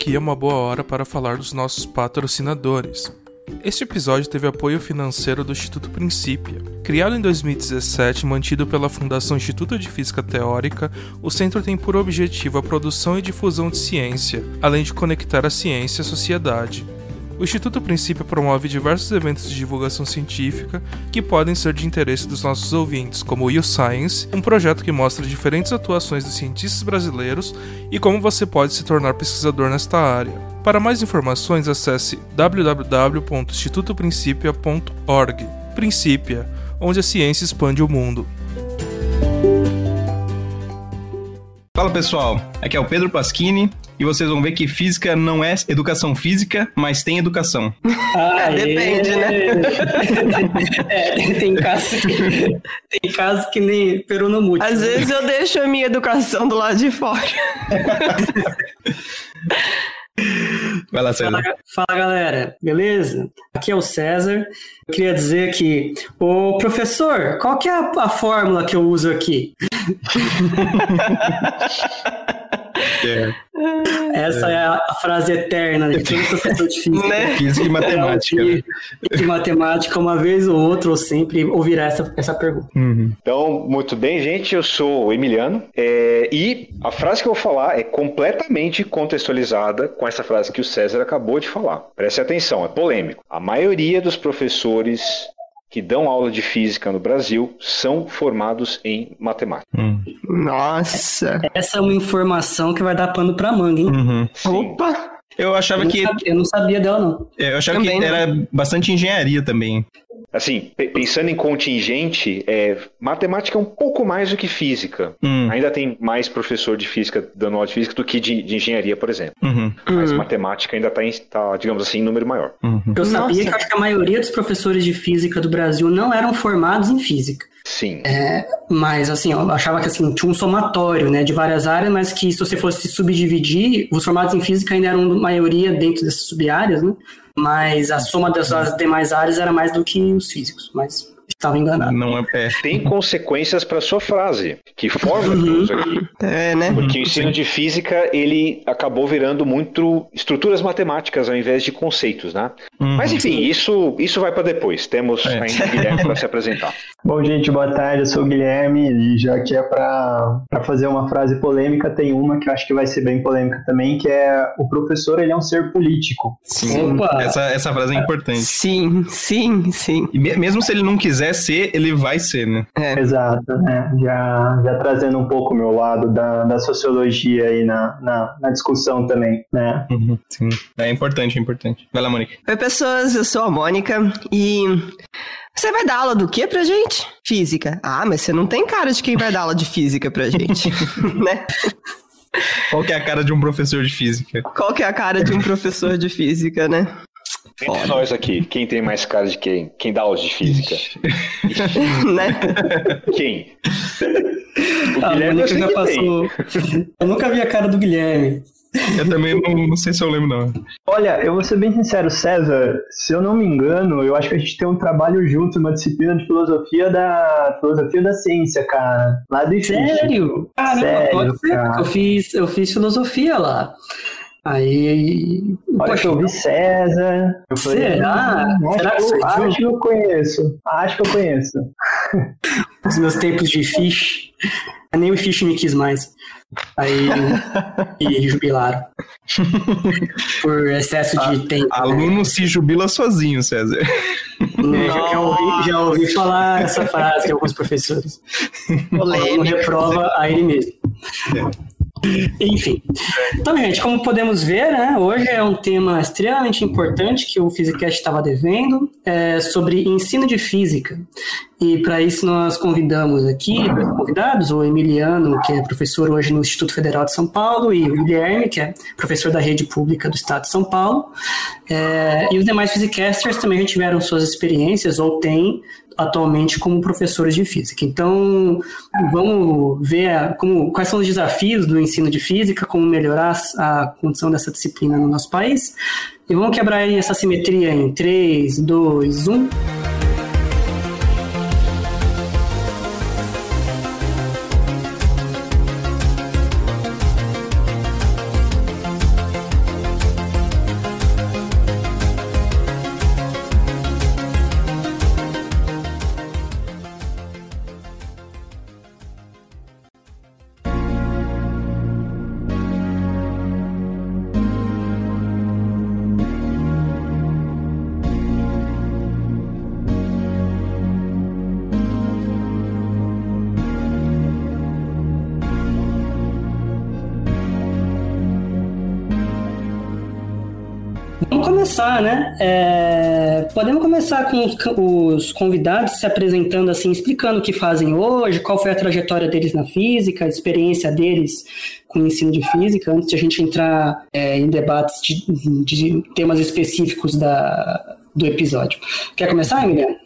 Aqui é uma boa hora para falar dos nossos patrocinadores. Este episódio teve apoio financeiro do Instituto Princípia. Criado em 2017 e mantido pela Fundação Instituto de Física Teórica, o centro tem por objetivo a produção e difusão de ciência, além de conectar a ciência à sociedade. O Instituto Princípio promove diversos eventos de divulgação científica que podem ser de interesse dos nossos ouvintes, como o YouScience, um projeto que mostra diferentes atuações dos cientistas brasileiros e como você pode se tornar pesquisador nesta área. Para mais informações, acesse www.institutoprincipia.org. Princípia, onde a ciência expande o mundo. Fala pessoal, aqui é o Pedro Pasquini e vocês vão ver que física não é educação física, mas tem educação. Ah, depende, né? é, tem casos que, tem casos que nem peru no múltiplo. Às vezes eu deixo a minha educação do lado de fora. Vai lá, César. Fala, fala, galera, beleza? Aqui é o César. Eu queria dizer que, ô professor, qual que é a, a fórmula que eu uso aqui? É. Essa é. é a frase eterna de todo professor de física. Né? Física e matemática. De, de, matemática, uma vez ou outra, ou sempre ouvirá essa, essa pergunta. Uhum. Então, muito bem, gente. Eu sou o Emiliano. É, e a frase que eu vou falar é completamente contextualizada com essa frase que o César acabou de falar. Preste atenção, é polêmico. A maioria dos professores que dão aula de física no Brasil são formados em matemática. Hum. Nossa! Essa é uma informação que vai dar pano pra manga, hein? Uhum. Opa! Eu achava eu que. Sabia, eu não sabia dela, não. É, eu achava também, que era né? bastante engenharia também. Assim, pensando em contingente, é, matemática é um pouco mais do que física. Hum. Ainda tem mais professor de física dando aula de física do que de, de engenharia, por exemplo. Uhum. Mas uhum. matemática ainda está, tá, digamos assim, em número maior. Uhum. Eu sabia Nossa. que, que a maioria dos professores de física do Brasil não eram formados em física. Sim. É, mas, assim, eu achava que assim, tinha um somatório né, de várias áreas, mas que se você fosse subdividir, os formados em física ainda eram maioria dentro dessas sub-áreas, né? Mas a soma das demais áreas era mais do que os físicos. Mas estava enganado. Não é pé. Tem consequências para sua frase, que forma que usa aqui. É, né? Porque o ensino de física, ele acabou virando muito estruturas matemáticas ao invés de conceitos, né? Uhum. Mas enfim, isso, isso vai para depois. Temos é. ainda Guilherme para se apresentar. Bom, gente, boa tarde. Eu sou o Guilherme e já que é para fazer uma frase polêmica, tem uma que eu acho que vai ser bem polêmica também, que é o professor, ele é um ser político. Sim, Opa. Essa, essa frase é importante. Sim, sim, sim. E mesmo se ele não quiser quiser ser, ele vai ser, né? É. Exato, né? Já, já trazendo um pouco o meu lado da, da sociologia aí na, na, na discussão também, né? Uhum, sim, é importante, é importante. Vai lá, Mônica. Oi, pessoas, eu sou a Mônica e... Você vai dar aula do que pra gente? Física. Ah, mas você não tem cara de quem vai dar aula de física pra gente, né? Qual que é a cara de um professor de física? Qual que é a cara de um professor de física, né? Entre nós aqui, quem tem mais cara de quem? Quem dá aula de física? né? Quem? O a Guilherme eu já passou. Eu nunca vi a cara do Guilherme. Eu também não, não, sei se eu lembro, não. Olha, eu vou ser bem sincero, César, se eu não me engano, eu acho que a gente tem um trabalho junto, uma disciplina de filosofia da filosofia da ciência, cara. Lá do Sério? Caramba, Sério, pode ser, cara. eu fiz, eu fiz filosofia lá. Aí. Olha poxa, eu vi César. Eu falei, será? Hum, será que, eu, acho que eu conheço. Acho que eu conheço. Os meus tempos de fish. Nem o fish me quis mais. Aí e jubilaram. Por excesso de tempo. Né? Aluno né? se jubila sozinho, César. Já, já, ouvi, já ouvi falar essa frase de alguns professores. O aluno reprova a ele mesmo. É. Enfim. Então, gente, como podemos ver, né, hoje é um tema extremamente importante que o Physicast estava devendo, é sobre ensino de física. E para isso nós convidamos aqui, convidados, o Emiliano, que é professor hoje no Instituto Federal de São Paulo, e o Guilherme, que é professor da rede pública do Estado de São Paulo. É, e os demais Physicasters também já tiveram suas experiências, ou têm, atualmente como professores de física. Então, vamos ver como, quais são os desafios do ensino de física, como melhorar a condição dessa disciplina no nosso país. E vamos quebrar essa simetria em 3, 2, 1. Né? É... Podemos começar com os convidados se apresentando assim, explicando o que fazem hoje, qual foi a trajetória deles na física, a experiência deles com o ensino de física, antes de a gente entrar é, em debates de, de temas específicos da, do episódio. Quer começar, Emiliano?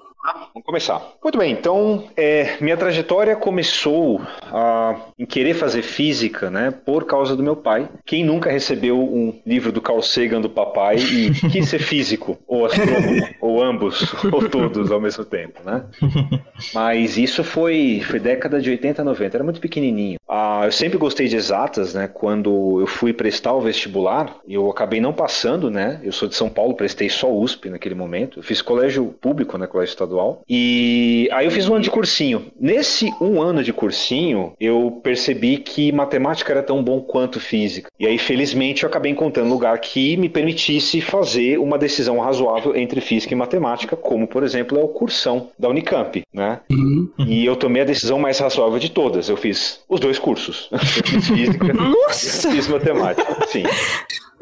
Vamos começar. Muito bem, então é, minha trajetória começou a, em querer fazer física, né, por causa do meu pai. Quem nunca recebeu um livro do Carl Sagan do papai e quis ser físico, ou astrônomo, ou ambos, ou todos ao mesmo tempo, né? Mas isso foi, foi década de 80, 90, era muito pequenininho. Ah, eu sempre gostei de exatas, né? Quando eu fui prestar o vestibular, eu acabei não passando, né? Eu sou de São Paulo, prestei só USP naquele momento. Eu fiz colégio público, né? Colégio estadual. E aí eu fiz um ano de cursinho. Nesse um ano de cursinho, eu percebi que matemática era tão bom quanto física. E aí, felizmente, eu acabei encontrando um lugar que me permitisse fazer uma decisão razoável entre física e matemática, como, por exemplo, é o cursão da Unicamp, né? Uhum. E eu tomei a decisão mais razoável de todas. Eu fiz os dois cursos. Eu fiz física Nossa! fiz matemática, sim.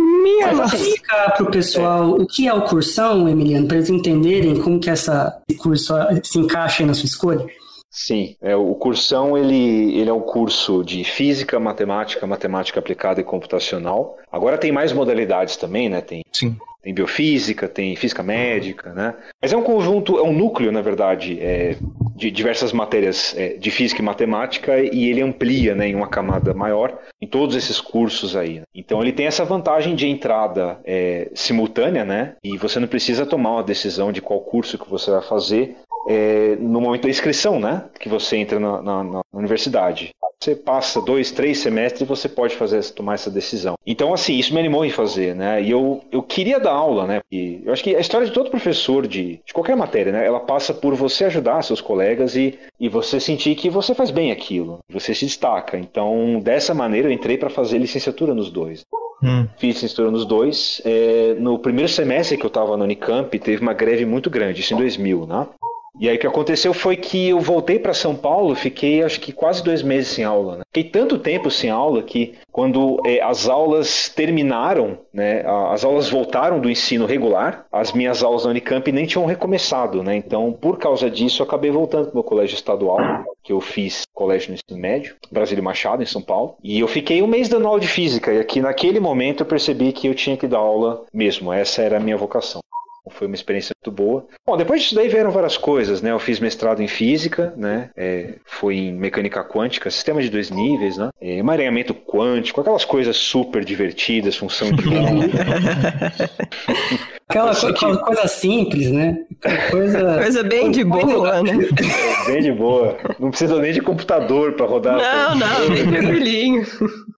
Minha explicar para o pessoal o que é o cursão, Emiliano, para eles entenderem como que essa, esse curso se encaixa na sua escolha? Sim, é, o cursão ele, ele é um curso de física, matemática, matemática aplicada e computacional. Agora tem mais modalidades também, né? Tem Sim. Tem biofísica, tem física médica, né? Mas é um conjunto, é um núcleo, na verdade, é, de diversas matérias é, de física e matemática e ele amplia né, em uma camada maior em todos esses cursos aí. Né? Então ele tem essa vantagem de entrada é, simultânea, né? E você não precisa tomar uma decisão de qual curso que você vai fazer é, no momento da inscrição, né? Que você entra na, na, na universidade. Você passa dois, três semestres e você pode fazer, tomar essa decisão. Então, assim, isso me animou em fazer, né? E eu, eu queria dar aula, né? E eu acho que a história de todo professor de, de qualquer matéria, né? Ela passa por você ajudar seus colegas e, e você sentir que você faz bem aquilo, você se destaca. Então, dessa maneira, eu entrei para fazer licenciatura nos dois. Hum. Fiz licenciatura nos dois. É, no primeiro semestre que eu estava no Unicamp, teve uma greve muito grande, isso em 2000, né? E aí o que aconteceu foi que eu voltei para São Paulo, fiquei acho que quase dois meses sem aula. Né? Fiquei tanto tempo sem aula que quando é, as aulas terminaram, né, as aulas voltaram do ensino regular, as minhas aulas na Unicamp nem tinham recomeçado. Né? Então, por causa disso, eu acabei voltando para o meu colégio estadual, que eu fiz colégio no ensino médio, Brasília Machado, em São Paulo. E eu fiquei um mês dando aula de física. E aqui naquele momento eu percebi que eu tinha que dar aula mesmo. Essa era a minha vocação. Foi uma experiência muito boa. Bom, depois disso daí vieram várias coisas, né? Eu fiz mestrado em física, né? É, foi em mecânica quântica, sistema de dois níveis, né? É, emaranhamento quântico, aquelas coisas super divertidas, função de onda. Aquela, co aquela coisa simples, né? Coisa, coisa bem de boa, né? Bem de boa. Não precisa nem de computador para rodar. Não, não, bem tranquilinho.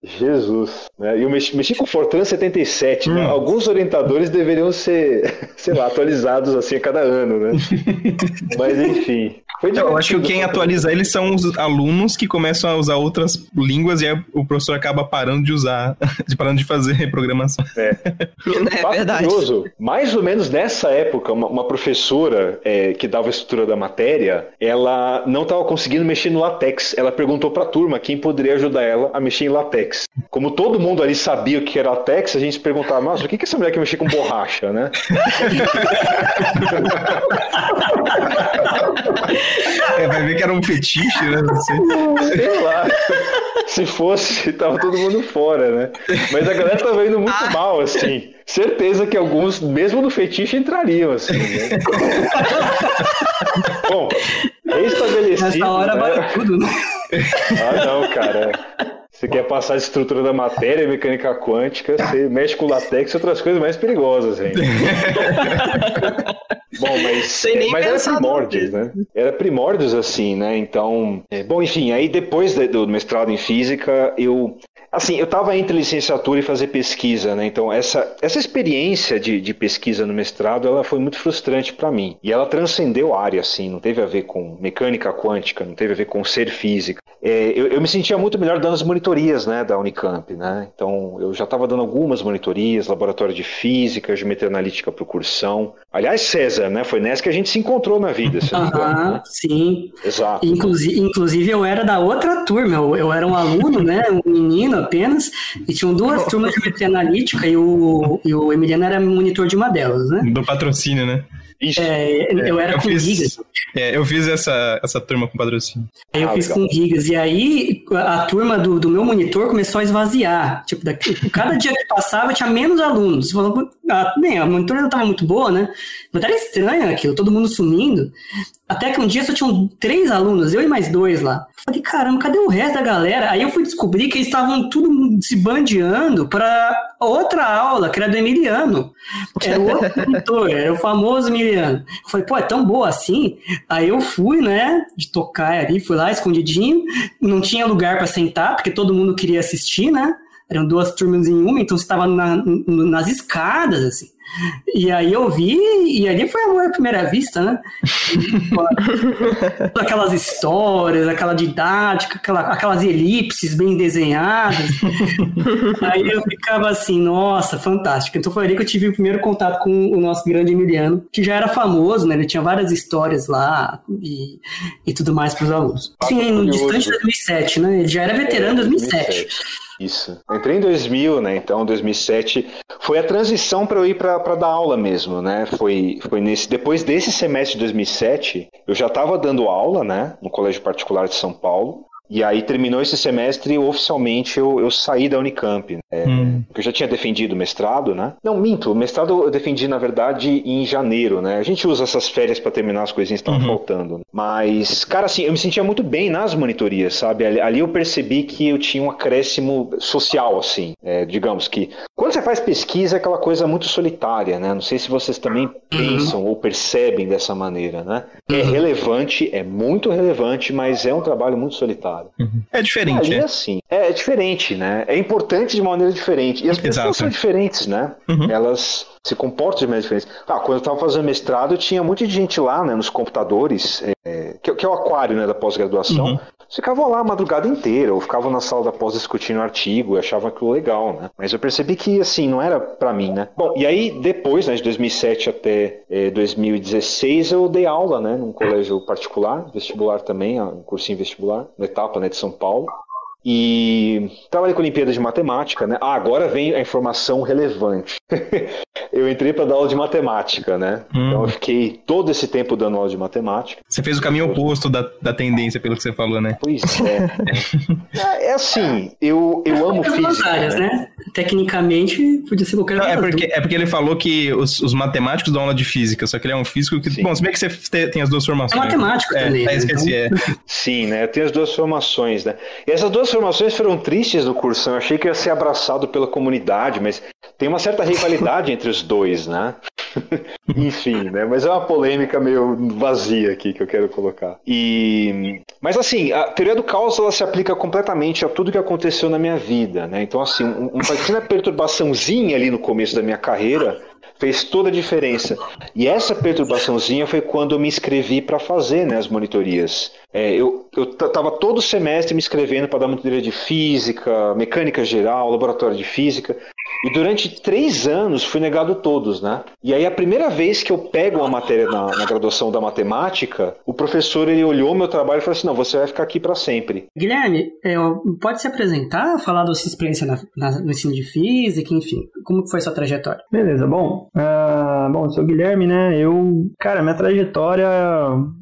Jesus. Né? E eu mexi, mexi com Fortran 77, né? hum. né? Alguns orientadores deveriam ser, sei lá, atualizados assim a cada ano, né? Mas enfim. eu acho que quem atualiza eles são os alunos que começam a usar outras línguas e aí o professor acaba parando de usar, de parando de fazer programação. É, é verdade. Curioso, mais ou menos nessa época, uma, uma professora é, que dava a estrutura da matéria, ela não estava conseguindo mexer no latex. Ela perguntou para a turma quem poderia ajudar ela a mexer em latex. Como todo mundo ali sabia o que era latex, a gente se perguntava, mas o que, que essa mulher quer mexer com borracha, né? É, vai ver que era um fetiche, né? Sei lá. Se fosse, tava todo mundo fora, né? Mas a galera tava indo muito ah. mal, assim. Certeza que alguns, mesmo no fetiche, entrariam, assim. Né? Bom, estabelecido. Nessa hora né? vale tudo, né? Ah, não, cara. Você quer passar a estrutura da matéria, mecânica quântica, você mexe com latex e outras coisas mais perigosas, gente. bom, mas, mas era primórdios, né? Era primórdios assim, né? Então, é, bom, enfim, aí depois do mestrado em física, eu Assim, eu estava entre licenciatura e fazer pesquisa, né? Então, essa, essa experiência de, de pesquisa no mestrado, ela foi muito frustrante para mim. E ela transcendeu a área, assim, não teve a ver com mecânica quântica, não teve a ver com ser física. é, eu, eu, me sentia muito melhor dando as monitorias né, da Unicamp. Né? Então, eu já estava dando algumas monitorias, laboratório de física, geometria analítica para cursão. Aliás, César, né, foi nessa que a gente se encontrou na vida. Ah, né? sim. Exato. Inclusive, inclusive, eu era da outra turma, eu, eu era um aluno, né, um menino apenas, e tinham duas turmas de geometria analítica e o, e o Emiliano era monitor de uma delas. Né? Do patrocínio, né? É, eu era eu com fiz, gigas. É, eu fiz essa, essa turma com patrocínio. Aí eu ah, fiz legal. com gigas. E aí a turma do, do meu monitor começou a esvaziar. Tipo, daqui, cada dia que passava tinha menos alunos. Falou, ah, bem, a monitor não estava muito boa, né? Mas era estranho aquilo, todo mundo sumindo. Até que um dia só tinham três alunos, eu e mais dois lá. Eu falei, caramba, cadê o resto da galera? Aí eu fui descobrir que eles estavam tudo se bandeando para outra aula, que era do Emiliano. Era o outro monitor, era o famoso Emiliano. Eu falei, pô, é tão boa assim? Aí eu fui, né, de tocar ali, fui lá escondidinho, não tinha lugar para sentar, porque todo mundo queria assistir, né? Eram duas turmas em uma, então você estava na, nas escadas, assim. E aí eu vi, e ali foi amor à primeira vista, né? aquelas histórias, aquela didática, aquela, aquelas elipses bem desenhadas. aí eu ficava assim, nossa, fantástico. Então foi ali que eu tive o primeiro contato com o nosso grande Emiliano, que já era famoso, né? Ele tinha várias histórias lá e, e tudo mais para os alunos. Sim, no distante de 2007, né? Ele já era veterano em 2007. 2007. Isso. Entrei em 2000, né? Então, 2007 foi a transição para eu ir para dar aula mesmo, né? Foi, foi nesse depois desse semestre de 2007, eu já estava dando aula, né? No colégio particular de São Paulo. E aí terminou esse semestre e oficialmente eu, eu saí da Unicamp. É, hum. Eu já tinha defendido o mestrado, né? Não, minto. O mestrado eu defendi, na verdade, em janeiro, né? A gente usa essas férias para terminar as coisinhas que estavam uhum. faltando. Mas, cara, assim, eu me sentia muito bem nas monitorias, sabe? Ali, ali eu percebi que eu tinha um acréscimo social, assim. É, digamos que quando você faz pesquisa é aquela coisa muito solitária, né? Não sei se vocês também uhum. pensam ou percebem dessa maneira, né? É uhum. É relevante, é muito relevante, mas é um trabalho muito solitário. Uhum. É diferente. É assim. É, é, diferente, né? É importante de maneira diferente. E as pessoas Exato. são diferentes, né? Uhum. Elas se comportam de maneira diferente. Ah, quando eu estava fazendo mestrado, tinha muita gente lá, né, nos computadores, é, que, que, é o aquário, né, da pós-graduação. Uhum. Ficavam lá a madrugada inteira, ou ficavam na sala da pós discutindo artigo, achavam aquilo legal, né? Mas eu percebi que, assim, não era para mim, né? Bom, e aí depois, né, de 2007 até é, 2016, eu dei aula, né, num colégio particular, vestibular também, um cursinho vestibular, na etapa, né, de São Paulo. E trabalhei com Olimpíadas de Matemática, né? Ah, agora vem a informação relevante. eu entrei para dar aula de matemática, né? Hum. Então eu fiquei todo esse tempo dando aula de matemática. Você fez o caminho oposto da, da tendência, pelo que você falou, né? Pois é. é, é assim, eu, eu amo física. Áreas, né? né? Tecnicamente, podia ser qualquer Não, é porque, é porque ele falou que os, os matemáticos dão aula de física, só que ele é um físico que. Sim. Bom, se bem que você tem as duas formações. É matemático é, também. É, esqueci, então... é. Sim, né? Eu tenho as duas formações, né? E essas duas formações foram tristes no curso. Eu achei que ia ser abraçado pela comunidade, mas tem uma certa rivalidade entre os dois, né? Enfim, né? Mas é uma polêmica meio vazia aqui que eu quero colocar. E, mas assim, a teoria do caos ela se aplica completamente a tudo que aconteceu na minha vida, né? Então assim, um, uma pequena perturbaçãozinha ali no começo da minha carreira fez toda a diferença. E essa perturbaçãozinha foi quando eu me inscrevi para fazer né, as monitorias. É, eu estava todo semestre me inscrevendo para dar monitoria de física, mecânica geral, laboratório de física. E durante três anos fui negado todos, né? E aí a primeira vez que eu pego uma matéria na, na graduação da matemática, o professor ele olhou meu trabalho e falou assim: não, você vai ficar aqui para sempre. Guilherme, é, pode se apresentar, falar da sua experiência na, na, no ensino de física, enfim, como foi sua trajetória? Beleza, bom, uh, bom, eu sou o Guilherme, né? Eu, cara, minha trajetória,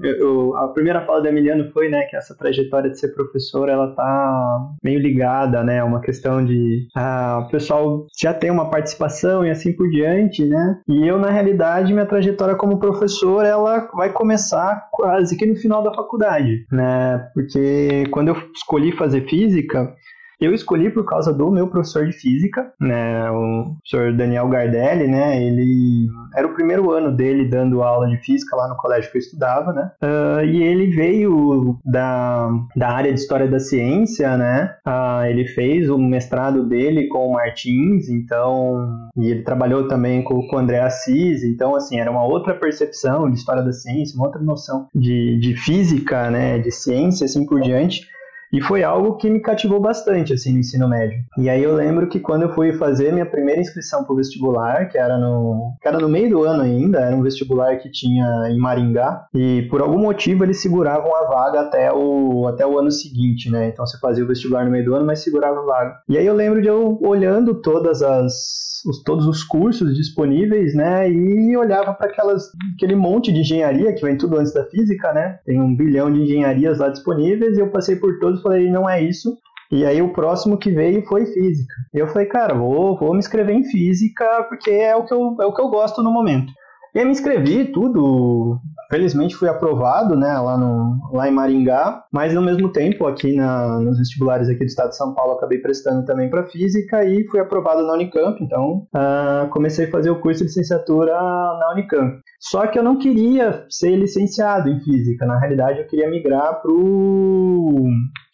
eu, eu, a primeira fala do Emiliano foi, né, que essa trajetória de ser professor, ela tá meio ligada, né, a uma questão de uh, o pessoal já tem uma participação e assim por diante, né? E eu, na realidade, minha trajetória como professor, ela vai começar quase que no final da faculdade, né? Porque quando eu escolhi fazer física, eu escolhi por causa do meu professor de física, né, o professor Daniel Gardelli, né, ele era o primeiro ano dele dando aula de física lá no colégio que eu estudava, né, uh, e ele veio da, da área de História da Ciência, né, uh, ele fez o mestrado dele com o Martins, então, e ele trabalhou também com, com o André Assis, então, assim, era uma outra percepção de História da Ciência, uma outra noção de, de física, né, de ciência, assim por diante, E foi algo que me cativou bastante, assim, no ensino médio. E aí eu lembro que quando eu fui fazer minha primeira inscrição para o vestibular, que era, no, que era no meio do ano ainda, era um vestibular que tinha em Maringá, e por algum motivo eles seguravam a vaga até o, até o ano seguinte, né? Então você fazia o vestibular no meio do ano, mas segurava a vaga. E aí eu lembro de eu olhando todas as os, todos os cursos disponíveis, né? E olhava para aquele monte de engenharia que vem tudo antes da física, né? Tem um bilhão de engenharias lá disponíveis e eu passei por todos e falei, não é isso. E aí o próximo que veio foi física. Eu falei, cara, vou, vou me inscrever em física porque é o que eu, é o que eu gosto no momento. E aí me inscrevi, tudo. Felizmente fui aprovado, né, lá, no, lá em Maringá, mas ao mesmo tempo aqui na, nos vestibulares aqui do estado de São Paulo acabei prestando também para física e fui aprovado na Unicamp, então uh, comecei a fazer o curso de licenciatura na Unicamp. Só que eu não queria ser licenciado em física, na realidade eu queria migrar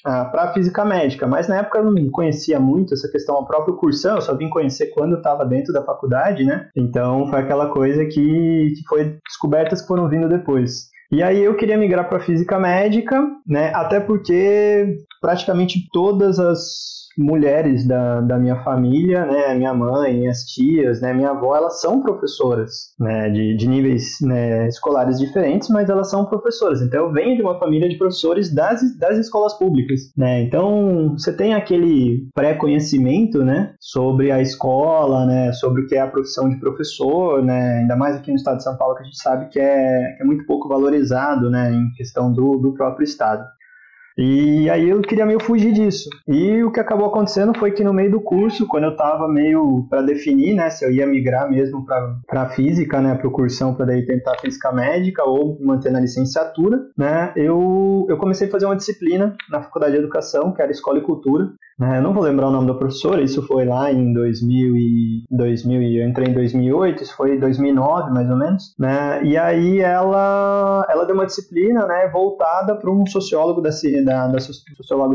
para para a física médica, mas na época eu não conhecia muito essa questão, o próprio cursão, eu só vim conhecer quando eu estava dentro da faculdade, né? Então foi aquela coisa que, que foi descobertas que foram vindo depois. E aí eu queria migrar para física médica, né? Até porque praticamente todas as mulheres da, da minha família, né, minha mãe, minhas tias, né, minha avó, elas são professoras, né, de, de níveis né, escolares diferentes, mas elas são professoras. Então eu venho de uma família de professores das, das escolas públicas, né. Então você tem aquele pré-conhecimento, né, sobre a escola, né, sobre o que é a profissão de professor, né, ainda mais aqui no estado de São Paulo que a gente sabe que é, que é muito pouco valorizado, né, em questão do, do próprio estado. E aí eu queria meio fugir disso. E o que acabou acontecendo foi que no meio do curso, quando eu estava meio para definir, né, se eu ia migrar mesmo para física, né, para o cursão para daí tentar física médica ou manter na licenciatura, né, eu, eu comecei a fazer uma disciplina na faculdade de educação, que era Escola e Cultura, né? Eu não vou lembrar o nome da professora, isso foi lá em 2000 e, 2000 e eu entrei em 2008, isso foi 2009 mais ou menos, né? E aí ela, ela deu uma disciplina, né, voltada para um sociólogo da, da, da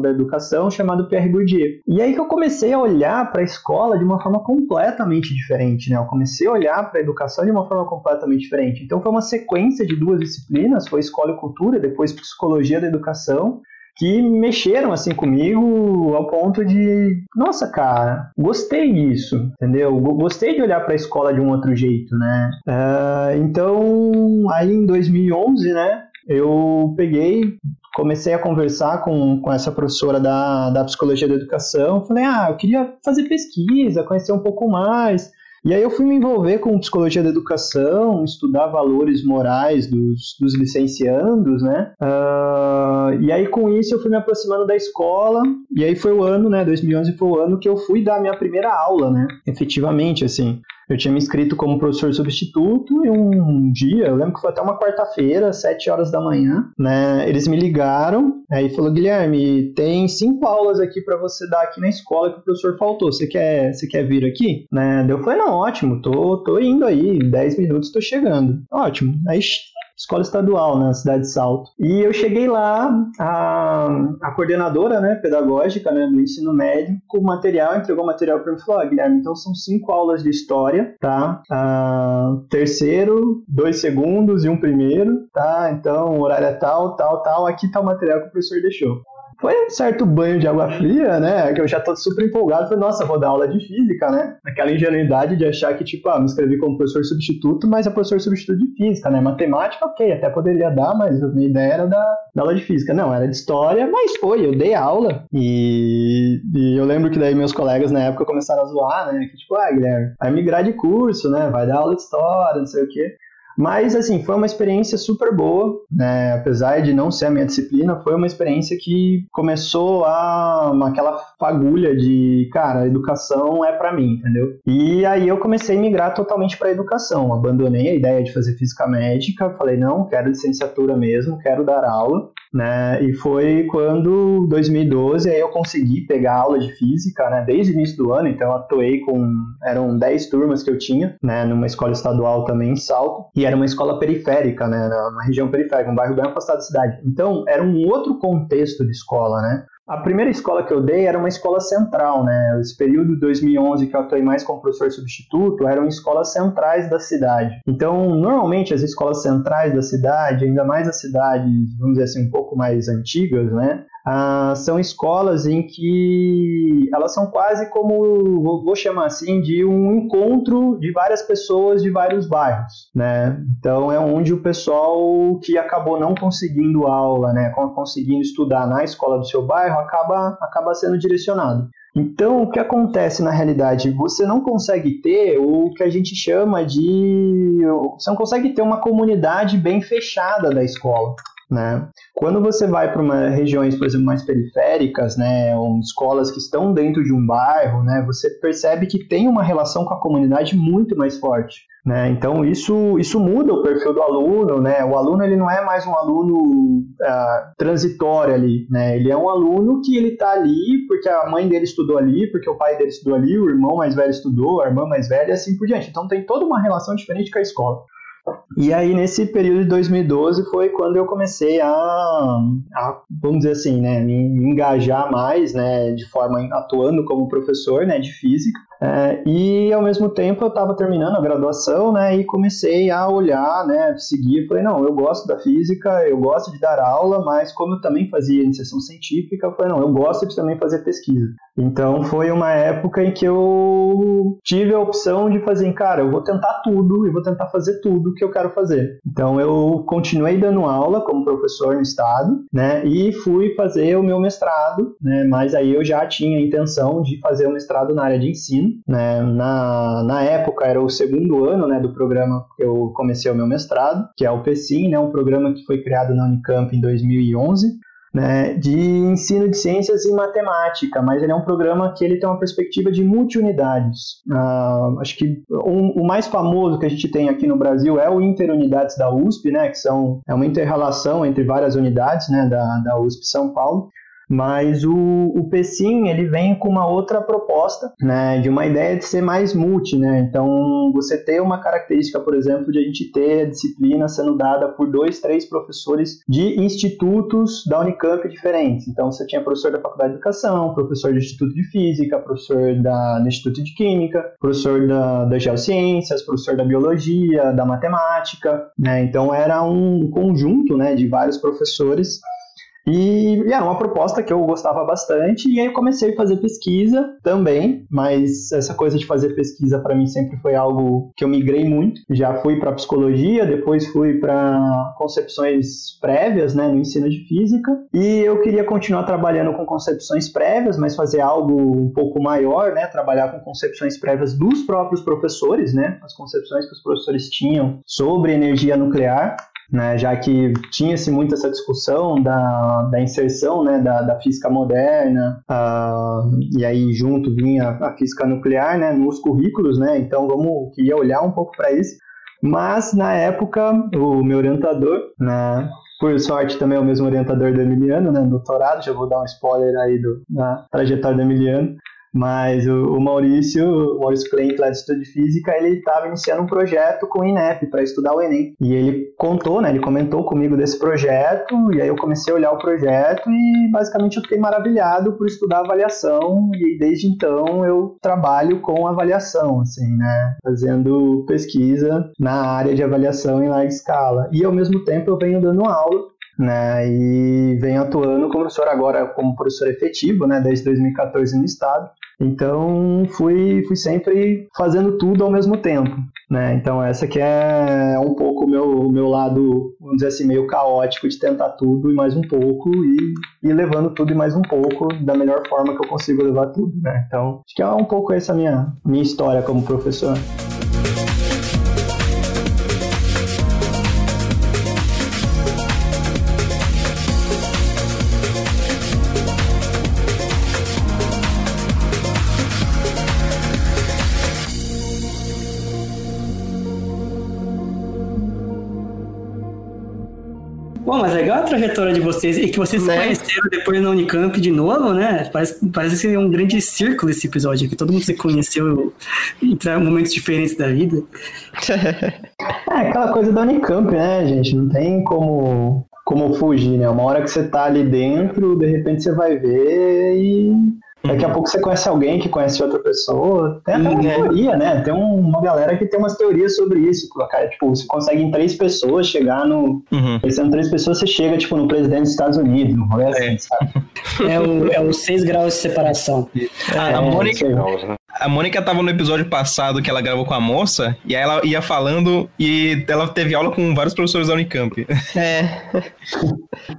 da educação chamado Pierre Bourdieu. E aí que eu comecei a olhar para a escola de uma forma completamente diferente, né? Eu comecei a olhar para a educação de uma forma completamente diferente. Então foi uma sequência de duas disciplinas, foi escola e cultura, depois psicologia da educação, que mexeram assim comigo ao ponto de, nossa, cara, gostei disso, entendeu? Gostei de olhar para a escola de um outro jeito, né? Uh, então, aí em 2011, né, eu peguei, comecei a conversar com, com essa professora da, da psicologia da educação, falei, ah, eu queria fazer pesquisa, conhecer um pouco mais. E aí eu fui me envolver com psicologia da educação, estudar valores morais dos, dos licenciandos, né? Uh, e aí com isso eu fui me aproximando da escola, e aí foi o ano, né? 2011 foi o ano que eu fui dar a minha primeira aula, né? Efetivamente, assim. Eu tinha me inscrito como professor substituto e um dia, eu lembro que foi até uma quarta-feira, sete horas da manhã, né? Eles me ligaram, aí falou Guilherme, tem cinco aulas aqui para você dar aqui na escola que o professor faltou. Você quer, você quer vir aqui? Né? Eu falei não, ótimo, tô, tô indo aí, dez minutos tô chegando. Ótimo. Aí escola estadual na cidade de Salto. E eu cheguei lá, a, a coordenadora né, pedagógica né, do ensino médio, com material, entregou material para mim e falou: oh, Guilherme, então são cinco aulas de história, tá? Ah, terceiro, dois segundos e um primeiro, tá? Então o horário é tal, tal, tal. Aqui tá o material que o professor deixou foi um certo banho de água fria, né? Que eu já tô super empolgado. Falei, nossa, vou dar aula de física, né? Aquela ingenuidade de achar que, tipo, ah, me inscrevi como professor substituto, mas é professor substituto de física, né? Matemática, ok, até poderia dar, mas a minha ideia era da, da aula de física. Não, era de história, mas foi, eu dei aula. E, e eu lembro que daí meus colegas na época começaram a zoar, né? Que, tipo, ah, Guilherme, vai migrar de curso, né? Vai dar aula de história, não sei o quê. Mas, assim, foi uma experiência super boa, né? Apesar de não ser a minha disciplina, foi uma experiência que começou a aquela fagulha de, cara, educação é para mim, entendeu? E aí eu comecei a migrar totalmente para educação. Abandonei a ideia de fazer física médica, falei, não, quero licenciatura mesmo, quero dar aula né? E foi quando 2012 aí eu consegui pegar aula de física, né? Desde o início do ano, então eu atuei com eram 10 turmas que eu tinha, né? Numa escola estadual também em Salto e era uma escola periférica, né? Na, região periférica, um bairro bem afastado da cidade. Então era um outro contexto de escola, né? A primeira escola que eu dei era uma escola central, né? Esse período de 2011 que eu atuei mais como professor substituto eram escolas centrais da cidade. Então, normalmente as escolas centrais da cidade, ainda mais as cidades, vamos dizer assim, um pouco mais antigas, né? Ah, são escolas em que elas são quase como, vou, chamar assim, de um encontro de várias pessoas de vários bairros, né? Então é onde o pessoal que acabou não conseguindo aula, né, conseguindo estudar na escola do seu bairro, acaba, acaba sendo direcionado. Então, o que acontece na realidade? Você não consegue ter o que a gente chama de. Você não consegue ter uma comunidade bem fechada da escola. Né? Quando você vai para regiões, por exemplo, mais periféricas, né, ou escolas que estão dentro de um bairro, né, você percebe que tem uma relação com a comunidade muito mais forte. Né? Então isso, isso muda o perfil do aluno, né? O aluno ele não é mais um aluno uh, transitório ali, né? Ele é um aluno que ele está ali porque a mãe dele estudou ali, porque o pai dele estudou ali, o irmão mais velho estudou, a irmã mais velha e assim por diante. Então tem toda uma relação diferente com a escola. E aí, nesse período de 2012, foi quando eu comecei a, a vamos dizer assim, né, me engajar mais, né, de forma atuando como professor, né, de física. É, e ao mesmo tempo eu estava terminando a graduação, né, e comecei a olhar, né, seguir, falei, não, eu gosto da física, eu gosto de dar aula, mas como eu também fazia iniciação científica, eu falei, não, eu gosto de também fazer pesquisa. Então foi uma época em que eu tive a opção de fazer, cara, eu vou tentar tudo e vou tentar fazer tudo que eu quero fazer. Então eu continuei dando aula como professor no estado, né, e fui fazer o meu mestrado, né, mas aí eu já tinha a intenção de fazer o mestrado na área de ensino, né? Na, na época era o segundo ano né, do programa que eu comecei o meu mestrado, que é o PSIM, né, um programa que foi criado na Unicamp em 2011. Né, de ensino de ciências e matemática, mas ele é um programa que ele tem uma perspectiva de multiunidades. Uh, acho que um, o mais famoso que a gente tem aqui no Brasil é o Interunidades da USP, né, que são, é uma interrelação entre várias unidades né, da, da USP São Paulo. Mas o, o PSIM, ele vem com uma outra proposta, né, de uma ideia de ser mais multi, né? Então, você ter uma característica, por exemplo, de a gente ter a disciplina sendo dada por dois, três professores de institutos da Unicamp diferentes. Então, você tinha professor da Faculdade de Educação, professor do Instituto de Física, professor da, do Instituto de Química, professor da, das Geociências, professor da Biologia, da Matemática, né? Então, era um conjunto, né, de vários professores e, e, era uma proposta que eu gostava bastante, e aí eu comecei a fazer pesquisa também, mas essa coisa de fazer pesquisa para mim sempre foi algo que eu migrei muito. Já fui para psicologia, depois fui para concepções prévias, né, no ensino de física, e eu queria continuar trabalhando com concepções prévias, mas fazer algo um pouco maior, né, trabalhar com concepções prévias dos próprios professores, né, as concepções que os professores tinham sobre energia nuclear né, já que tinha-se muito essa discussão da, da inserção né, da, da física moderna, uh, e aí junto vinha a física nuclear né, nos currículos, né, então vamos queria olhar um pouco para isso. Mas na época, o meu orientador, né, por sorte também é o mesmo orientador do Emiliano, né, doutorado, já vou dar um spoiler aí do, da trajetória do Emiliano, mas o, o Maurício, o Maurício Klein, do Estudo de Física, ele estava iniciando um projeto com o INEP para estudar o Enem. E ele contou, né, ele comentou comigo desse projeto, e aí eu comecei a olhar o projeto e basicamente eu fiquei maravilhado por estudar avaliação, e desde então eu trabalho com avaliação, assim, né, fazendo pesquisa na área de avaliação em larga escala. E ao mesmo tempo eu venho dando aula né, e venho atuando como professor agora como professor efetivo, né, desde 2014 no estado. Então fui, fui sempre fazendo tudo ao mesmo tempo, né? Então essa que é um pouco o meu, meu lado, vamos dizer assim, meio caótico de tentar tudo e mais um pouco e, e levando tudo e mais um pouco da melhor forma que eu consigo levar tudo, né? Então acho que é um pouco essa minha minha história como professor. Trajetória de vocês e que vocês né? se conheceram depois na Unicamp de novo, né? Parece, parece ser um grande círculo esse episódio aqui. Todo mundo se conheceu em momentos diferentes da vida. é aquela coisa da Unicamp, né, gente? Não tem como, como fugir, né? Uma hora que você tá ali dentro, de repente você vai ver e Daqui a pouco você conhece alguém que conhece outra pessoa. Tem até uma teoria, né? Tem uma galera que tem umas teorias sobre isso. Cara, tipo, você consegue em três pessoas chegar no. Uhum. Pensando em três pessoas, você chega, tipo, no presidente dos Estados Unidos. Não é assim, sabe? É o, é o seis graus de separação. A, a É, Mônica, lá. Caos, né? a Mônica tava no episódio passado que ela gravou com a moça, e aí ela ia falando e ela teve aula com vários professores da Unicamp. É.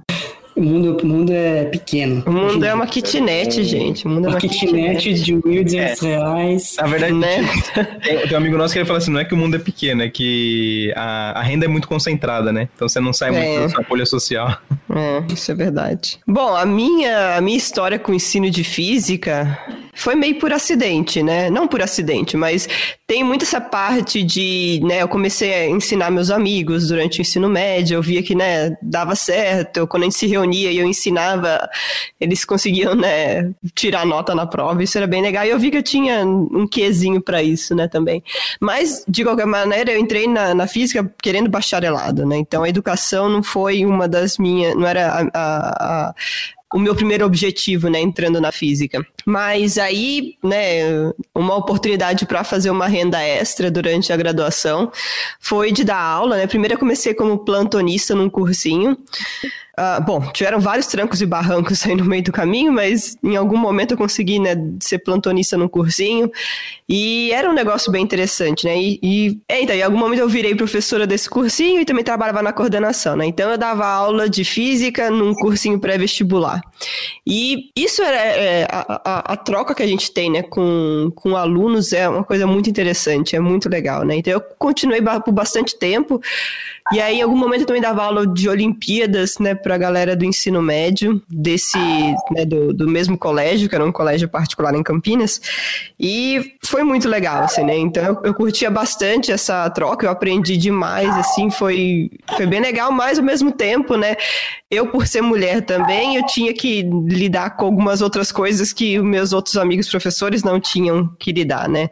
O mundo, o mundo é pequeno. O mundo é uma kitnet, gente. O mundo é Uma uma kitnet de 1.200 reais. Na verdade, Né? tem, tem um amigo nosso que ele fala assim: não é que o mundo é pequeno, é que a, a renda é muito concentrada, né? Então você não sai muito É. da sua folha social. É, isso é verdade. Bom, a minha, a minha história com o ensino de física foi meio por acidente, né? Não por acidente, mas tem muito essa parte de, né, eu comecei a ensinar meus amigos durante o ensino médio, eu via que, né, dava certo, eu, quando a gente se reunia e eu ensinava, eles conseguiam, né, tirar nota na prova, isso era bem legal, e eu vi que eu tinha um quezinho para isso, né, também. Mas, de qualquer maneira, eu entrei na, na física querendo bacharelado, né, então a educação não foi uma das minhas, não era a- a o meu primeiro objetivo, né, entrando na física. Mas aí, né, uma oportunidade para fazer uma renda extra durante a graduação foi de dar aula, né? Primeiro eu comecei como plantonista num cursinho. Ah, bom, tiveram vários trancos e barrancos aí no meio do caminho, mas em algum momento eu consegui, né, ser plantonista num cursinho. E era um negócio bem interessante, né? E, e então, em algum momento eu virei professora desse cursinho e também trabalhava na coordenação, né? Então eu dava aula de física num cursinho pré-vestibular. E isso era é, a, a, a troca que a gente tem, né, com, com alunos é uma coisa muito interessante, é muito legal, né? Então eu continuei por bastante tempo. E aí, em algum momento, eu também dava aula de Olimpíadas, né, pra galera do ensino médio, desse, né, do, do mesmo colégio, que era um colégio particular em Campinas. E foi muito legal, assim, né? Então eu, eu curtia bastante essa troca, eu aprendi demais, assim, foi, foi bem legal, mas ao mesmo tempo, né? Eu, por ser mulher também, eu tinha que lidar com algumas outras coisas que meus outros amigos professores não tinham que lidar, né?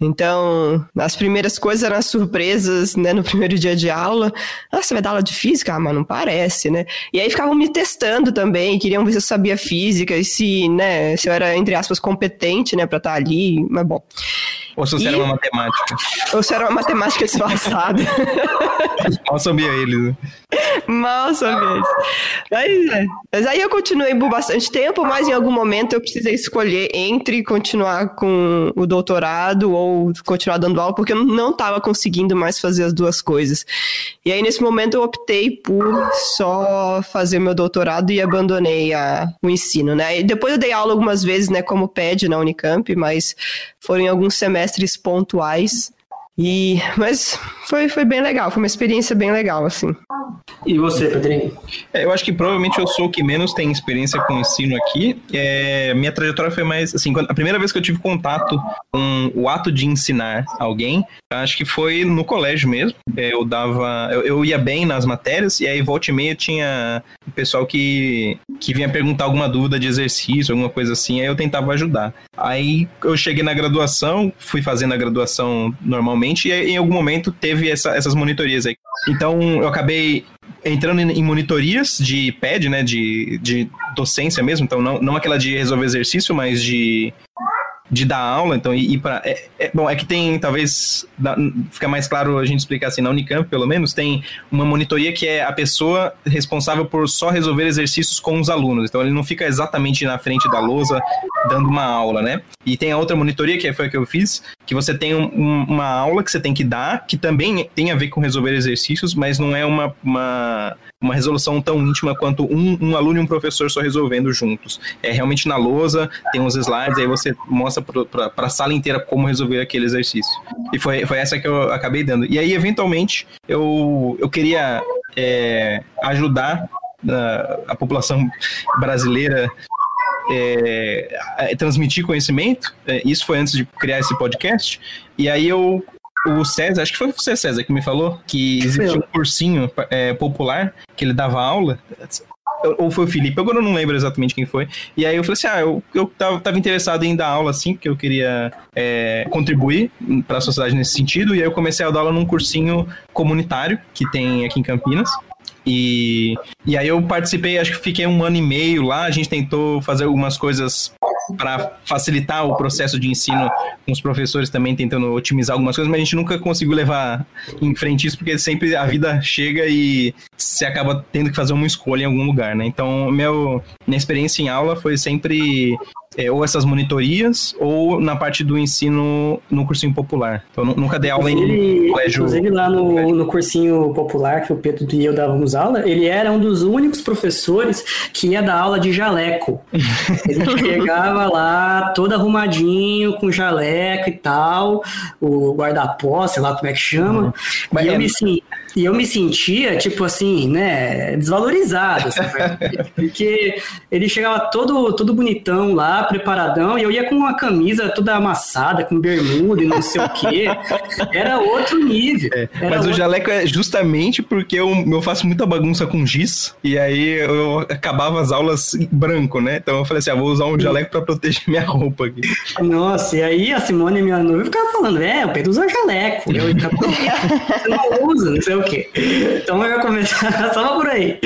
Então, as primeiras coisas eram as surpresas, né, no primeiro dia de aula. Ah, você vai dar aula de física? Ah, mas não parece, né? E aí ficavam me testando também, queriam ver se eu sabia física e se, né, se eu era, entre aspas, competente, né, pra estar ali, mas bom. Ou se você E- era uma matemática. Ou se era uma matemática disfarçada. Mal sabia ele. né? Mal sabia. Mas, é. mas aí eu continuei por bastante tempo, mas em algum momento eu precisei escolher entre continuar com o doutorado ou continuar dando aula, porque eu não estava conseguindo mais fazer as duas coisas. E aí, nesse momento, eu optei por só fazer meu doutorado e abandonei a, o ensino, né? E depois eu dei aula algumas vezes, né, como PED na Unicamp, mas foram em alguns semestres pontuais. E, mas foi, foi bem legal, foi uma experiência bem legal, assim. E você, Pedrinho? É, eu acho que provavelmente eu sou o que menos tem experiência com ensino aqui. É, minha trajetória foi mais assim, quando- a primeira vez que eu tive contato com o ato de ensinar alguém, acho que foi no colégio mesmo. É, eu dava, eu, eu ia bem nas matérias e aí volta e meia tinha o pessoal que que vinha perguntar alguma dúvida de exercício, alguma coisa assim, aí eu tentava ajudar. Aí eu cheguei na graduação, fui fazendo a graduação normalmente e em algum momento teve essa- essas monitorias aí. Então eu acabei entrando em monitorias de PED, né, de, de docência mesmo, então não, não aquela de resolver exercício, mas de, de dar aula, então ir para é, é- bom, é que tem, talvez, dá- fica mais claro a gente explicar assim, na Unicamp, pelo menos, tem uma monitoria que é a pessoa responsável por só resolver exercícios com os alunos, então ele não fica exatamente na frente da lousa dando uma aula, né, e tem a outra monitoria, que foi a que eu fiz, que você tem um- um- uma aula que você tem que dar, que também tem a ver com resolver exercícios, mas não é uma, uma, uma resolução tão íntima quanto um, um aluno e um professor só resolvendo juntos. É realmente na lousa, tem uns slides, aí você mostra para a sala inteira como resolver aquele exercício. E foi, foi essa que eu acabei dando. E aí, eventualmente, eu, eu queria é, ajudar ah, a população brasileira é, a- transmitir conhecimento. É, isso foi antes de criar esse podcast. E aí eu. O César, acho que foi você, César, que me falou que existia um cursinho é, popular que ele dava aula. Ou foi o Felipe, agora eu não lembro exatamente quem foi. E aí eu falei assim: ah, eu, eu tava, tava interessado em dar aula assim, porque eu queria é, contribuir para a sociedade nesse sentido. E aí eu comecei a dar aula num cursinho comunitário que tem aqui em Campinas. E, e aí eu participei, acho que fiquei um ano e meio lá, a gente tentou fazer algumas coisas para facilitar o processo de ensino, com os professores também tentando otimizar algumas coisas, mas a gente nunca conseguiu levar em frente isso, porque sempre a vida chega e você acaba tendo que fazer uma escolha em algum lugar, né? Então, meu, minha experiência em aula foi sempre é, ou essas monitorias ou na parte do ensino no cursinho popular. Então nunca dei aula Inclusive- em colégio. Inclusive lá no, no cursinho popular que o Pedro e eu dávamos aula, ele era um dos únicos professores que ia dar aula de jaleco. Ele chegava lá todo arrumadinho, com jaleco e tal, o guarda-pó, sei lá como é que chama. Mas E eu, me, sen- e eu me sentia, tipo assim, né, desvalorizado, sabe? porque ele chegava todo, todo bonitão lá, preparadão, e eu ia com uma camisa toda amassada, com bermuda e não sei o quê. Era outro nível. Era Mas o outro- jaleco é justamente porque eu, eu faço muita bagunça com giz e aí eu acabava as aulas em branco, né? Então eu falei assim, ah, vou usar um jaleco pra proteger minha roupa aqui. Nossa, e aí a Simone, minha noiva, ficava falando, é, o Pedro usa jaleco. Eu ficava, você não usa, não sei o quê. Então eu ia começar só por aí.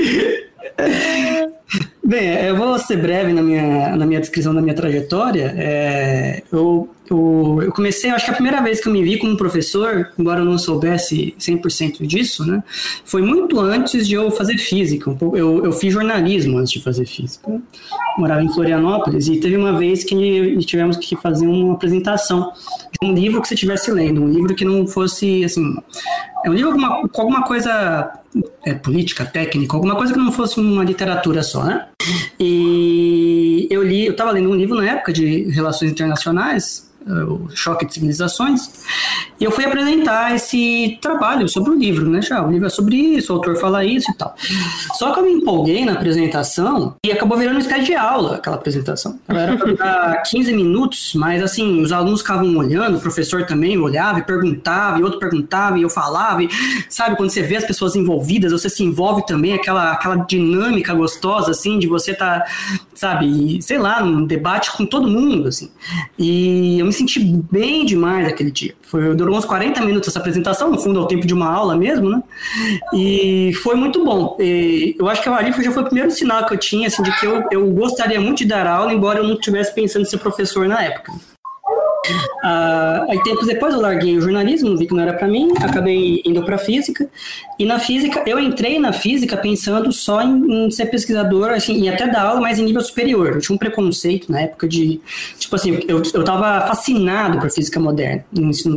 Bem, eu vou ser breve na minha, na minha descrição da minha trajetória. É, eu, eu, eu comecei, acho que a primeira vez que eu me vi como professor, embora eu não soubesse 100% disso, né, foi muito antes de eu fazer física. Eu, eu fiz jornalismo antes de fazer física. Eu morava em Florianópolis e teve uma vez que tivemos que fazer uma apresentação de um livro que você estivesse lendo, um livro que não fosse, assim, é um livro com alguma, alguma coisa é, política, técnica, alguma coisa que não fosse uma literatura só, né? E eu li, eu estava lendo um livro na época de relações internacionais, o Choque de Civilizações, e eu fui apresentar esse trabalho sobre o livro, né? Já, o livro é sobre isso, o autor fala isso e tal. Só que eu me empolguei na apresentação e acabou virando uma espécie de aula aquela apresentação. Ela era para durar 15 minutos, mas assim, os alunos ficavam olhando, o professor também olhava e perguntava, e outro perguntava, e eu falava, e sabe, quando você vê as pessoas envolvidas, você se envolve também, aquela, aquela dinâmica gostosa, assim, de você estar, sabe, sei lá, num debate com todo mundo, assim. E eu me senti bem demais aquele dia. Foi, durou uns 40 minutos essa apresentação, no fundo é o tempo de uma aula mesmo, né? E foi muito bom. E eu acho que ali já foi o primeiro sinal que eu tinha, assim, de que eu, eu gostaria muito de dar aula, embora eu não estivesse pensando em ser professor na época. Ah, aí tempos depois eu larguei o jornalismo, vi que não era para mim, acabei indo para física. E na física, eu entrei na física pensando só em, em ser pesquisador, assim, e até dar aula, mas em nível superior. Eu tinha um preconceito na época de, tipo assim, eu, eu tava fascinado por física moderna.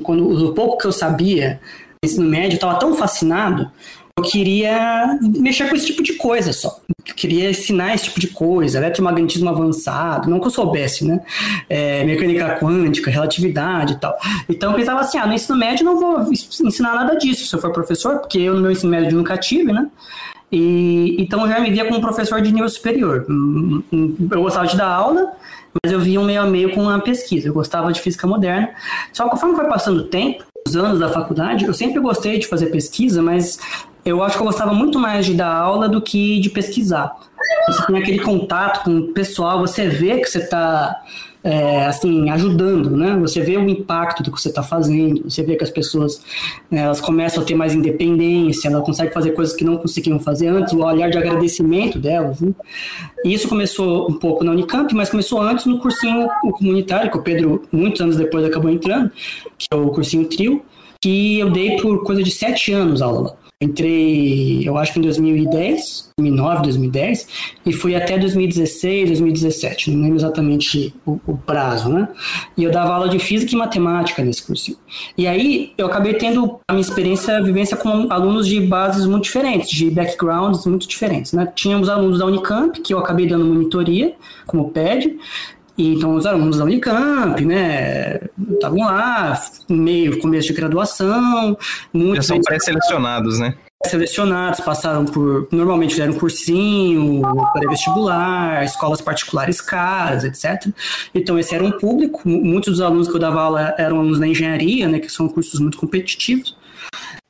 Quando, o pouco que eu sabia, no ensino médio, eu tava tão fascinado eu queria mexer com esse tipo de coisa só. Eu queria ensinar esse tipo de coisa, eletromagnetismo avançado, não que eu soubesse, né? É, mecânica quântica, relatividade e tal. Então eu pensava assim, ah, no ensino médio não vou ensinar nada disso se eu for professor, porque eu no meu ensino médio nunca tive, né? E, então eu já me via como professor de nível superior. Hum, hum, Eu gostava de dar aula, mas eu via um meio a meio com a pesquisa. Eu gostava de física moderna. Só que conforme foi passando o tempo, anos da faculdade, eu sempre gostei de fazer pesquisa, mas eu acho que eu gostava muito mais de dar aula do que de pesquisar. Você tem aquele contato com o pessoal, você vê que você está assim ajudando, né? Você vê o impacto do que você está fazendo, você vê que as pessoas né, elas começam a ter mais independência, elas conseguem fazer coisas que não conseguiam fazer antes, o olhar de agradecimento delas. Né? E isso começou um pouco na Unicamp, mas começou antes no cursinho comunitário, que o Pedro, muitos anos depois, acabou entrando, que é o cursinho Trio, que eu dei por coisa de sete anos aula lá. Entrei, eu acho que em 2010, 2009, 2010, e fui até 2016, 2017, não lembro exatamente o, o, prazo, né? E eu dava aula de física e matemática nesse cursinho. E aí eu acabei tendo a minha experiência, a vivência com alunos de bases muito diferentes, de backgrounds muito diferentes, né? Tínhamos alunos da Unicamp, que eu acabei dando monitoria, como PED, e, então, os alunos da Unicamp, né, estavam lá, meio começo de graduação. Muitos Já são pré-selecionados, né? Selecionados, passaram por. Normalmente fizeram cursinho, pré-vestibular, escolas particulares caras, etc. Então, esse era um público. Muitos dos alunos que eu dava aula eram alunos da engenharia, né, que são cursos muito competitivos.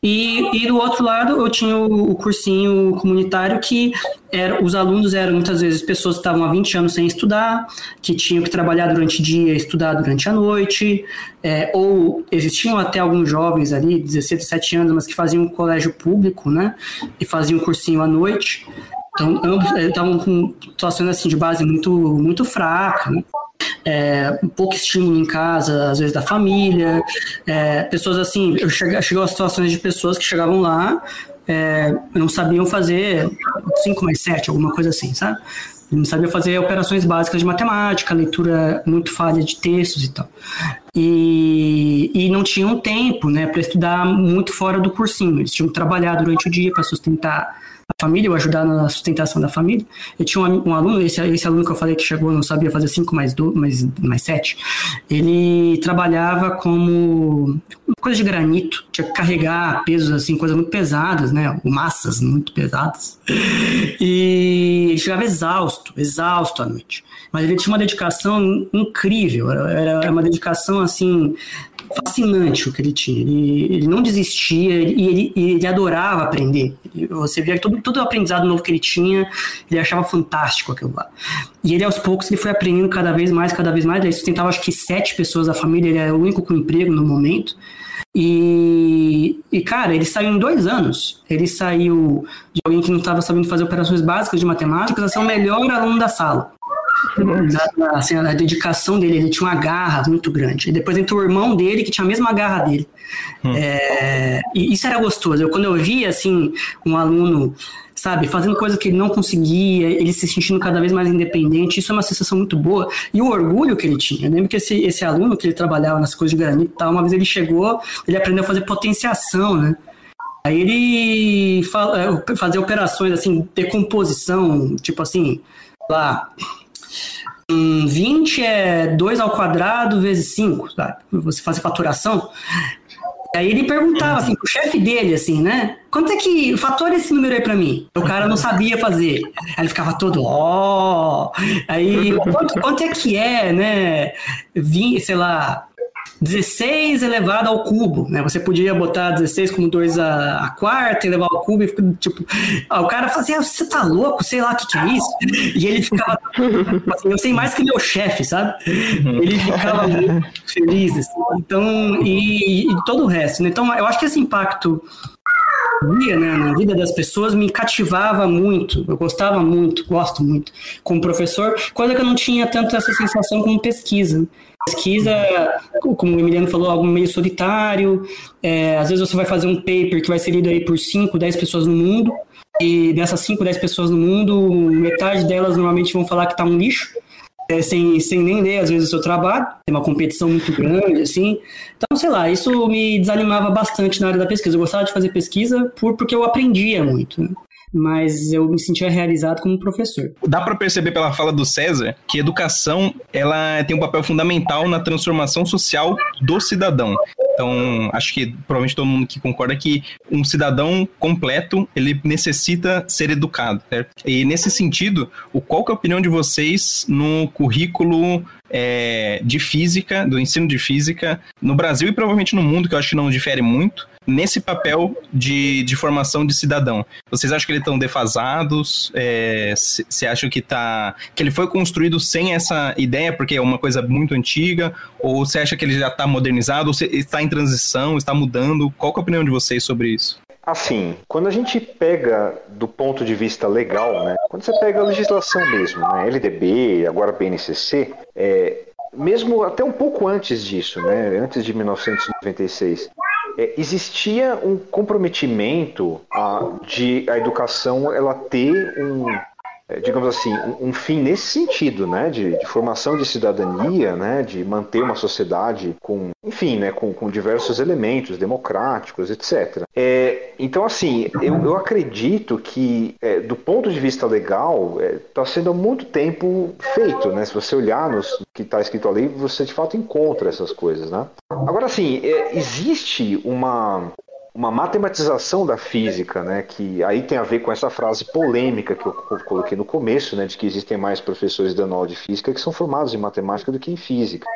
E, e, do outro lado, eu tinha o, cursinho comunitário que era, os alunos eram muitas vezes pessoas que estavam há 20 anos sem estudar, que tinham que trabalhar durante o dia e estudar durante a noite, é, ou existiam até alguns jovens ali, 16, 17 anos, mas que faziam um colégio público, né, e faziam um cursinho à noite. Então, ambos estavam com situações assim, de base muito, muito fraca, né? É, pouco estímulo em casa, às vezes da família, é, pessoas assim, eu cheguei, chegou a situações de pessoas que chegavam lá, é, não sabiam fazer 5 mais 7, alguma coisa assim, sabe? Não sabia fazer operações básicas de matemática, leitura muito falha de textos e tal. E, e não tinham tempo né, para estudar muito fora do cursinho. Eles tinham que trabalhar durante o dia para sustentar a família, ou ajudar na sustentação da família. Eu tinha um, um, aluno, esse, esse aluno que eu falei que chegou, não sabia fazer 5 mais 2, mais, mais 7, ele trabalhava como coisa de granito, tinha que carregar pesos, assim, coisas muito pesadas, né, massas muito pesadas. E ele chegava exausto, exausto à noite. Mas ele tinha uma dedicação incrível, era, uma dedicação, assim, fascinante o que ele tinha. Ele, ele não desistia e ele, ele, adorava aprender. Você via todo, todo o aprendizado novo que ele tinha, ele achava fantástico aquilo lá. E ele, aos poucos, ele foi aprendendo cada vez mais, cada vez mais. Ele sustentava, acho que, sete pessoas da família, ele era o único com emprego no momento. E, e, cara, ele saiu em dois anos. Ele saiu de alguém que não estava sabendo fazer operações básicas de matemática a ser o melhor aluno da sala assim, a dedicação dele, ele tinha uma garra muito grande. E depois entrou o irmão dele, que tinha a mesma garra dele. Hum. É, e isso era gostoso. Eu, quando eu via, assim, um aluno, sabe, fazendo coisas que ele não conseguia, ele se sentindo cada vez mais independente, isso é uma sensação muito boa. E o orgulho que ele tinha. Eu lembro que esse, esse aluno que ele trabalhava nas coisas de granito e tal, uma vez ele chegou, ele aprendeu a fazer potenciação, né? Aí ele é, fazia operações assim, decomposição, tipo assim, lá, 20 é 2 ao quadrado vezes 5, sabe? Você fazer faturação. Aí ele perguntava assim, pro chefe dele, assim, né? Quanto é que. Fatora esse número aí pra mim. O cara não sabia fazer. Aí ele ficava todo, ó. Oh! Aí, quanto, quanto é que é, né? 20, sei lá, 16 elevado ao cubo, né? Você podia botar 16 como 2 a, a quarta, elevar ao cubo e tipo, o cara fazia, assim, você tá louco, sei lá o que, que é isso. E ele ficava, assim, eu sei mais que meu chefe, sabe? Ele ficava muito feliz, assim. Então, e, e todo o resto, né? Então, eu acho que esse impacto via né, na vida das pessoas me cativava muito. Eu gostava muito, gosto muito como professor, coisa que eu não tinha tanto essa sensação como pesquisa. Pesquisa, como o Emiliano falou, algo meio solitário. É, às vezes você vai fazer um paper que vai ser lido aí por 5, 10 pessoas no mundo, e dessas 5, 10 pessoas no mundo, metade delas normalmente vão falar que está um lixo é, sem, sem nem ler, às vezes, o seu trabalho, tem uma competição muito grande, assim. Então, sei lá, isso me desanimava bastante na área da pesquisa. Eu gostava de fazer pesquisa por, porque eu aprendia muito. Né? mas eu me sentia realizado como professor. Dá para perceber pela fala do César que educação ela tem um papel fundamental na transformação social do cidadão. Então, acho que provavelmente todo mundo que concorda que um cidadão completo, ele necessita ser educado, certo? E nesse sentido, o qual que é a opinião de vocês no currículo é, de física, do ensino de física, no Brasil e provavelmente no mundo, que eu acho que não difere muito, nesse papel de, de formação de cidadão. Vocês acham que eles estão defasados? É, acha que, tá, que ele foi construído sem essa ideia, porque é uma coisa muito antiga? Ou você acha que ele já está modernizado? Ou está em transição, está mudando? Qual é a opinião de vocês sobre isso? Assim, quando a gente pega do ponto de vista legal, né? Quando você pega a legislação mesmo, né? LDB, agora BNCC, é, mesmo até um pouco antes disso, né? Antes de 1996, é, existia um comprometimento a, de a educação ela ter um digamos assim, um, um, fim nesse sentido, né, de, de, formação de cidadania, né, de manter uma sociedade com, enfim, né, com, com diversos elementos democráticos, etc. É, então, assim, eu, eu acredito que, é, do ponto de vista legal, está é, sendo há muito tempo feito, né, se você olhar no que está escrito ali, você de fato encontra essas coisas, né. Agora, assim, é, existe uma uma matematização da física, né, que aí tem a ver com essa frase polêmica que eu coloquei no começo, né, de que existem mais professores dando aula de física que são formados em matemática do que em física.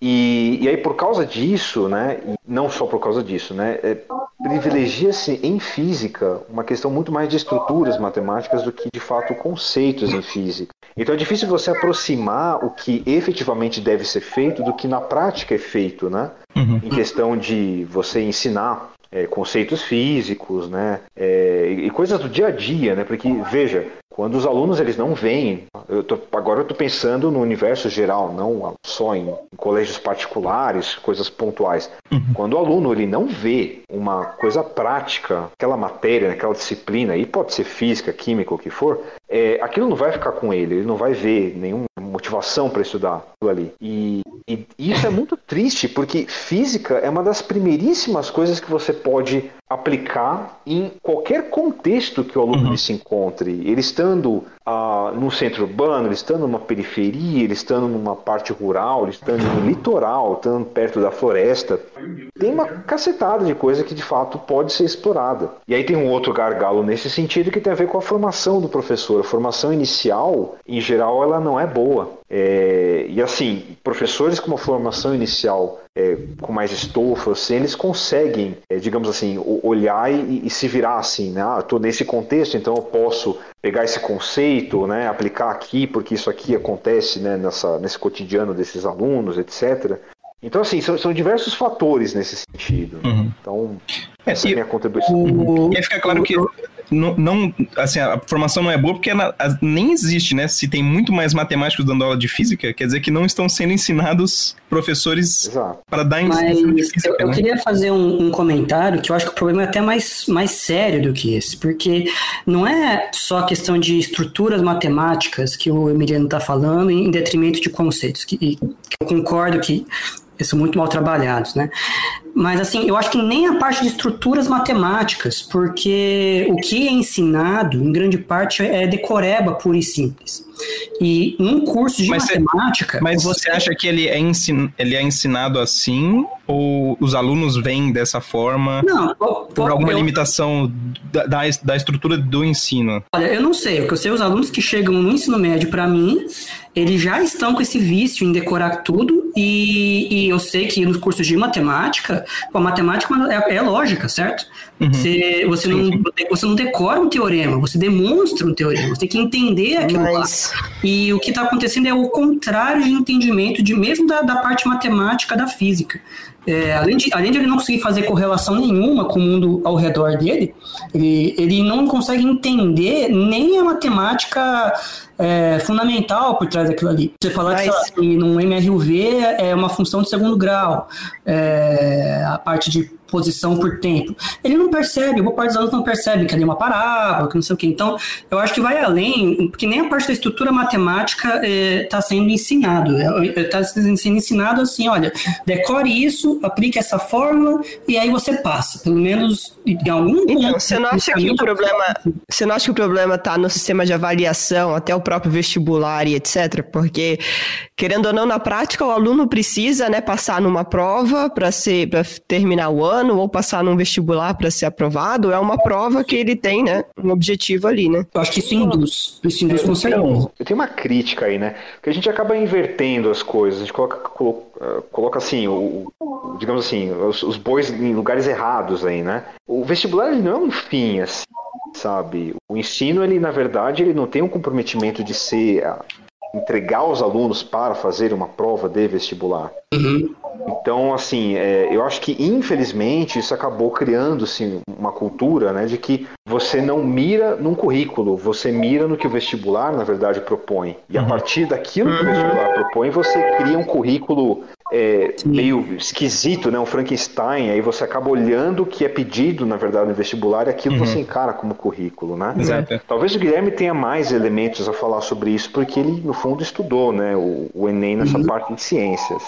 E, e aí por causa disso, né, e não só por causa disso, né, é, privilegia-se em física uma questão muito mais de estruturas matemáticas do que de fato conceitos em física. Então é difícil você aproximar o que efetivamente deve ser feito do que na prática é feito, né? Uhum. Em questão de você ensinar é, conceitos físicos, né? É, e coisas do dia a dia, né? Porque, veja, quando os alunos eles não veem, eu tô, agora eu estou pensando no universo geral, não só em, em colégios particulares, coisas pontuais. Uhum. Quando o aluno ele não vê uma coisa prática, aquela matéria, aquela disciplina, e pode ser física, química, o que for, é, aquilo não vai ficar com ele, ele não vai ver nenhuma motivação para estudar aquilo ali. E, e isso é muito triste, porque física é uma das primeiríssimas coisas que você pode aplicar em qualquer contexto que o aluno uhum. se encontre. Ele estando ah, no centro urbano, ele estando numa periferia, ele estando numa parte rural, ele estando no litoral, estando perto da floresta. Tem uma cacetada de coisa que de fato pode ser explorada. E aí tem um outro gargalo nesse sentido que tem a ver com a formação do professor. A formação inicial, em geral, ela não é boa. É, e assim, professores com uma formação inicial é, com mais estofa, assim, eles conseguem, é, digamos assim, olhar e, e, se virar assim, né? Ah, estou nesse contexto, então eu posso pegar esse conceito, né, aplicar aqui, porque isso aqui acontece né, nessa, nesse cotidiano desses alunos, etc. Então, assim, são, são diversos fatores nesse sentido. Uhum. Então, é, essa é a minha contribuição. O... E aí fica claro que não, não, assim, a formação não é boa porque ela, nem existe, né? Se tem muito mais matemáticos dando aula de física, quer dizer que não estão sendo ensinados professores para dar ensino de física. Eu, né? eu queria fazer um, um, comentário que eu acho que o problema é até mais, mais sério do que esse, porque não é só a questão de estruturas matemáticas que o Emiliano está falando em detrimento de conceitos, que, que eu concordo que são muito mal trabalhados, né? Mas assim, eu acho que nem a parte de estruturas matemáticas, porque o que é ensinado, em grande parte, é decoreba pura e simples. E num curso de mas matemática. Mas você acha que ele é, ensin, ele é ensinado assim? Ou os alunos vêm dessa forma não, por alguma eu, limitação da, da, da, estrutura do ensino? Olha, eu não sei. O que eu sei, os alunos que chegam no ensino médio, para mim, eles já estão com esse vício em decorar tudo. E, e eu sei que nos cursos de matemática, a matemática é, é lógica, certo? Uhum. Você, você, não, você não decora um teorema, você demonstra um teorema, você tem que entender aquilo Mas... lá. E o que está acontecendo é o contrário de entendimento de mesmo da, da parte matemática da física. É, além, de, além de ele não conseguir fazer correlação nenhuma com o mundo ao redor dele, ele, ele não consegue entender nem a matemática é, fundamental por trás daquilo ali. Você falar Mas... que, no MRUV é uma função de segundo grau, é, a parte de posição por tempo. Ele não percebe, boa parte dos alunos não percebe que ali é uma parábola, que não sei o quê. Então, eu acho que vai além, porque nem a parte da estrutura matemática está é, sendo ensinado. Está é, sendo ensinado assim, olha, decore isso, aplique essa fórmula e aí você passa. Pelo menos em algum então, ponto. Você não acha que o problema, você não acha que o problema está no sistema de avaliação, até o próprio vestibular e etc? Porque querendo ou não na prática o aluno precisa, né, passar numa prova para ser para terminar o ano ano ou passar num vestibular para ser aprovado, é uma prova que ele tem, né? Um objetivo ali, né? Eu acho que isso induz. Isso induz com certeza. Eu tenho uma crítica aí, né? Porque a gente acaba invertendo as coisas. A gente coloca, coloca assim, o, digamos assim, os, os bois em lugares errados aí, né? O vestibular ele não é um fim, assim sabe? O ensino, ele na verdade, ele não tem um comprometimento de ser entregar os alunos para fazer uma prova de vestibular. Uhum. Então, assim, é, eu acho que infelizmente isso acabou criando assim, uma cultura né, de que você não mira num currículo, você mira no que o vestibular, na verdade, propõe. E a uhum. partir daquilo que o vestibular propõe, você cria um currículo é, meio esquisito, né? Um Frankenstein, aí você acaba olhando o que é pedido, na verdade, no vestibular e aquilo uhum. você encara como currículo, né? Exato. Talvez o Guilherme tenha mais elementos a falar sobre isso, porque ele, no fundo, estudou, né? O, o Enem nessa uhum. parte de ciências.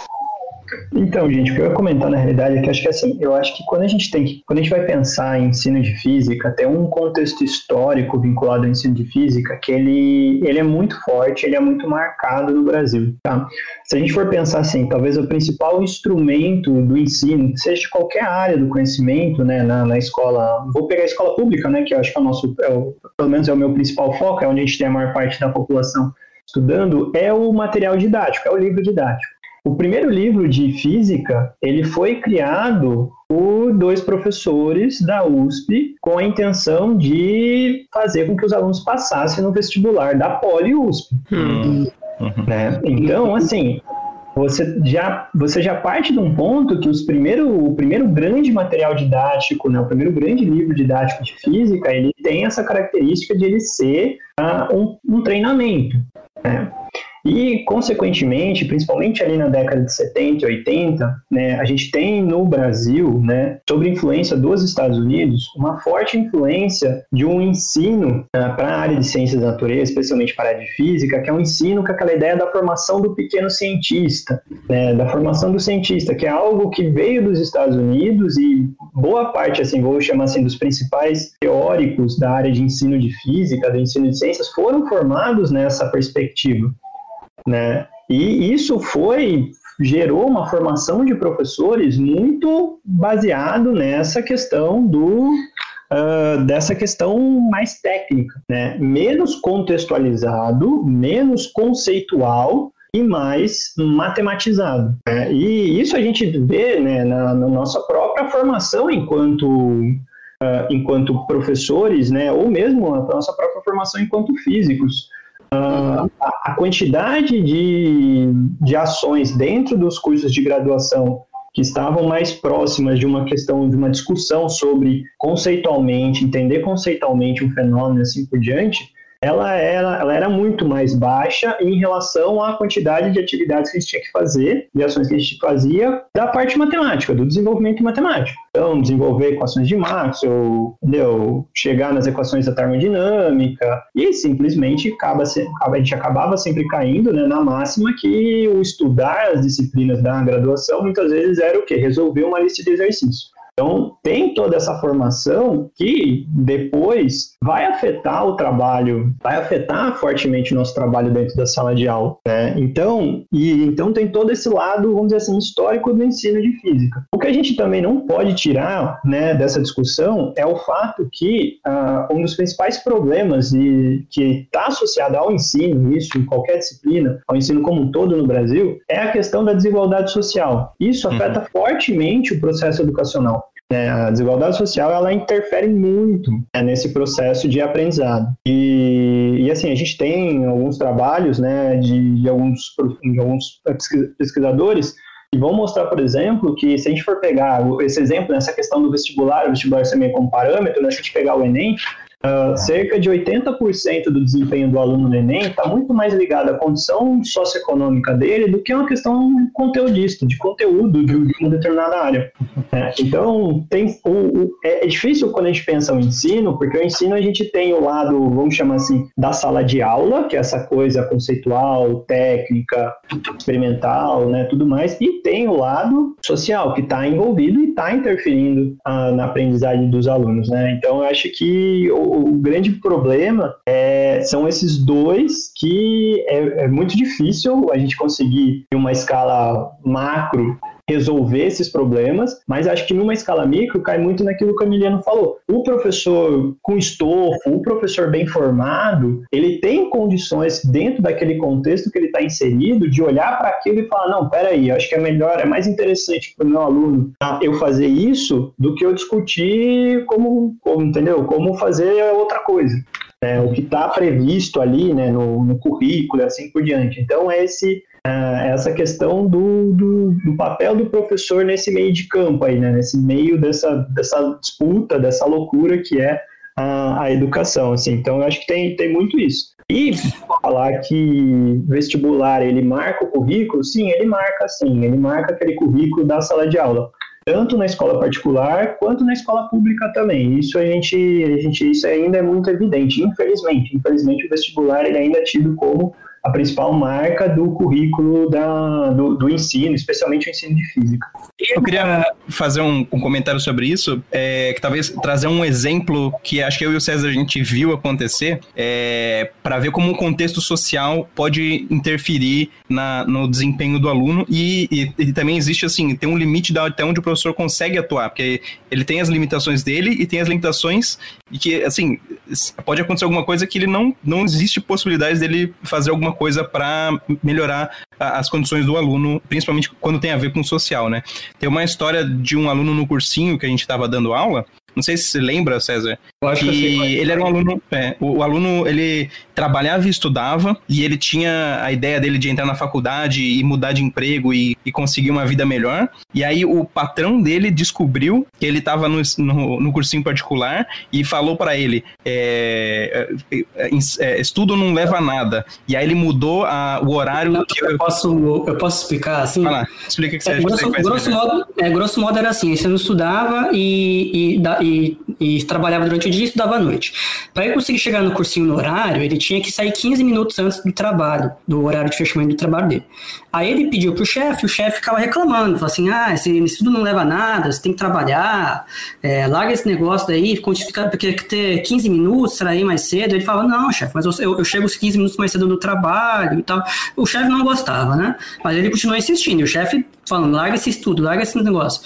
Então, gente, o que eu ia comentar na realidade é que acho que assim, eu acho que quando a gente tem quando a gente vai pensar em ensino de física, tem um contexto histórico vinculado ao ensino de física que ele, ele é muito forte, ele é muito marcado no Brasil, tá? Se a gente for pensar assim, talvez o principal instrumento do ensino, seja de qualquer área do conhecimento, né, na, na escola, vou pegar a escola pública, né, que eu acho que é o nosso, é o, pelo menos é o meu principal foco, é onde a gente tem a maior parte da população estudando, é o material didático, é o livro didático. O primeiro livro de física, ele foi criado por dois professores da USP com a intenção de fazer com que os alunos passassem no vestibular da Poli USP. Hum. Né? Então, assim, você já, você já parte de um ponto que os primeiro, o primeiro grande material didático, né, o primeiro grande livro didático de física, ele tem essa característica de ele ser uh, um, um treinamento. Né? E, consequentemente, principalmente ali na década de 70 e 80, né, a gente tem no Brasil, né, sob influência dos Estados Unidos, uma forte influência de um ensino né, para a área de ciências da natureza, especialmente para a área de física, que é um ensino com aquela ideia da formação do pequeno cientista, né, da formação do cientista, que é algo que veio dos Estados Unidos e boa parte, assim, vou chamar assim, dos principais teóricos da área de ensino de física, do ensino de ciências, foram formados nessa perspectiva né? E isso foi gerou uma formação de professores muito baseado nessa questão do uh, dessa questão mais técnica, né? Menos contextualizado, menos conceitual e mais matematizado. Né? E isso a gente vê né, na, na nossa própria formação enquanto uh, enquanto professores, né? Ou mesmo a nossa própria formação enquanto físicos. A quantidade de, de ações dentro dos cursos de graduação que estavam mais próximas de uma questão, de uma discussão sobre conceitualmente, entender conceitualmente um fenômeno assim por diante, ela era, ela era muito mais baixa em relação à quantidade de atividades que a gente tinha que fazer, de ações que a gente fazia da parte matemática, do desenvolvimento matemático. Então, desenvolver equações de Maxwell, entendeu? chegar nas equações da termodinâmica, e simplesmente acaba, a gente acabava sempre caindo né, na máxima que o estudar as disciplinas da graduação muitas vezes era o quê? Resolver uma lista de exercícios. Então, tem toda essa formação que depois vai afetar o trabalho, vai afetar fortemente o nosso trabalho dentro da sala de aula, né? Então, e então tem todo esse lado, vamos dizer assim, histórico do ensino de física. O que a gente também não pode tirar, né, dessa discussão é o fato que uh, um dos principais problemas e que está associado ao ensino, isso em qualquer disciplina, ao ensino como um todo no Brasil, é a questão da desigualdade social. Isso afeta uhum. fortemente o processo educacional. Né? A desigualdade social ela interfere muito né, nesse processo de aprendizado. E, e, assim, a gente tem alguns trabalhos né, de, de alguns, de alguns pesquisadores que vão mostrar, por exemplo, que se a gente for pegar esse exemplo, nessa questão do vestibular, o vestibular meio como parâmetro, né, se a gente pegar o Enem, Uh, cerca de 80% do desempenho do aluno no Enem está muito mais ligado à condição socioeconômica dele do que uma questão conteudista, de conteúdo de, uma determinada área. É, então, tem o, o, é, é, difícil quando a gente pensa o ensino, porque o ensino a gente tem o lado, vamos chamar assim, da sala de aula, que é essa coisa conceitual, técnica, experimental, né, tudo mais, e tem o lado social, que está envolvido e está interferindo uh, na aprendizagem dos alunos. Né? Então, eu acho que o grande problema é, são esses dois que é, é muito difícil a gente conseguir em uma escala macro resolver esses problemas, mas acho que numa escala micro cai muito naquilo que o Emiliano falou. O professor com estofo, o professor bem formado, ele tem condições dentro daquele contexto que ele está inserido de olhar para aquilo e falar, não, peraí, acho que é melhor, é mais interessante para o meu aluno tá, eu fazer isso do que eu discutir como, como entendeu? Como fazer outra coisa. É, o que está previsto ali né, no, no currículo e assim por diante. Então, é esse essa questão do, do, do, papel do professor nesse meio de campo aí, né? nesse meio dessa, dessa disputa, dessa loucura que é a, a educação, assim. Então, eu acho que tem, tem muito isso. E falar que vestibular ele marca o currículo, sim, ele marca sim, ele marca aquele currículo da sala de aula, tanto na escola particular quanto na escola pública também. Isso a gente, a gente isso ainda é muito evidente, infelizmente. Infelizmente o vestibular ele ainda é tido como a principal marca do currículo da, do, do, ensino, especialmente o ensino de física. Eu queria fazer um, um comentário sobre isso, é, que talvez trazer um exemplo que acho que eu e o César a gente viu acontecer, é, para ver como o contexto social pode interferir na, no desempenho do aluno e, e, e, também existe assim, tem um limite da, até onde o professor consegue atuar, porque ele tem as limitações dele e tem as limitações e que, assim, pode acontecer alguma coisa que ele não, não existe possibilidade dele fazer alguma coisa para melhorar as condições do aluno, principalmente quando tem a ver com o social, né? Tem uma história de um aluno no cursinho que a gente estava dando aula, Não sei se você lembra, César. Eu acho que, que eu sei. ele era um aluno. é, o, o aluno ele trabalhava e estudava e ele tinha a ideia dele de entrar na faculdade e mudar de emprego e, e conseguir uma vida melhor. E aí o patrão dele descobriu que ele estava no, no, no cursinho particular e falou para ele: é, é, é, é, estudo não leva a nada. E aí ele mudou a- o horário Não, que eu, eu. posso, eu posso explicar assim? Vai lá, explica o que você É, acha que grosso, grosso modo, é, grosso modo era assim, você não estudava e, e, e- e trabalhava durante o dia e estudava à noite. Para ele conseguir chegar no cursinho no horário, ele tinha que sair 15 minutos antes do trabalho, do horário de fechamento do trabalho dele. Aí ele pediu pro chefe, o chefe ficava reclamando, falou assim, ah, esse estudo não leva a nada, você tem que trabalhar, é, larga esse negócio daí, porque ter 15 minutos, sair mais cedo. Ele falava, não, chefe, mas eu, eu chego os 15 minutos mais cedo no trabalho e tal. O chefe não gostava, né? Mas ele continuou insistindo, e o chefe falando, larga esse estudo, larga esse negócio.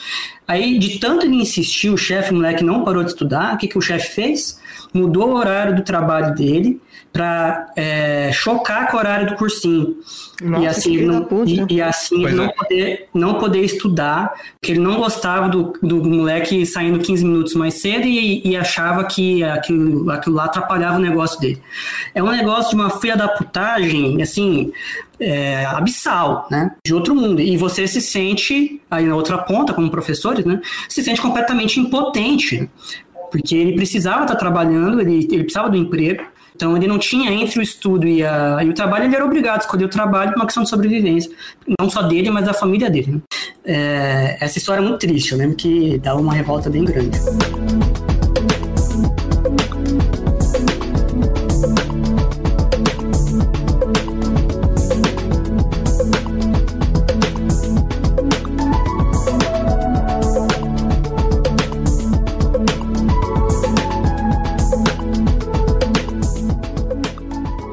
Aí, de tanto ele insistir, o chefe, moleque não parou de estudar, o que, que o chefe fez? Mudou o horário do trabalho dele para chocar com o horário do cursinho. Nossa, e assim, não, e, e assim Pois ele é. não, poder, não poder estudar, porque ele não gostava do, do moleque saindo 15 minutos mais cedo e, e achava que aquilo, aquilo lá atrapalhava o negócio dele. É um negócio de uma filha da putagem, assim, é, abissal, né? De outro mundo. E você se sente, aí na outra ponta, como professores, né? Se sente completamente impotente, porque ele precisava estar trabalhando, ele, ele precisava do emprego, então ele não tinha entre o estudo e, a, e o trabalho, ele era obrigado a escolher o trabalho por uma questão de sobrevivência, não só dele, mas da família dele. né? É, essa história é muito triste, eu lembro que dá uma revolta bem grande.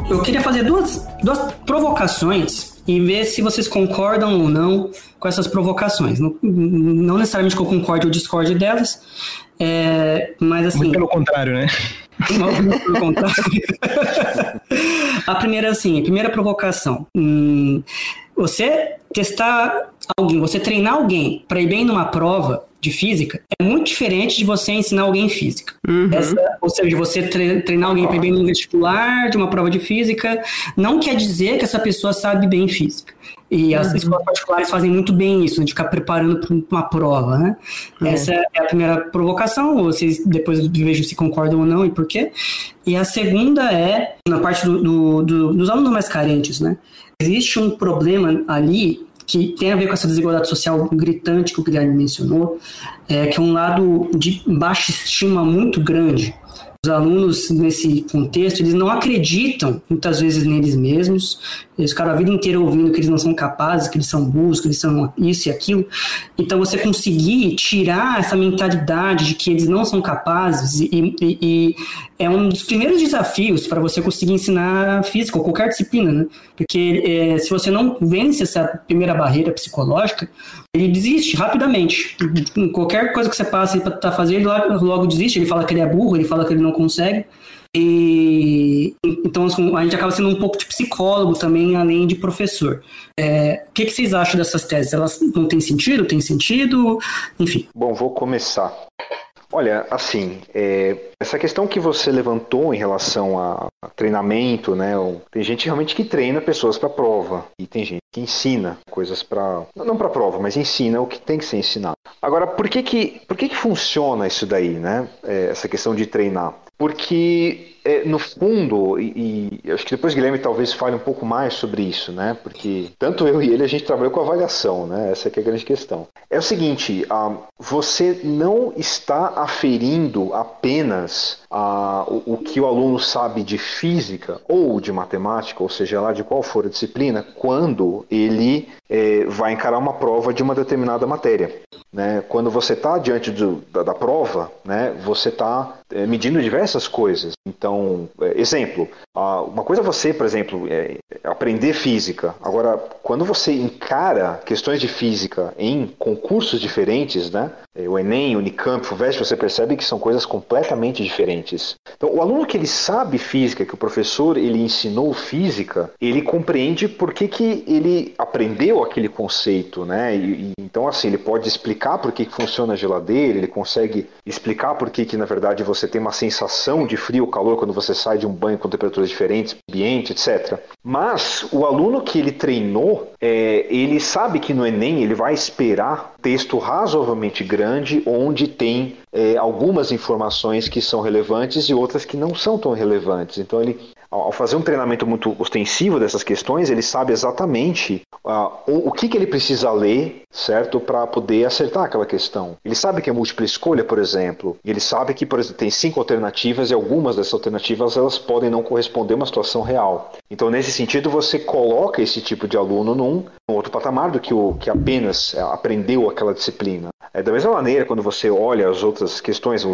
Eu queria fazer duas, duas provocações e ver se vocês concordam ou não com essas provocações. Não, não necessariamente que eu concorde ou discorde delas, é, mas assim. Muito pelo contrário, né? Não, pelo contrário. a primeira, assim, a primeira provocação. Hum, você testar alguém, você treinar alguém para ir bem numa prova de física é muito diferente de você ensinar alguém física. Essa, ou seja, você tre- treinar alguém para ir bem no vestibular, de uma prova de física, não quer dizer que essa pessoa sabe bem física. E as escolas particulares fazem muito bem isso, de ficar preparando para uma prova, né? Essa é a primeira provocação, ou vocês depois vejam se concordam ou não e por quê. E a segunda é, na parte do- do- do- dos alunos mais carentes, né? Existe um problema ali que tem a ver com essa desigualdade social gritante que o Guilherme mencionou, é, que é um lado de baixa estima muito grande. Os alunos, nesse contexto, eles não acreditam, muitas vezes, neles mesmos. Eles ficaram a vida inteira ouvindo que eles não são capazes, que eles são burros, que eles são isso e aquilo. Então, você conseguir tirar essa mentalidade de que eles não são capazes e, e- e é um dos primeiros desafios para você conseguir ensinar física ou qualquer disciplina, né? Porque é, se você não vence essa primeira barreira psicológica, ele desiste rapidamente. Qualquer coisa que você passa para tentar fazer, ele logo, logo desiste. Ele fala que ele é burro, ele fala que ele não consegue. E então assim, a gente acaba sendo um pouco de psicólogo também, além de professor. É, o que, que vocês acham dessas teses? Elas não têm sentido? Tem sentido? Enfim. Bom, vou começar. Olha, assim, é, essa questão que você levantou em relação a, a treinamento, né? Tem gente realmente que treina pessoas para prova e tem gente que ensina coisas para não para prova, mas ensina o que tem que ser ensinado. Agora, por que que por que que funciona isso daí, né? É, essa questão de treinar? Porque é, no fundo, e, e acho que depois o Guilherme talvez fale um pouco mais sobre isso, né? Porque tanto eu e ele a gente trabalhou com avaliação, né? Essa é a grande questão. É o seguinte, ah, você não está aferindo apenas ah, o, o que o aluno sabe de física ou de matemática, ou seja lá de qual for a disciplina, quando ele eh, vai encarar uma prova de uma determinada matéria. Né? Quando você está diante do- da, da prova, né, você está medindo diversas coisas. Então, é, exemplo, uma coisa é você, por exemplo, é aprender física. Agora, quando você encara questões de física em concursos diferentes, né? É, o Enem, o Unicamp, o FUVEST, você percebe que são coisas completamente diferentes. Então, o aluno que ele sabe física, que o professor ele ensinou física, ele compreende por que, que ele aprendeu aquele conceito, né? E, e, então, assim, ele pode explicar por que, que funciona a geladeira, ele consegue explicar por que, que, na verdade, você tem uma sensação de frio ou calor quando você sai de um banho com temperaturas diferentes, ambiente, etc. Mas o aluno que ele treinou, é, ele sabe que no Enem ele vai esperar texto razoavelmente grande, onde tem é, algumas informações que são relevantes e outras que não são tão relevantes. Então ele ao fazer um treinamento muito ostensivo dessas questões, ele sabe exatamente uh, o, o, que, que ele precisa ler, certo, para poder acertar aquela questão. Ele sabe que é múltipla escolha, por exemplo, e ele sabe que, por exemplo, tem cinco alternativas e algumas dessas alternativas elas podem não corresponder a uma situação real. Então, nesse sentido, você coloca esse tipo de aluno num, num outro patamar do que o que apenas é, aprendeu aquela disciplina. É, da mesma maneira, quando você olha as outras questões,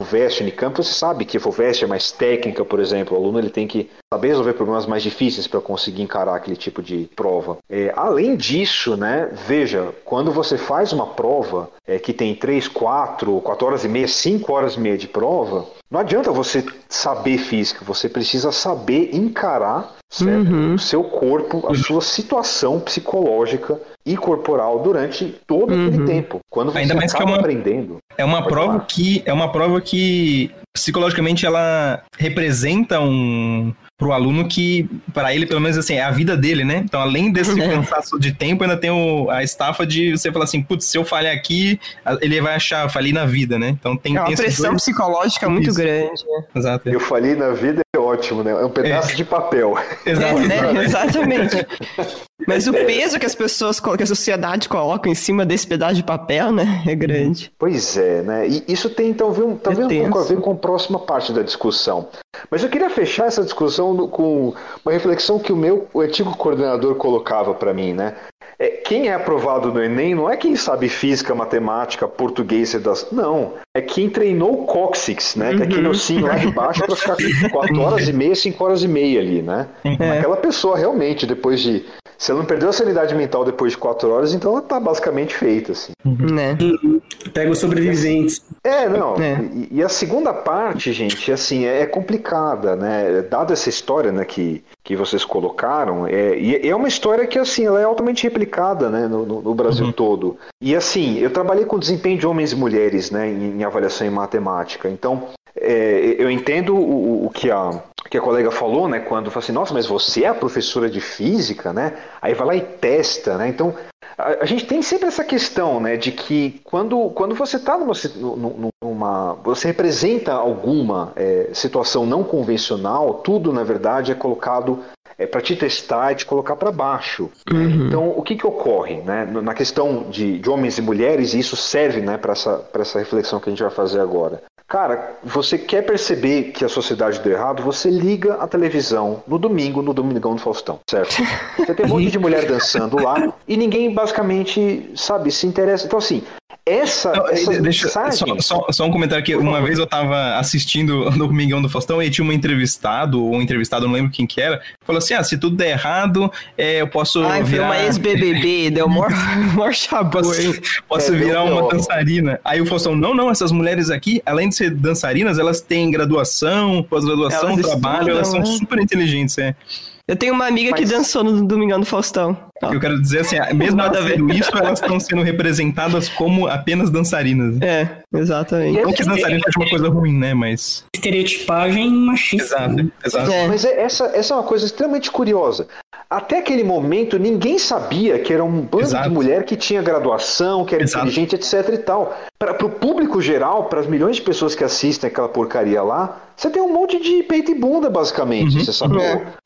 o VEST Unicamp, você sabe que o VEST é mais técnica, por exemplo, o aluno ele tem que saber resolver problemas mais difíceis para conseguir encarar aquele tipo de prova. É, além disso, né, veja, quando você faz uma prova é, que tem 3, 4, 4 horas e meia, 5 horas e meia de prova, não adianta você saber física, você precisa saber encarar uhum. o seu corpo, a sua situação psicológica e corporal durante todo uhum. aquele tempo. Quando você Ainda mais que é uma, aprendendo. É uma prova falar. que é uma prova que psicologicamente ela representa um pro aluno que, para ele, pelo menos assim, é a vida dele, né? Então, além desse é. cansaço de tempo, ainda tem o, a estafa de você falar assim, putz, se eu falhar aqui, ele vai achar, falei na vida, né? Então tem, é uma tem pressão dois... psicológica muito Isso. grande. Né? Exato. Eu falei na vida é ótimo, né? É um pedaço é. de papel. Exato. É, né? Exatamente. Mas o peso que as pessoas, que a sociedade coloca em cima desse pedaço de papel, né, é grande. Pois é, né? E isso tem talvez, talvez um pouco a ver com a próxima parte da discussão. Mas eu queria fechar essa discussão com uma reflexão que o meu o antigo coordenador colocava para mim, né? É, quem é aprovado no Enem não é quem sabe física, matemática, português, das... não. É quem treinou o cóccix, né? Uhum. Que é aquele uhum. ossinho lá de baixo para ficar 4 horas e meia, 5 horas e meia ali, né? É. Aquela pessoa realmente, depois de se ela não perdeu a sanidade mental depois de quatro horas, então ela tá basicamente feita, assim. Uhum. Né? Pega os sobreviventes. É, não. É. E, e, a segunda parte, gente, assim, é, é complicada, né? Dada essa história, né, que, que vocês colocaram, é, e é uma história que, assim, ela é altamente replicada, né, no, no, no Brasil uhum. todo. E, assim, eu trabalhei com desempenho de homens e mulheres, né, em, em avaliação em matemática. Então, é, eu entendo o, o, que a, que a colega falou, né? Quando fala assim, nossa, mas você é a professora de física, né? Aí vai lá e testa, né? Então, a, a gente tem sempre essa questão, né? De que quando, quando você está numa, numa, Você representa alguma é, situação não convencional, tudo, na verdade, é colocado é, para te testar e te colocar para baixo. Uhum. Então, o que, que ocorre? Né? Na questão de, de homens e mulheres, e isso serve né, para essa, essa reflexão que a gente vai fazer agora. Cara, você quer perceber que a sociedade deu errado? Você liga a televisão no domingo, no Domingão do Faustão, certo? Você tem um monte de mulher dançando lá e ninguém basicamente, sabe, se interessa. Então, assim, essa, Não, essa deixa, só, só, só, um comentário aqui. Uma vez eu tava assistindo no Domingão do Faustão e tinha um entrevistado, ou um entrevistado, não lembro quem que era, falou assim: ah, se tudo der errado, é, eu posso. Ah, virar... uma ex-BBB, deu maior, maior chabu, Posso, posso é, virar uma dançarina. Aí o Faustão, não, não, essas mulheres aqui, além de ser dançarinas, elas têm graduação, pós-graduação, trabalho, estudam, elas são né? super inteligentes, é. Eu tenho uma amiga Mas... que dançou no Domingão do Faustão. Eu quero dizer assim, mesmo nada vendo isso, elas estão sendo representadas como apenas dançarinas. É, exatamente. Não que dançarina seja uma coisa ruim, né? Mas. Estereotipagem machista. Exato, exato. É. Mas é, essa, essa é uma coisa extremamente curiosa. Até aquele momento, ninguém sabia que era um bando exato. de mulher que tinha graduação, que era exato. inteligente, etc e tal. Para o público geral, para as milhões de pessoas que assistem aquela porcaria lá, você tem um monte de peito e bunda, basicamente, uhum, você sabe?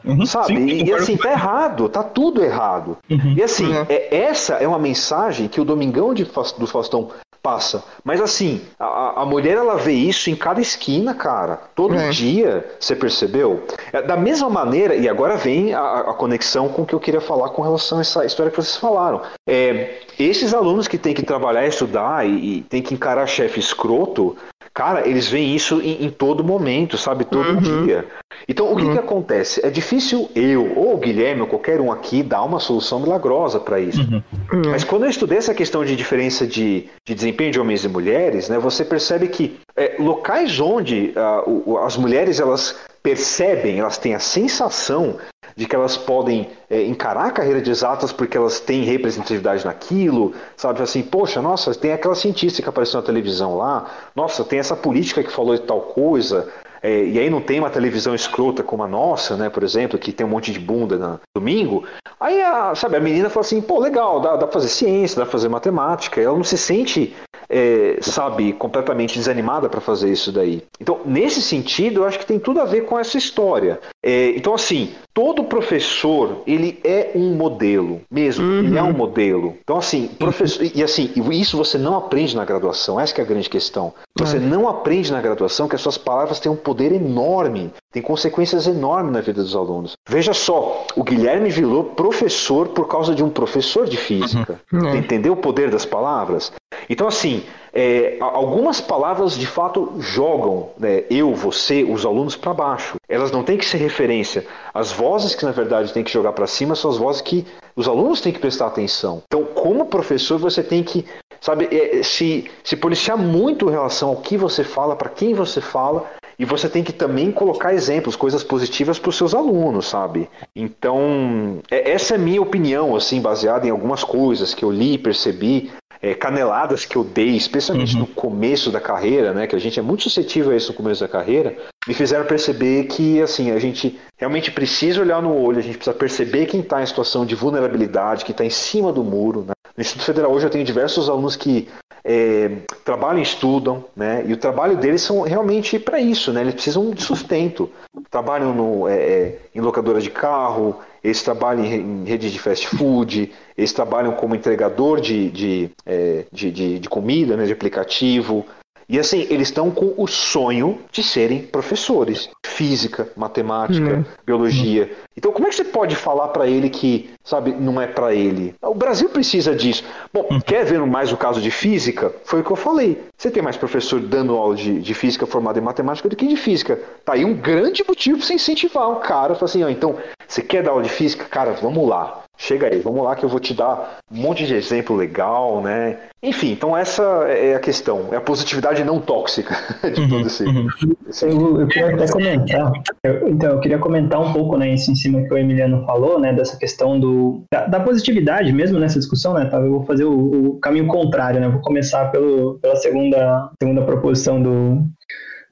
Uhum, sabe? Sim, e, e, assim, tá errado, tá tudo errado. Uhum, e assim, uhum. é, essa é uma mensagem que o Domingão de, do Faustão passa. Mas assim, a, a mulher ela vê isso em cada esquina, cara. Todo é. dia, você percebeu? É, da mesma maneira, e agora vem a, a, conexão com o que eu queria falar com relação a essa história que vocês falaram. É, esses alunos que têm que trabalhar, estudar e, e têm que encarar chefe escroto, cara, eles veem isso em, em todo momento, sabe? Todo uhum. dia. Então, o que, uhum. que acontece? É difícil eu, ou o Guilherme, ou qualquer um aqui, dar uma solução milagrosa para isso. Uhum. uhum. Mas quando eu estudei essa questão de diferença de, de desempenho de homens e mulheres, né, você percebe que é, locais onde uh, as mulheres elas percebem, elas têm a sensação de que elas podem é, encarar a carreira de exatas porque elas têm representatividade naquilo, sabe? Assim, poxa, nossa, tem aquela cientista que apareceu na televisão lá, nossa, tem essa política que falou de tal coisa, é, e aí não tem uma televisão escrota como a nossa, né, por exemplo, que tem um monte de bunda no domingo. Aí, a, sabe, a menina fala assim, pô, legal, dá, dá pra fazer ciência, dá pra fazer matemática. Ela não se sente, é, sabe, completamente desanimada para fazer isso daí. Então, nesse sentido, eu acho que tem tudo a ver com essa história. É, então, assim, todo professor, ele é um modelo, mesmo, uhum. ele é um modelo. Então, assim, professor, e assim, isso você não aprende na graduação, essa é a grande questão. Você não aprende na graduação que as suas palavras têm um poder enorme, tem consequências enormes na vida dos alunos. Veja só, o Guilherme virou professor por causa de um professor de física. Uhum. Entendeu o poder das palavras? Então, assim, é, algumas palavras de fato jogam né, eu, você, os alunos para baixo. Elas não têm que ser referência. As vozes que na verdade tem que jogar para cima são as vozes que os alunos têm que prestar atenção. Então, como professor, você tem que, sabe, é, se, se policiar muito em relação ao que você fala, para quem você fala, e você tem que também colocar exemplos, coisas positivas para os seus alunos, sabe? Então, é, essa é minha opinião, assim, baseada em algumas coisas que eu li, percebi, é, caneladas que eu dei, especialmente uhum. no começo da carreira, né? Que a gente é muito suscetível a isso no começo da carreira, me fizeram perceber que, assim, a gente realmente precisa olhar no olho, a gente precisa perceber quem está em situação de vulnerabilidade, que está em cima do muro, né? No Instituto Federal hoje eu tenho diversos alunos que é, trabalham e estudam, né? E o trabalho deles são realmente para isso, né? Eles precisam de sustento. Trabalham no, é, é, em locadora de carro, eles trabalham em rede de fast food, eles trabalham como entregador de, de, é, de, de, de comida, né, de aplicativo, e assim, eles estão com o sonho de serem professores. Física, matemática, uhum. biologia. Então, como é que você pode falar para ele que, sabe, não é para ele? O Brasil precisa disso. Bom, uhum. quer ver mais o caso de física? Foi o que eu falei. Você tem mais professor dando aula de, de física formado em matemática do que de física. Tá aí um grande motivo para você incentivar um cara. Falar assim, ó, então, você quer dar aula de física? Cara, vamos lá chega aí, vamos lá que eu vou te dar um monte de exemplo legal, né? Enfim, então essa é a questão, é a positividade não tóxica de uhum, todo esse. Uhum. esse... Eu, eu, queria até comentar, eu, então eu queria comentar um pouco, né, isso em cima que o Emiliano falou, né, dessa questão do da, da positividade mesmo nessa discussão, né? Tá? Eu vou fazer o, o caminho contrário, né? Vou começar pelo, pela segunda segunda proposição do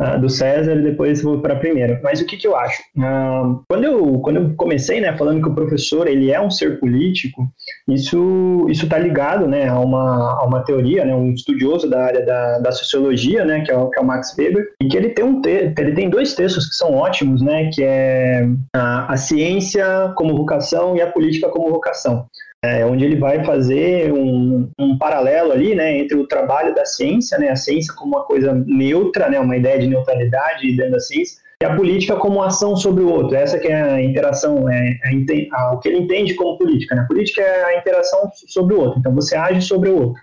uh, do César e depois vou para a primeira. Mas o que, que eu acho? Uh, quando, eu, quando eu comecei né, falando que o professor ele é um ser político, isso está ligado né, a, uma, a uma teoria, né, um estudioso da área da, da sociologia, né, que, é o, que é o Max Weber, e que ele tem, um te, ele tem dois textos que são ótimos, né, que é a, a ciência como vocação e a política como vocação é, onde ele vai fazer um, um, paralelo ali, né, entre o trabalho da ciência, né, a ciência como uma coisa neutra, né, uma ideia de neutralidade dentro da ciência, e a política como ação sobre o outro. Essa que é a interação, é, a, o que ele entende como política. Né? A política é a interação sobre o outro. Então você age sobre o outro.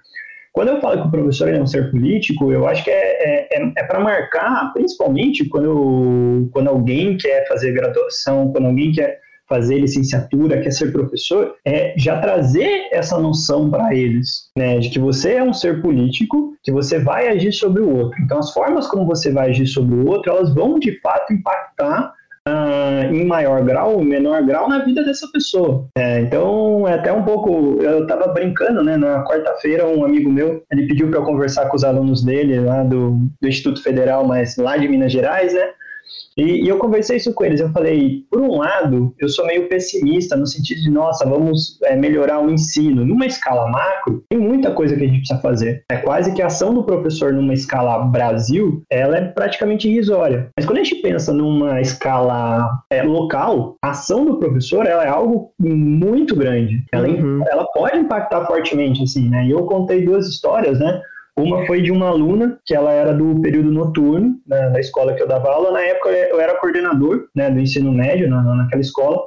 Quando eu falo que o professor é um ser político, eu acho que é, é, é, é para marcar, principalmente quando, quando alguém quer fazer graduação, quando alguém quer fazer licenciatura, quer ser professor, é já trazer essa noção para eles, né, de que você é um ser político, que você vai agir sobre o outro. Então, as formas como você vai agir sobre o outro, elas vão de fato impactar Uh, em maior grau ou menor grau na vida dessa pessoa. É, então, é até um pouco. Eu estava brincando, né? Na quarta-feira, um amigo meu ele pediu para eu conversar com os alunos dele lá do, do Instituto Federal, mas lá de Minas Gerais, né? E, e, eu conversei isso com eles. Eu falei, por um lado, eu sou meio pessimista no sentido de, nossa, vamos é, melhorar o ensino. Numa escala macro, tem muita coisa que a gente precisa fazer. É quase que a ação do professor numa escala Brasil, ela é praticamente irrisória. Mas quando a gente pensa numa escala é, local, a ação do professor ela é algo muito grande. Ela, uhum. ela pode impactar fortemente, assim, né? E eu contei duas histórias, né? Uma foi de uma aluna, que ela era do período noturno, né, da escola que eu dava aula. Na época eu era coordenador né, do ensino médio na, naquela escola.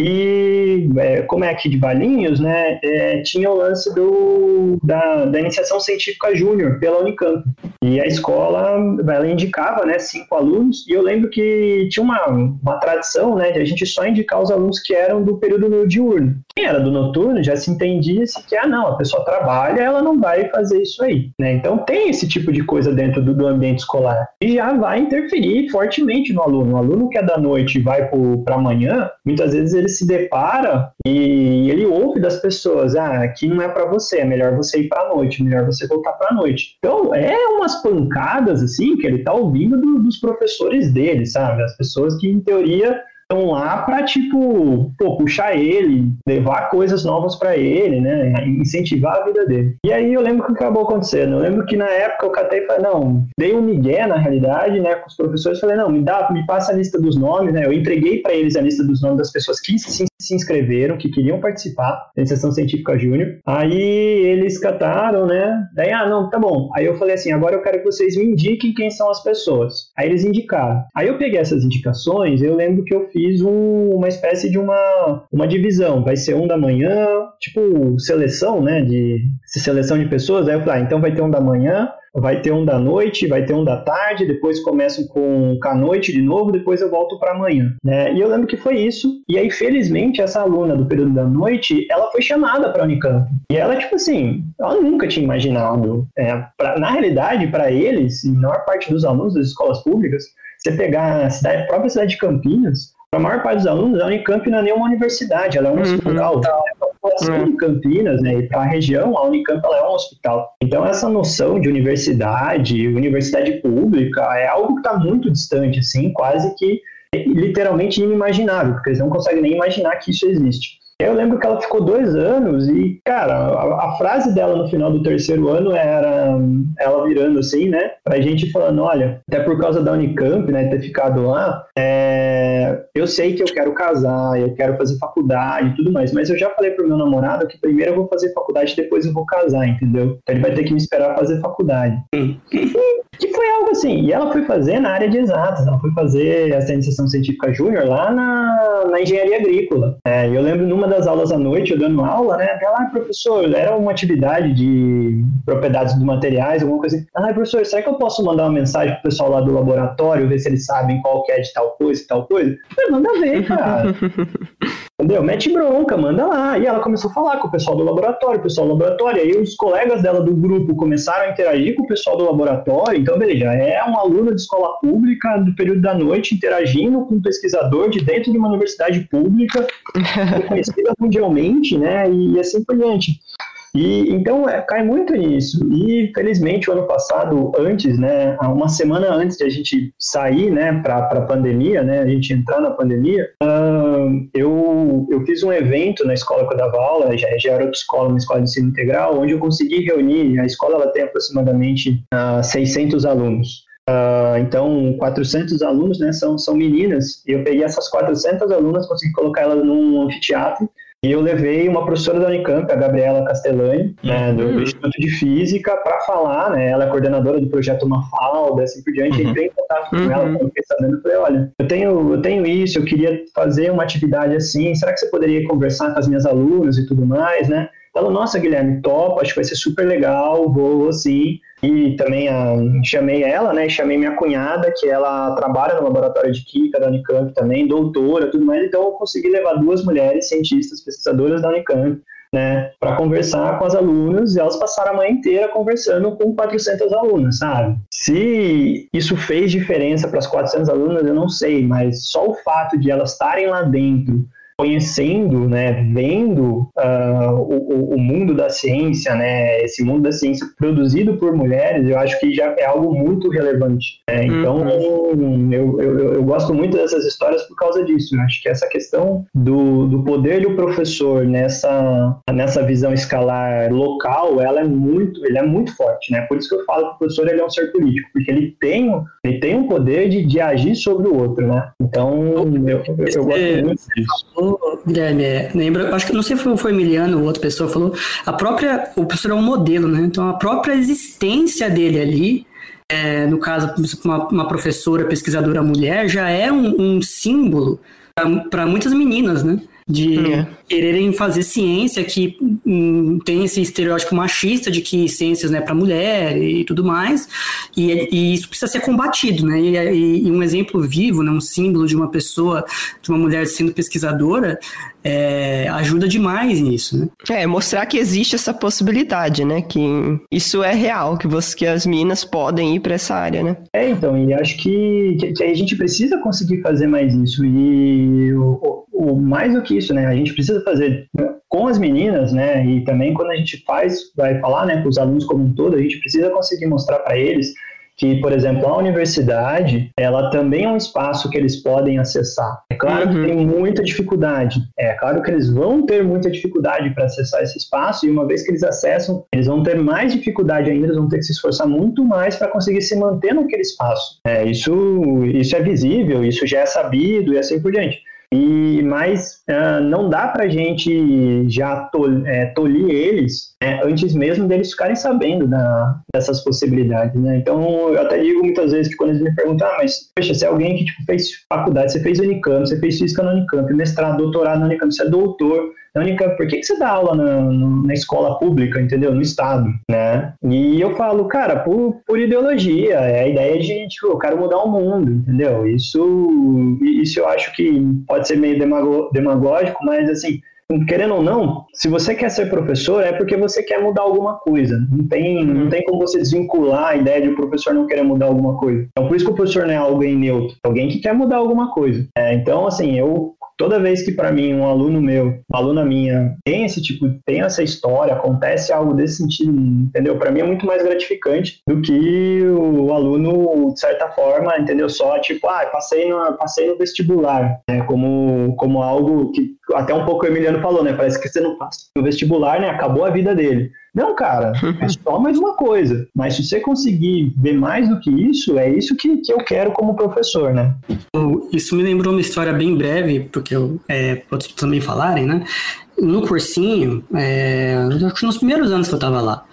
E é, como é aqui de Valinhos, né, é, tinha o lance do, da, da iniciação científica júnior pela Unicamp. E a escola, ela indicava, né, cinco alunos, e eu lembro que tinha uma, uma tradição, né, de a gente só indicar os alunos que eram do período diurno. Quem era do noturno já se entendia -se que, ah, não, a pessoa trabalha, ela não vai fazer isso aí, né? Então tem esse tipo de coisa dentro do, do ambiente escolar e já vai interferir fortemente no aluno. O aluno que é da noite e vai para amanhã, muitas vezes ele se depara e ele ouve das pessoas, ah, aqui não é para você, é melhor você ir para noite, melhor você voltar para noite. Então é umas pancadas assim que ele tá ouvindo do, dos professores dele, sabe? As pessoas que em teoria estão lá para tipo, pô, puxar ele, levar coisas novas para ele, né, incentivar a vida dele. E aí eu lembro que acabou acontecendo. Eu lembro que na época eu catei e falei, não, dei um migué na realidade, né, com os professores, falei, não, me dá, me passa a lista dos nomes, né? Eu entreguei para eles a lista dos nomes das pessoas que se, se inscreveram, que queriam participar da iniciação científica júnior. Aí eles cataram, né? Daí, ah, não, tá bom. Aí eu falei assim, agora eu quero que vocês me indiquem quem são as pessoas. Aí eles indicaram. Aí eu peguei essas indicações, eu lembro que eu fiz um, uma espécie de uma, uma divisão. Vai ser um da manhã, tipo seleção, né? De seleção de pessoas. Aí eu falei, ah, então vai ter um da manhã, vai ter um da noite, vai ter um da tarde, depois começo com, com a noite de novo, depois eu volto para amanhã. Né? E eu lembro que foi isso. E aí, felizmente, essa aluna do período da noite, ela foi chamada para Unicamp. E ela, tipo assim, ela nunca tinha imaginado. É, pra, na realidade, para eles, e a maior parte dos alunos das escolas públicas, você pegar a, cidade, a própria cidade de Campinas, para a maior parte dos alunos, a Unicamp não é nenhuma universidade, ela é um uhum. hospital. Tá. A população uhum. de Campinas, né, e para a região, a Unicamp ela é um hospital. Então, essa noção de universidade, universidade pública, é algo que está muito distante, assim, quase que literalmente inimaginável, porque eles não conseguem nem imaginar que isso existe. Eu lembro que ela ficou dois anos e, cara, a, a, frase dela no final do terceiro ano era ela virando assim, né? Pra gente falando, olha, até por causa da Unicamp, né, ter ficado lá, é, eu sei que eu quero casar, eu quero fazer faculdade e tudo mais, mas eu já falei pro meu namorado que primeiro eu vou fazer faculdade, depois eu vou casar, entendeu? Então ele vai ter que me esperar fazer faculdade. que foi algo assim. E ela foi fazer na área de exatas, ela foi fazer essa iniciação científica júnior lá na, na engenharia agrícola. É, eu lembro numa das aulas à noite, eu dando aula, né? Ah, professor, era uma atividade de propriedades dos materiais, alguma coisa assim. Ah, professor, será que eu posso mandar uma mensagem pro pessoal lá do laboratório, ver se eles sabem qual que é de tal coisa e tal coisa? Eu, manda ver, cara. Entendeu? Mete bronca, manda lá. E ela começou a falar com o pessoal do laboratório, o pessoal do laboratório. Aí os colegas dela do grupo começaram a interagir com o pessoal do laboratório. Então, beleza, é uma aluna de escola pública do período da noite interagindo com um pesquisador de dentro de uma universidade pública, reconhecida mundialmente, né? E assim por diante. E então é, cai muito nisso. E felizmente o ano passado, antes, né, uma semana antes de a gente sair, né, para a pandemia, né, a gente entrar na pandemia, uh, eu, eu fiz um evento na escola que eu dava aula, já, já era outra escola, uma escola de ensino integral, onde eu consegui reunir. A escola ela tem aproximadamente uh, ah, 600 alunos. Uh, então, 400 alunos, né, são, são meninas, e eu peguei essas 400 alunas, consegui colocar elas num anfiteatro, e eu levei uma professora da Unicamp, a Gabriela Castellani, né, do, uhum. Instituto de Física, para falar, né? Ela é coordenadora do projeto Mafalda, assim por diante. Uhum. Entrei em contato com uhum. ela, fiquei sabendo, falei, olha, eu tenho, eu tenho isso, eu queria fazer uma atividade assim, será que você poderia conversar com as minhas alunas e tudo mais, né? Ela, nossa, Guilherme, top, acho que vai ser super legal, vou, vou sim. E também a, chamei ela, né? Chamei minha cunhada, que ela trabalha no laboratório de Química da Unicamp também, doutora, tudo mais. Então eu consegui levar duas mulheres cientistas, pesquisadoras da Unicamp, né, para conversar com as alunas e elas passaram a manhã inteira conversando com 400 alunas, sabe? Se isso fez diferença para as 400 alunas, eu não sei, mas só o fato de elas estarem lá dentro conhecendo, né, vendo uh, o, o, mundo da ciência, né, esse mundo da ciência produzido por mulheres, eu acho que já é algo muito relevante. Né? Então, uhum. eu, eu, eu, gosto muito dessas histórias por causa disso. Eu acho que essa questão do, do poder do professor nessa, nessa visão escalar local, ela é muito, ele é muito forte, né? Por isso que eu falo que o professor ele é um ser político, porque ele tem, ele tem um poder de, de agir sobre o outro, né? Então, eu, eu, eu gosto muito disso falou, Guilherme, lembra, acho que não sei se foi o Emiliano ou outra pessoa falou, a própria, o professor é um modelo, né? Então a própria existência dele ali, é, no caso, uma, uma, professora pesquisadora mulher, já é um, um símbolo para muitas meninas, né? De é. quererem fazer ciência que hum, tem esse estereótipo machista de que ciências não é para mulher e tudo mais, e, e, isso precisa ser combatido, né? E, e, e, um exemplo vivo, né, um símbolo de uma pessoa, de uma mulher sendo pesquisadora, é, ajuda demais nisso, né? É, mostrar que existe essa possibilidade, né? Que isso é real, que, você, que as minas podem ir para essa área, né? É, então, e acho que, que, que, a gente precisa conseguir fazer mais isso. E o, o, o, mais do que isso, né? A gente precisa fazer com as meninas, né? E também quando a gente faz, vai falar, né, com os alunos como um todo, a gente precisa conseguir mostrar para eles que, por exemplo, a universidade, ela também é um espaço que eles podem acessar. É claro uhum. que tem muita dificuldade. É claro que eles vão ter muita dificuldade para acessar esse espaço e uma vez que eles acessam, eles vão ter mais dificuldade ainda, eles vão ter que se esforçar muito mais para conseguir se manter naquele espaço. É, isso, isso é visível, isso já é sabido e assim por diante. E mas uh, não dá para gente já tol, é, tolir eles né, antes mesmo deles ficarem sabendo da, dessas possibilidades, né? Então eu até digo muitas vezes que quando eles me perguntam, ah, mas poxa, você é alguém que tipo, fez faculdade, você fez Unicamp, você fez física no Unicamp, mestrado, doutorado no Unicamp, você é doutor na Unicamp, por que, que você dá aula na, na escola pública, entendeu? No estado, né? E eu falo, cara, por, por ideologia, é a ideia de, tipo, eu quero mudar o mundo, entendeu? Isso, isso eu acho que pode ser meio demagógico, mas assim, querendo ou não, se você quer ser professor, é porque você quer mudar alguma coisa. Não tem, não tem como você desvincular a ideia de o professor não querer mudar alguma coisa. Então, por isso que o professor não é alguém neutro, alguém que quer mudar alguma coisa. É, então, assim, eu toda vez que para mim um aluno meu, uma aluna minha tem esse tipo, tem essa história, acontece algo desse sentido, entendeu? Para mim é muito mais gratificante do que o aluno de certa forma, entendeu? Só tipo, ah, passei no, passei no vestibular, né? Como como algo que até um pouco o Emiliano falou, né? Parece que você não passa no vestibular, né? Acabou a vida dele. Não, cara, é só mais uma coisa. Mas se você conseguir ver mais do que isso, é isso que, que eu quero como professor, né? Isso me lembrou uma história bem breve, porque eu, é, outros também falarem, né? No cursinho, é, acho que nos primeiros anos que eu tava lá.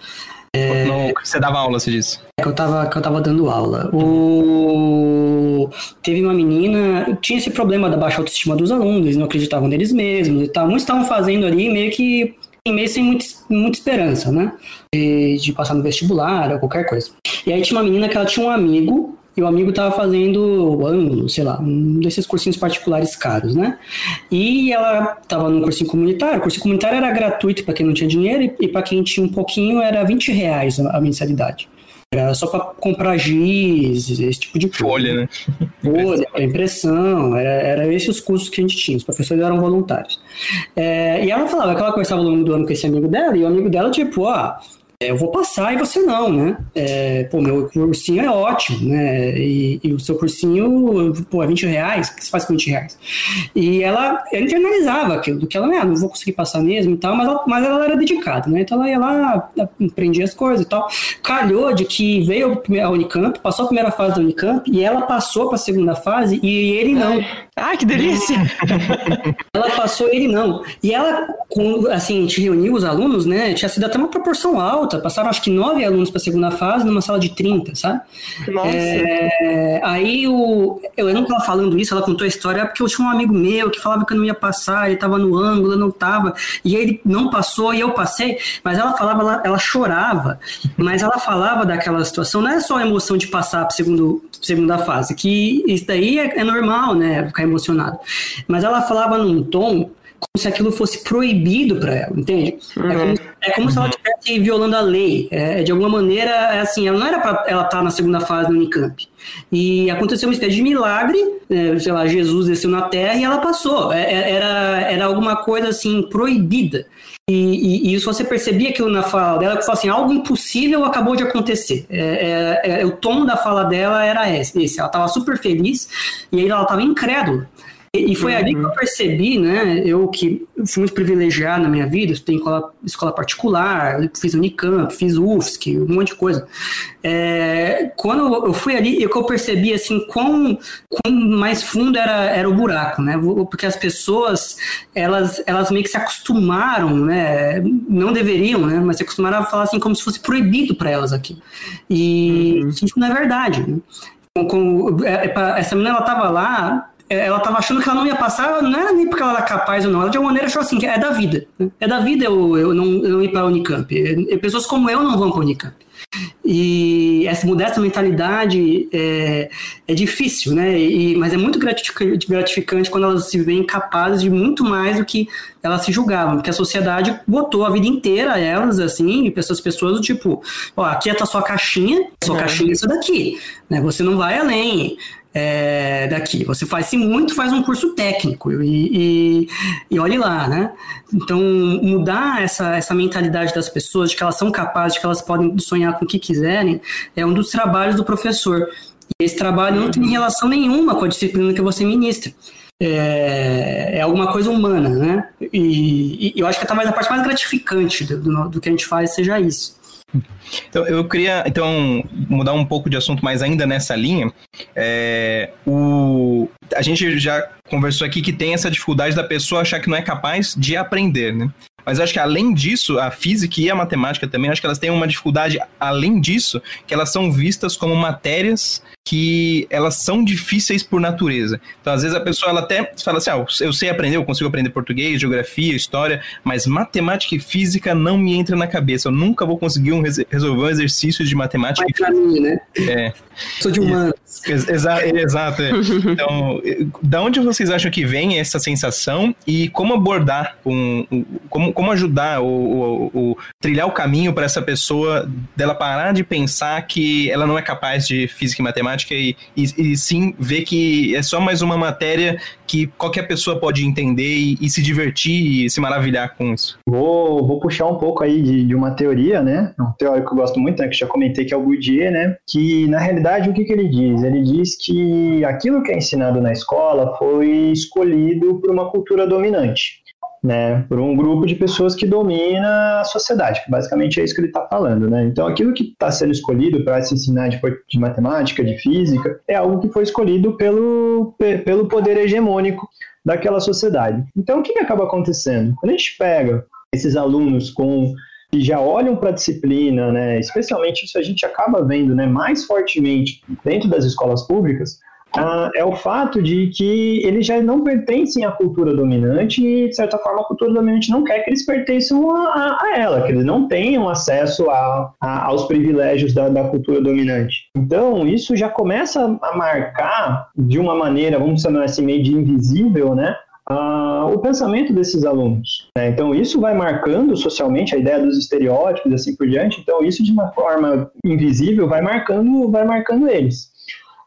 É, no, você dava aula, você disse? É que eu tava, que eu tava dando aula. O... Teve uma menina, tinha esse problema da baixa autoestima dos alunos, eles não acreditavam neles mesmos e tal. Muitos estavam fazendo ali meio que meio sem muito, muita esperança, né? De, de, passar no vestibular ou qualquer coisa. E aí tinha uma menina que ela tinha um amigo, e o amigo tava fazendo ângulo, sei lá, um desses cursinhos particulares caros, né? E ela tava no cursinho comunitário, o cursinho comunitário era gratuito para quem não tinha dinheiro, e, e para quem tinha um pouquinho era 20 reais a, a mensalidade. Era só para comprar giz, esse tipo de coisa. Folha, né? Folha, impressão, era, era esses os custos que a gente tinha. Os professores eram voluntários. É, e ela falava que ela conversava ao longo do ano com esse amigo dela, e o amigo dela, tipo, ó, eu vou passar e você não, né? É, pô, meu cursinho é ótimo, né? E, e, o seu cursinho, pô, é 20 reais, o que você faz com 20 reais? E ela, ela internalizava aquilo, do que ela, ah, não vou conseguir passar mesmo e tal, mas ela, mas ela era dedicada, né? Então ela ia lá, aprendia as coisas e tal. Calhou de que veio a Unicamp, passou a primeira fase da Unicamp e ela passou para a segunda fase e ele não. Ai, que delícia! ela passou, ele não. E ela, assim, a gente reuniu os alunos, né? Tinha sido até uma proporção alta passaram acho que nove alunos para a segunda fase numa sala de 30, sabe? Nossa. É, aí o, eu não estava falando isso, ela contou a história porque eu tinha um amigo meu que falava que eu não ia passar, ele estava no ângulo, eu não estava, e ele não passou e eu passei, mas ela falava, ela, ela chorava, mas ela falava daquela situação, não é só a emoção de passar para segunda fase, que isso daí é, é normal, né, ficar emocionado, mas ela falava num tom como se aquilo fosse proibido para ela, entende? Uhum. É como, é como uhum. se ela uhum. estivesse violando a lei. É, de alguma maneira, é assim, ela não era para ela estar tá na segunda fase do Unicamp. E aconteceu uma espécie de milagre, é, sei lá, Jesus desceu na Terra e ela passou. É, é era, era alguma coisa assim proibida. E, e, isso você percebia aquilo na fala dela, que assim, algo impossível acabou de acontecer. É, é, é, o tom da fala dela era esse. Ela estava super feliz e aí ela estava incrédula. E foi uhum. ali que eu uhum. percebi, né? Eu que fui muito privilegiado na minha vida, tenho escola, escola particular, fiz Unicamp, fiz UFSC, um monte de coisa. É, quando eu fui ali, é que eu percebi assim quão, quão mais fundo era, era o buraco, né? Porque as pessoas elas, elas meio que se acostumaram, né? Não deveriam, né? Mas se acostumaram a falar assim como se fosse proibido para elas aqui. E uhum. isso não é verdade. Né? Com, com, é, é essa menina ela estava lá ela estava achando que ela não ia passar, não era nem porque ela era capaz ou não, ela de alguma maneira achou assim, que é da vida. Né? É da vida eu, eu, não, eu não ir para a Unicamp. E, pessoas como eu não vão para a Unicamp. E essa mudar essa mentalidade é, é difícil, né? E, mas é muito gratificante quando elas se veem capazes de muito mais do que elas se julgavam, porque a sociedade botou a vida inteira elas, assim, e essas pessoas tipo, ó, aqui é a sua caixinha, sua é. caixinha é essa daqui, né? Você não vai além é, daqui. Você faz, se muito, faz um curso técnico e, e, e olhe lá, né? Então, mudar essa, essa mentalidade das pessoas, de que elas são capazes, de que elas podem sonhar com o que quiserem, é um dos trabalhos do professor. E esse trabalho não tem relação nenhuma com a disciplina que você ministra. É, é alguma coisa humana, né? E, e, eu acho que talvez a parte mais gratificante do, do, do que a gente faz seja isso. Então, eu queria então mudar um pouco de assunto, mas ainda nessa linha. É, o, a gente já conversou aqui que tem essa dificuldade da pessoa achar que não é capaz de aprender, né? Mas eu acho que além disso, a física e a matemática também, acho que elas têm uma dificuldade além disso, que elas são vistas como matérias que elas são difíceis por natureza. Então, às vezes a pessoa ela até fala assim: ah, eu sei aprender, eu consigo aprender português, geografia, história, mas matemática e física não me entra na cabeça. Eu nunca vou conseguir um, resolver um exercício de matemática Vai e física. Mim, né? É. Sou de humanos. Exato, exato. É. Então, da onde vocês acham que vem essa sensação e como abordar, um, um como, como ajudar o, trilhar o caminho para essa pessoa dela parar de pensar que ela não é capaz de física e matemática? e, e, e, sim ver que é só mais uma matéria que qualquer pessoa pode entender e, e se divertir e se maravilhar com isso. Vou, vou puxar um pouco aí de, de, uma teoria, né? Um teórico que eu gosto muito, né? que já comentei que é o Bourdieu, né? Que na realidade o que, que ele diz? Ele diz que aquilo que é ensinado na escola foi escolhido por uma cultura dominante né, por um grupo de pessoas que domina a sociedade, que basicamente é isso que ele está falando, né? Então, aquilo que está sendo escolhido para se ensinar de, de, matemática, de física, é algo que foi escolhido pelo, pelo poder hegemônico daquela sociedade. Então, o que, que acaba acontecendo? Quando a gente pega esses alunos com que já olham para a disciplina, né, especialmente isso a gente acaba vendo né, mais fortemente dentro das escolas públicas, ah, é o fato de que eles já não pertencem à cultura dominante e, de certa forma, a cultura dominante não quer que eles pertençam a, a, a ela, que eles não tenham acesso a, aos privilégios da, da, cultura dominante. Então, isso já começa a marcar de uma maneira, vamos chamar assim, meio de invisível, né? O pensamento desses alunos. Né? Então, isso vai marcando socialmente a ideia dos estereótipos e assim por diante. Então, isso de uma forma invisível vai marcando, vai marcando eles.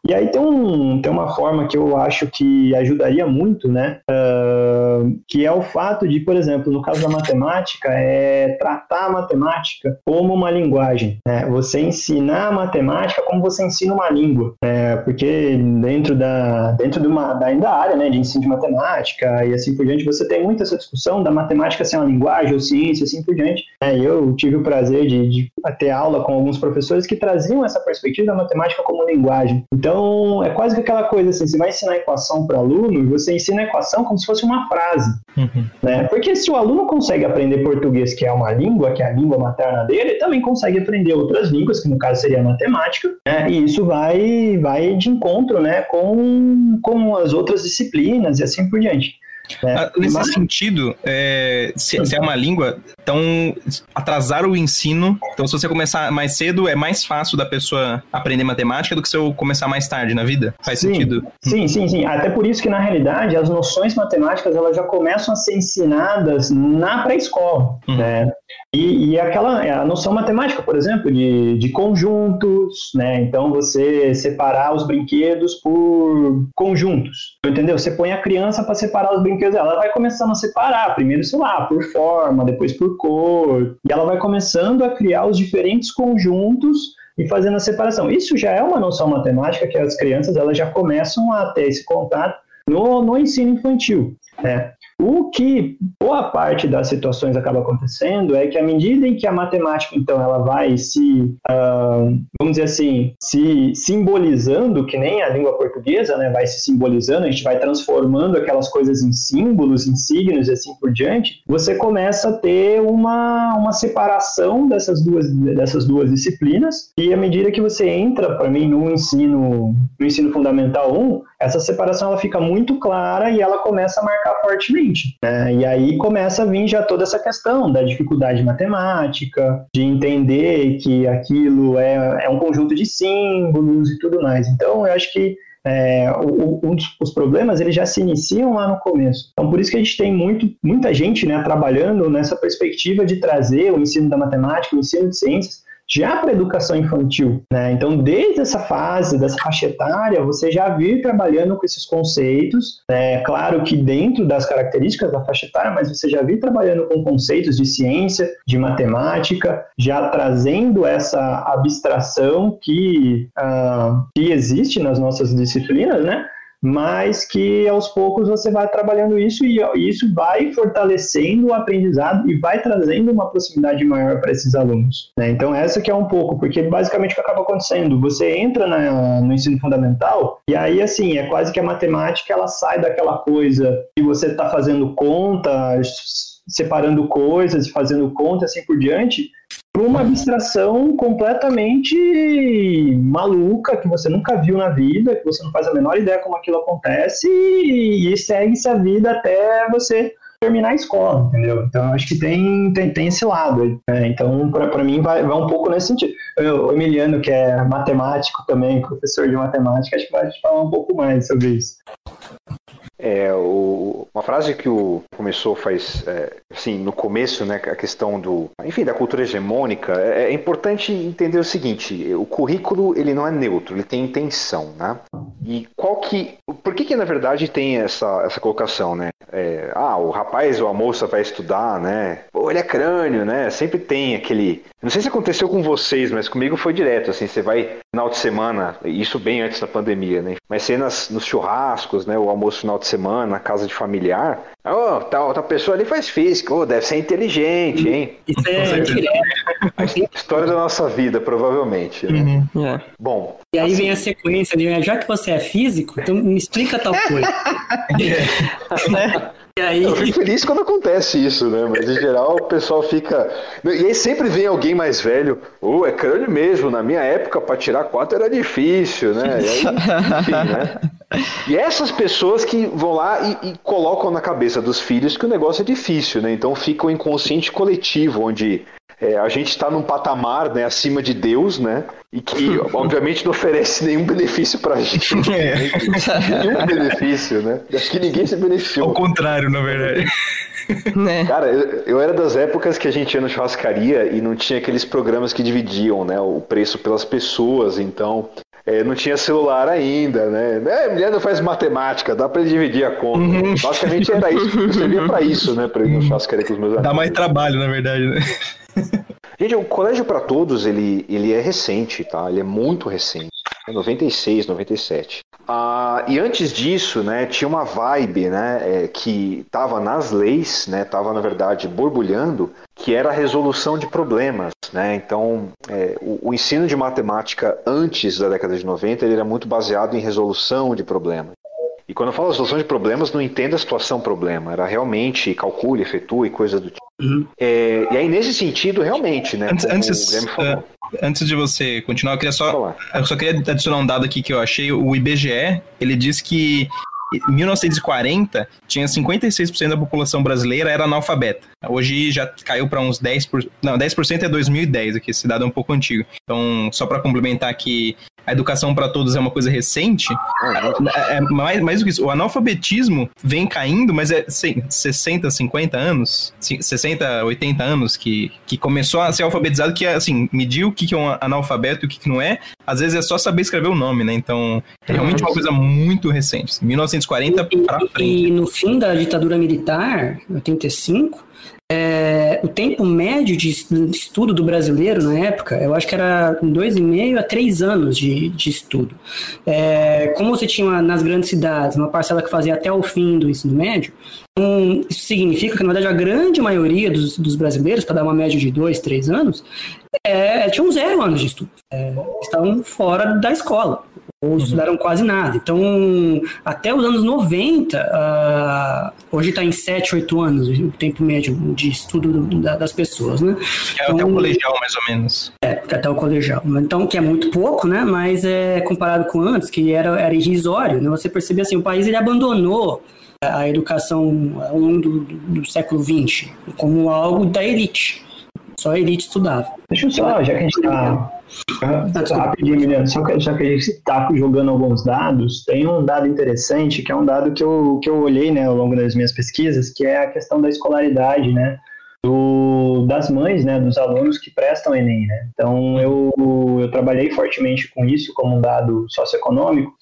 E aí tem, um, tem uma forma que eu acho que ajudaria muito, né? Uh, que é o fato de, por exemplo, no caso da matemática, é tratar a matemática como uma linguagem. Né? Você ensinar a matemática como você ensina uma língua. Né? Porque dentro da, dentro de uma, da, da área né, de ensino de matemática e assim por diante, você tem muito essa discussão da matemática ser uma linguagem ou ciência, assim por diante. Né? Eu tive o prazer de, de ter aula com alguns professores que traziam essa perspectiva da matemática como linguagem. Então, então, é quase que aquela coisa assim, você vai ensinar equação para o aluno, você ensina a equação como se fosse uma frase. Uhum. Né? Porque se o aluno consegue aprender português, que é uma língua, que é a língua materna dele, ele também consegue aprender outras línguas, que no caso seria a matemática, né? e isso vai, vai de encontro né, com, com as outras disciplinas e assim por diante. É, Nesse mas... sentido, é, se, se, é uma língua, então atrasar o ensino. Então, se você começar mais cedo, é mais fácil da pessoa aprender matemática do que se eu começar mais tarde na vida. Faz sim, sentido? Sim, sim, sim. Até por isso que, na realidade, as noções matemáticas elas já começam a ser ensinadas na pré-escola. Uhum. Né? E, e, aquela a noção matemática, por exemplo, de, de conjuntos, né? Então você separar os brinquedos por conjuntos, entendeu? Você põe a criança para separar os brinquedos, ela vai começando a separar, primeiro, sei lá, por forma, depois por cor, e ela vai começando a criar os diferentes conjuntos e fazendo a separação. Isso já é uma noção matemática que as crianças elas já começam a ter esse contato no, no ensino infantil. Né? O que boa parte das situações acaba acontecendo é que à medida em que a matemática, então, ela vai se, uh, vamos dizer assim, se simbolizando, que nem a língua portuguesa, né, vai se simbolizando, a gente vai transformando aquelas coisas em símbolos, em signos e assim por diante, você começa a ter uma, uma separação dessas duas, dessas duas disciplinas, e à medida que você entra, para mim, no ensino, no ensino fundamental 1, essa separação ela fica muito clara e ela começa a marcar fortemente. Né? E aí começa a vir já toda essa questão da dificuldade matemática, de entender que aquilo é, é um conjunto de símbolos e tudo mais. Então, eu acho que é, o, os problemas eles já se iniciam lá no começo. Então, por isso que a gente tem muito, muita gente né, trabalhando nessa perspectiva de trazer o ensino da matemática, o ensino de ciências, já para educação infantil. Né? Então, desde essa fase, dessa faixa etária, você já vir trabalhando com esses conceitos. É claro que dentro das características da faixa etária, mas você já vir trabalhando com conceitos de ciência, de matemática, já trazendo essa abstração que, uh, que existe nas nossas disciplinas, né? Mas que aos poucos você vai trabalhando isso e isso vai fortalecendo o aprendizado e vai trazendo uma proximidade maior para esses alunos. Né? Então essa que é um pouco, porque basicamente o que acaba acontecendo, você entra na, no ensino fundamental e aí assim, é quase que a matemática ela sai daquela coisa que você está fazendo contas, separando coisas, fazendo conta assim por diante, para uma abstração completamente maluca que você nunca viu na vida, que você não faz a menor ideia como aquilo acontece e, e segue-se a vida até você terminar a escola, entendeu? Então acho que tem, tem, tem esse lado. Né? Então, para mim, vai, vai um pouco nesse sentido. O Emiliano, que é matemático também, professor de matemática, acho que vai falar um pouco mais sobre isso. É, o, uma frase que o começou faz, é, assim, no começo, né, a questão do, enfim, da cultura hegemônica, é, é, importante entender o seguinte, o currículo, ele não é neutro, ele tem intenção, né? E qual que, por que que na verdade tem essa, essa colocação, né? É, ah, o rapaz ou a moça vai estudar, né? Pô, ele é crânio, né? Sempre tem aquele, não sei se aconteceu com vocês, mas comigo foi direto, assim, você vai final de semana, isso bem antes da pandemia, né? Mas cenas nos churrascos, né? O almoço final de semana, na casa de familiar. Oh, tal, tal pessoa ali faz física, oh, deve ser inteligente, hein? Isso é direto. A história da nossa vida, provavelmente. Né? Uhum. É. Bom. E aí assim... vem a sequência, né? já que você é físico, então me explica tal coisa. é. Aí... Eu fico feliz quando acontece isso, né? Mas em geral o pessoal fica. E aí sempre vem alguém mais velho. Ô, oh, é crânio mesmo. Na minha época, para tirar quatro era difícil, né? E, aí, enfim, né? e essas pessoas que vão lá e, e, colocam na cabeça dos filhos que o negócio é difícil, né? Então fica o um inconsciente coletivo, onde é, a gente está num patamar né, acima de Deus, né? E que, obviamente, não oferece nenhum benefício para a gente. É. Nenhum benefício, né? Acho que ninguém se beneficiou. Ao contrário, na verdade. Né? Cara, eu, eu, era das épocas que a gente ia no churrascaria e não tinha aqueles programas que dividiam né, o preço pelas pessoas, então é, não tinha celular ainda, né? É, mulher não faz matemática, dá para dividir a conta. Uhum. Basicamente era isso, servia para isso, né? Para ir no churrascaria com os meus amigos. Dá mais trabalho, na verdade, né? Gente, o Colégio para Todos, ele, ele é recente, tá? Ele é muito recente. É 96, 97. Ah, e antes disso, né, tinha uma vibe, né, é, que estava nas leis, né, estava na verdade borbulhando, que era a resolução de problemas, né. Então, é, o, o, ensino de matemática antes da década de 90 ele era muito baseado em resolução de problemas. E quando eu falo resolução de problemas, não entenda a situação problema, era realmente calcule, efetue, coisa do tipo. Uhum. É, e aí, nesse sentido, realmente, né? Antes, antes, uh, antes, de você continuar, eu queria só, eu só queria adicionar um dado aqui que eu achei. O IBGE, ele diz que em 1940 tinha 56% da população brasileira era analfabeta. Hoje já caiu para uns 10%, não, 10% é 2010, aqui esse dado é um pouco antigo. Então, só para complementar que a educação para todos é uma coisa recente, é, é mais, mais do que isso, o analfabetismo vem caindo, mas é assim, 60, 50 anos, 60, 80 anos que, que começou a ser alfabetizado, que é assim, medir o que é um analfabeto e o que não é, às vezes é só saber escrever o nome, né? Então, é realmente uma coisa muito recente, 1940 para frente. E no fim da ditadura militar, 85, é, o tempo médio de estudo do brasileiro na época, eu acho que era dois e meio a três anos de, de estudo. É, como você tinha nas grandes cidades uma parcela que fazia até o fim do ensino médio, um, isso significa que, na verdade, a grande maioria dos, dos brasileiros, para dar uma média de dois, três anos, é, tinham zero anos de estudo. É, estavam fora da escola ou uhum. estudaram quase nada. Então, até os anos 90, uh, ah, hoje está em 7, 8 anos o tempo médio de estudo da, das pessoas, né? É então, até o colegial, mais ou menos. É, até o colegial. Então, que é muito pouco, né? Mas é comparado com antes, que era, era irrisório, né? Você percebe assim, o país ele abandonou a educação ao longo do, do século XX como algo da elite. Só a elite estudava. Deixa eu só, já que a gente está Rapidinho, só que, já que a gente está jogando alguns dados, tem um dado interessante, que é um dado que eu, que eu olhei né, ao longo das minhas pesquisas, que é a questão da escolaridade, né? Do, das mães, né, dos alunos que prestam Enem, né? Então, eu, eu trabalhei fortemente com isso como um dado socioeconômico,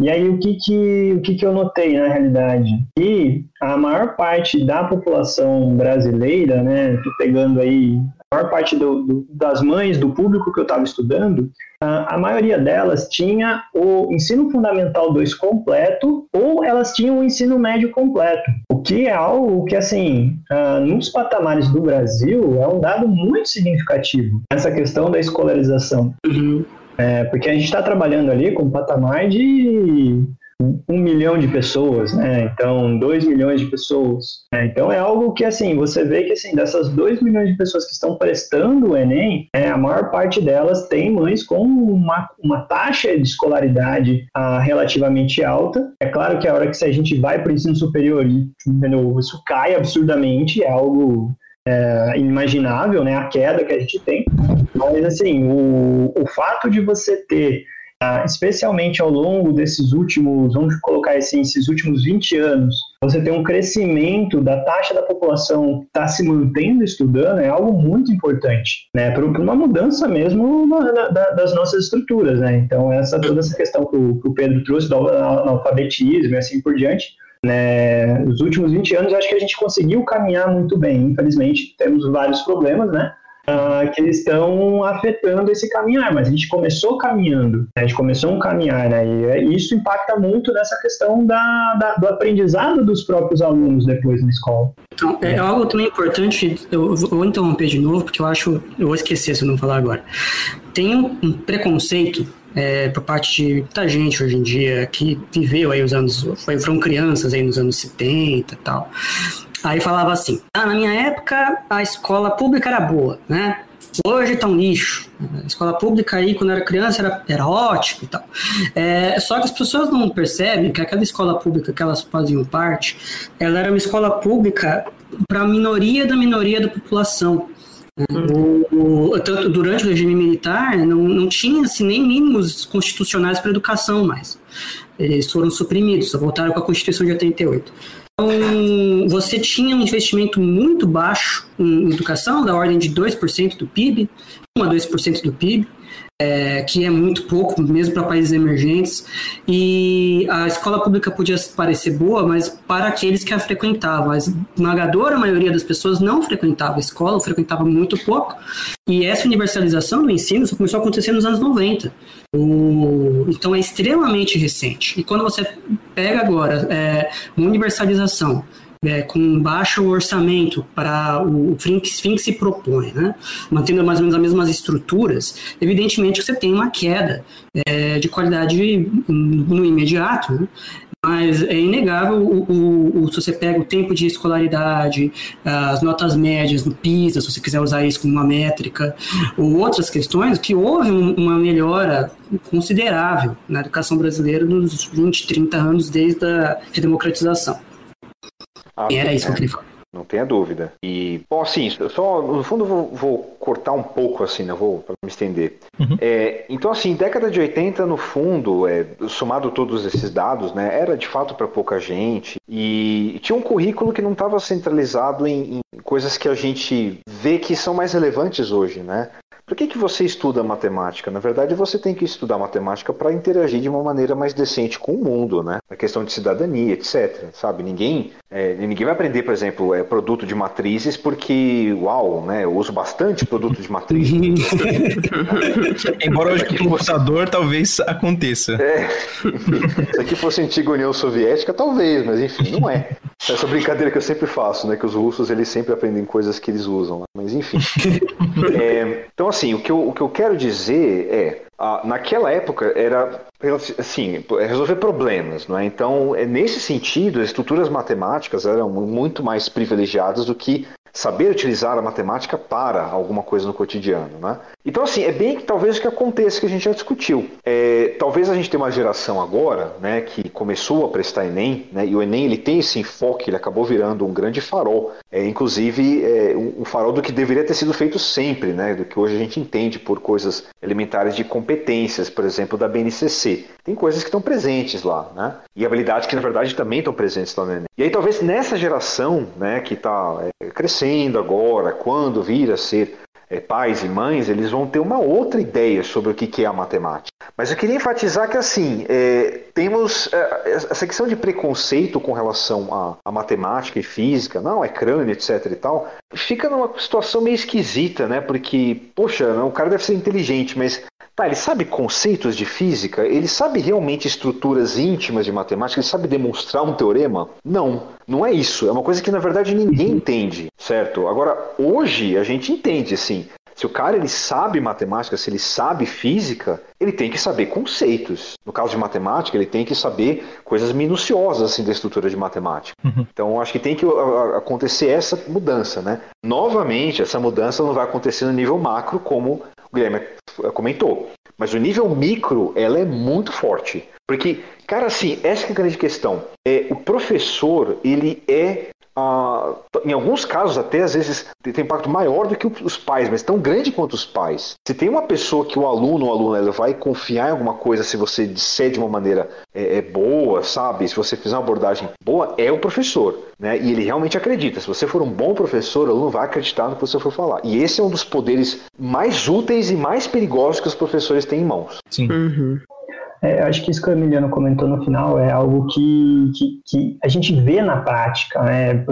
e aí, o que que, o que que eu notei na realidade? Que a maior parte da população brasileira, né, pegando aí maior parte do, do, das mães, do público que eu estava estudando, a, a maioria delas tinha o ensino fundamental 2 completo ou elas tinham o ensino médio completo, o que é algo que, assim, uh, nos patamares do Brasil é um dado muito significativo, essa questão da escolarização. Uhum. É, porque a gente está trabalhando ali com um patamar de um milhão de pessoas, né? Então, dois milhões de pessoas. Né? Então, é algo que, assim, você vê que, assim, dessas dois milhões de pessoas que estão prestando o Enem, é, a maior parte delas tem mães com uma, uma taxa de escolaridade ah, relativamente alta. É claro que a hora que se a gente vai para o ensino superior, isso cai absurdamente, é algo é, inimaginável, né? A queda que a gente tem. Mas, assim, o, o fato de você ter, especialmente ao longo desses últimos, vamos colocar assim, esses últimos 20 anos, você ter um crescimento da taxa da população que está se mantendo estudando é algo muito importante, né? Para uma mudança mesmo na, na, das nossas estruturas, né? Então, essa, toda essa questão que o, que o Pedro trouxe do analfabetismo e assim por diante, né, nos últimos 20 anos, acho que a gente conseguiu caminhar muito bem. Infelizmente, temos vários problemas, né? Uh, que eles estão afetando esse caminhar, mas a gente começou caminhando, né? a gente começou um caminhar, né? e é, isso impacta muito nessa questão da, da, do aprendizado dos próprios alunos depois na escola. Então, é algo também importante, eu vou interromper de novo, porque eu acho, eu vou esquecer se eu não falar agora. Tem um preconceito é, por parte de muita gente hoje em dia que viveu aí os anos, foi, foram crianças aí nos anos 70 e tal. Aí falava assim, ah, na minha época a escola pública era boa, né? Hoje tá um lixo. A escola pública aí, quando eu era criança, era, era ótimo e tal. É, só que as pessoas não percebem que aquela escola pública que elas faziam parte, ela era uma escola pública para a minoria da minoria da população. O, o, tanto durante o regime militar não, não tinha assim, nem mínimos constitucionais para educação mais. Eles foram suprimidos, só voltaram com a Constituição de 88. Então, você tinha um investimento muito baixo em educação, da ordem de 2% do PIB, 1 a 2% do PIB é, que é muito pouco, mesmo para países emergentes. E a escola pública podia parecer boa, mas para aqueles que a frequentavam. A esmagadora maioria das pessoas não frequentava a escola, frequentava muito pouco. E essa universalização do ensino só começou a acontecer nos anos 90. O... Então é extremamente recente. E quando você pega agora é, uma universalização é, com baixo orçamento para o fim que se propõe, né? mantendo mais ou menos as mesmas estruturas, evidentemente você tem uma queda é, de qualidade no imediato, né? Mas é inegável o, o, se você pega o tempo de escolaridade, as notas médias no PISA, se você quiser usar isso como uma métrica, ou outras questões, que houve uma melhora considerável na educação brasileira nos 20, 30 anos desde a redemocratização. Ah, e era isso que eu queria falar. Não tenha dúvida. E, bom, assim, só no fundo vou, vou cortar um pouco, assim, né? Vou me estender. Uhum. É, então, assim, década de 80, no fundo, é, somado todos esses dados, né? Era de fato para pouca gente e tinha um currículo que não estava centralizado em, em coisas que a gente vê que são mais relevantes hoje, né? Por que, que você estuda matemática? Na verdade, você tem que estudar matemática para interagir de uma maneira mais decente com o mundo, né? A questão de cidadania, etc. Sabe? Ninguém, é, ninguém vai aprender, por exemplo, é, produto de matrizes porque, uau, né? Eu uso bastante produto de matrizes. Embora hoje com o computador talvez aconteça. É. Se aqui fosse antiga União Soviética, talvez, mas enfim, não é. Essa brincadeira que eu sempre faço, né? Que os russos eles sempre aprendem coisas que eles usam. Né? Mas enfim. É, então, assim, o que, eu, o que eu quero dizer é. Naquela época era assim resolver problemas, não é? Então, é, nesse sentido, as estruturas matemáticas eram muito mais privilegiadas do que saber utilizar a matemática para alguma coisa no cotidiano, né? Então, assim, é bem que talvez o que aconteça que a gente já discutiu. É, talvez a gente tenha uma geração agora, né, que começou a prestar Enem, né, e o Enem ele tem esse enfoque, ele acabou virando um grande farol, é, inclusive é, um farol do que deveria ter sido feito sempre, né, do que hoje a gente entende por coisas elementares de competências, por exemplo, da BNCC. Tem coisas que estão presentes lá, né, e habilidades que na verdade também estão presentes lá no Enem. E aí talvez nessa geração, né, que está é, crescendo agora, quando vir a ser é, pais e mães, eles vão ter uma outra ideia sobre o que é a matemática. Mas eu queria enfatizar que, assim, é, temos é, essa questão de preconceito com relação à, matemática e física, não, é crânio, etc e tal, fica numa situação meio esquisita, né? Porque, poxa, o cara deve ser inteligente, mas Tá, ele sabe conceitos de física? Ele sabe realmente estruturas íntimas de matemática? Ele sabe demonstrar um teorema? Não, não é isso. É uma coisa que na verdade ninguém entende, certo? Agora, hoje a gente entende, assim. Se o cara ele sabe matemática, se ele sabe física, ele tem que saber conceitos. No caso de matemática, ele tem que saber coisas minuciosas assim da estrutura de matemática. Uhum. Então, acho que tem que acontecer essa mudança, né? Novamente, essa mudança não vai acontecer no nível macro, como o Guilherme comentou. Mas o nível micro, ela é muito forte. Porque, cara, assim, essa é a grande questão. É, o professor, ele é ah, em alguns casos até às vezes tem impacto maior do que os pais, mas tão grande quanto os pais. Se tem uma pessoa que o aluno ou aluna ela vai confiar em alguma coisa se você disser de uma maneira é, é, boa, sabe? Se você fizer uma abordagem boa, é o professor, né? E ele realmente acredita. Se você for um bom professor, o aluno vai acreditar no que você for falar. E esse é um dos poderes mais úteis e mais perigosos que os professores têm em mãos. Sim. Uhum. É, acho que isso que o Emiliano comentou no final é algo que, que, que a gente vê na prática, né?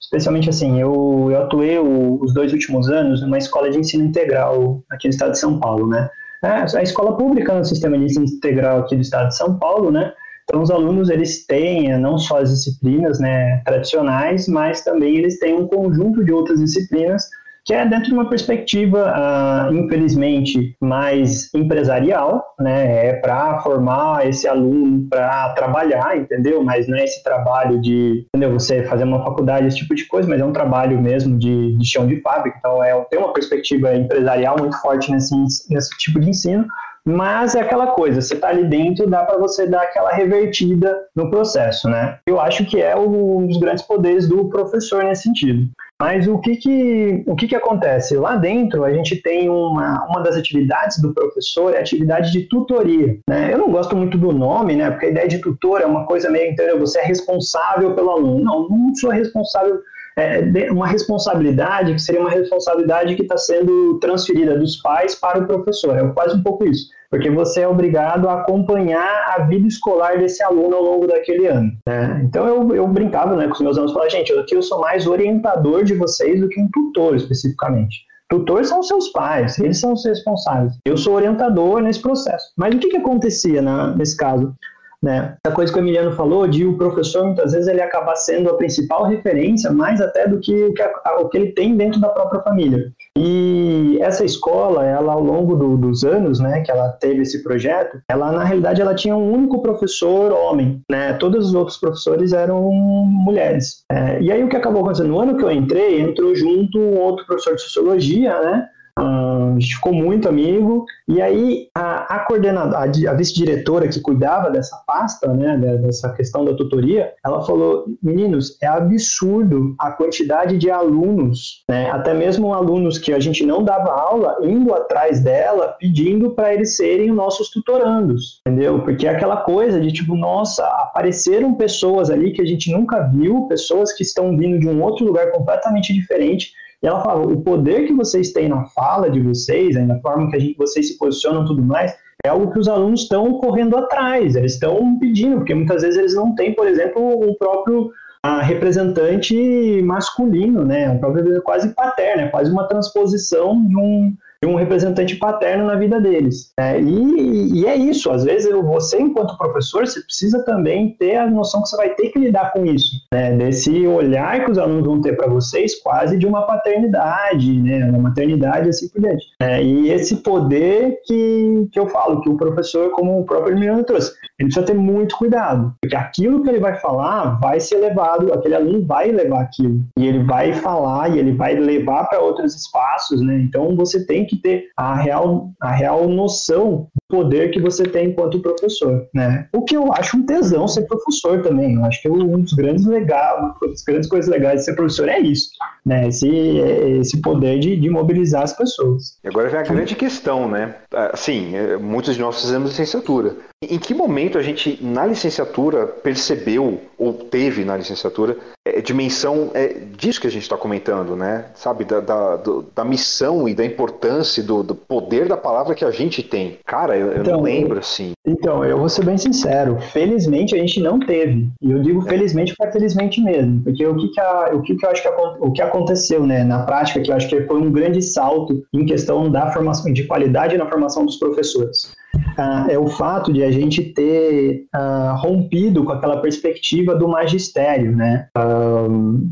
Especialmente assim, eu, eu atuei o, os dois últimos anos numa escola de ensino integral aqui no estado de São Paulo, né? É, a escola pública no sistema de ensino integral aqui do estado de São Paulo, né? Então, os alunos, eles têm não só as disciplinas né, tradicionais, mas também eles têm um conjunto de outras disciplinas que é dentro de uma perspectiva, uh, infelizmente, mais empresarial, né? É para formar esse aluno para trabalhar, entendeu? Mas não é esse trabalho de, entendeu? Você fazer uma faculdade, esse tipo de coisa, mas é um trabalho mesmo de, de chão de fábrica. Então, é, tem uma perspectiva empresarial muito forte nesse, nesse tipo de ensino. Mas é aquela coisa, você está ali dentro, dá para você dar aquela revertida no processo, né? Eu acho que é um dos grandes poderes do professor nesse sentido. Mas o que que, o que que acontece? Lá dentro, a gente tem uma, uma das atividades do professor, é a atividade de tutoria. Né? Eu não gosto muito do nome, né? porque a ideia de tutor é uma coisa meio, entendeu? Você é responsável pelo aluno. Não, não sou responsável é, uma responsabilidade que seria uma responsabilidade que está sendo transferida dos pais para o professor. É quase um pouco isso, porque você é obrigado a acompanhar a vida escolar desse aluno ao longo daquele ano. Né? Então eu, eu brincava né, com os meus alunos, falava, gente, aqui eu sou mais orientador de vocês do que um tutor especificamente. Tutores são seus pais, eles são os responsáveis. Eu sou orientador nesse processo. Mas o que, que acontecia na, nesse caso? Né? A coisa que o Emiliano falou de o professor muitas vezes ele acaba sendo a principal referência, mais até do que o que, a, o que ele tem dentro da própria família. E essa escola, ela ao longo do, dos anos, né, que ela teve esse projeto, ela na realidade ela tinha um único professor homem, né? Todos os outros professores eram mulheres. É, e aí o que acabou acontecendo no ano que eu entrei, entrou junto um outro professor de sociologia, né? A gente ficou muito amigo. E aí a, a coordenadora, a, a vice-diretora que cuidava dessa pasta, né, dessa questão da tutoria, ela falou: meninos, é absurdo a quantidade de alunos, né, até mesmo alunos que a gente não dava aula, indo atrás dela, pedindo para eles serem nossos tutorandos, entendeu? Porque é aquela coisa de tipo, nossa, apareceram pessoas ali que a gente nunca viu, pessoas que estão vindo de um outro lugar completamente diferente E ela fala, o poder que vocês têm na fala de vocês, né, na forma que a gente, vocês se posicionam tudo mais, é algo que os alunos estão correndo atrás, eles estão pedindo, porque muitas vezes eles não têm, por exemplo, o próprio a representante masculino, né? Um próprio quase paterno, é quase uma transposição de um, de um representante paterno na vida deles. É, e, e, é isso, às vezes você, enquanto professor, você precisa também ter a noção que você vai ter que lidar com isso, né? desse olhar que os alunos vão ter para vocês, quase de uma paternidade, né? uma maternidade assim por diante. É, e esse poder que, que eu falo, que o professor, como o próprio Emiliano trouxe, ele precisa ter muito cuidado, porque aquilo que ele vai falar vai ser levado, aquele aluno vai levar aquilo, e ele vai falar, e ele vai levar para outros espaços, né? Então você tem que ter a real, a real noção do poder que você tem enquanto professor, né? O que eu acho um tesão ser professor também. Eu acho que um dos grandes legais, uma das grandes coisas legais de ser professor é isso, né? Esse, esse poder de, de mobilizar as pessoas. E agora vem a grande questão, né? Assim, muitos de nós fizemos licenciatura. Em que momento a gente, na licenciatura, percebeu, ou teve na licenciatura, é, dimensão é, disso que a gente está comentando, né? Sabe, da, da, do, da, missão e da importância, do, do, poder da palavra que a gente tem. Cara, eu, eu então, não lembro, assim. Então, eu vou ser bem sincero. Felizmente a gente não teve. E eu digo felizmente porque felizmente mesmo. Porque o que, que, a, o que, que eu acho que, o que aconteceu, né, na prática, que eu acho que foi um grande salto em questão da formação, de qualidade na formação dos professores ah, é o fato de a gente ter ah, rompido com aquela perspectiva do magistério, né? Ah,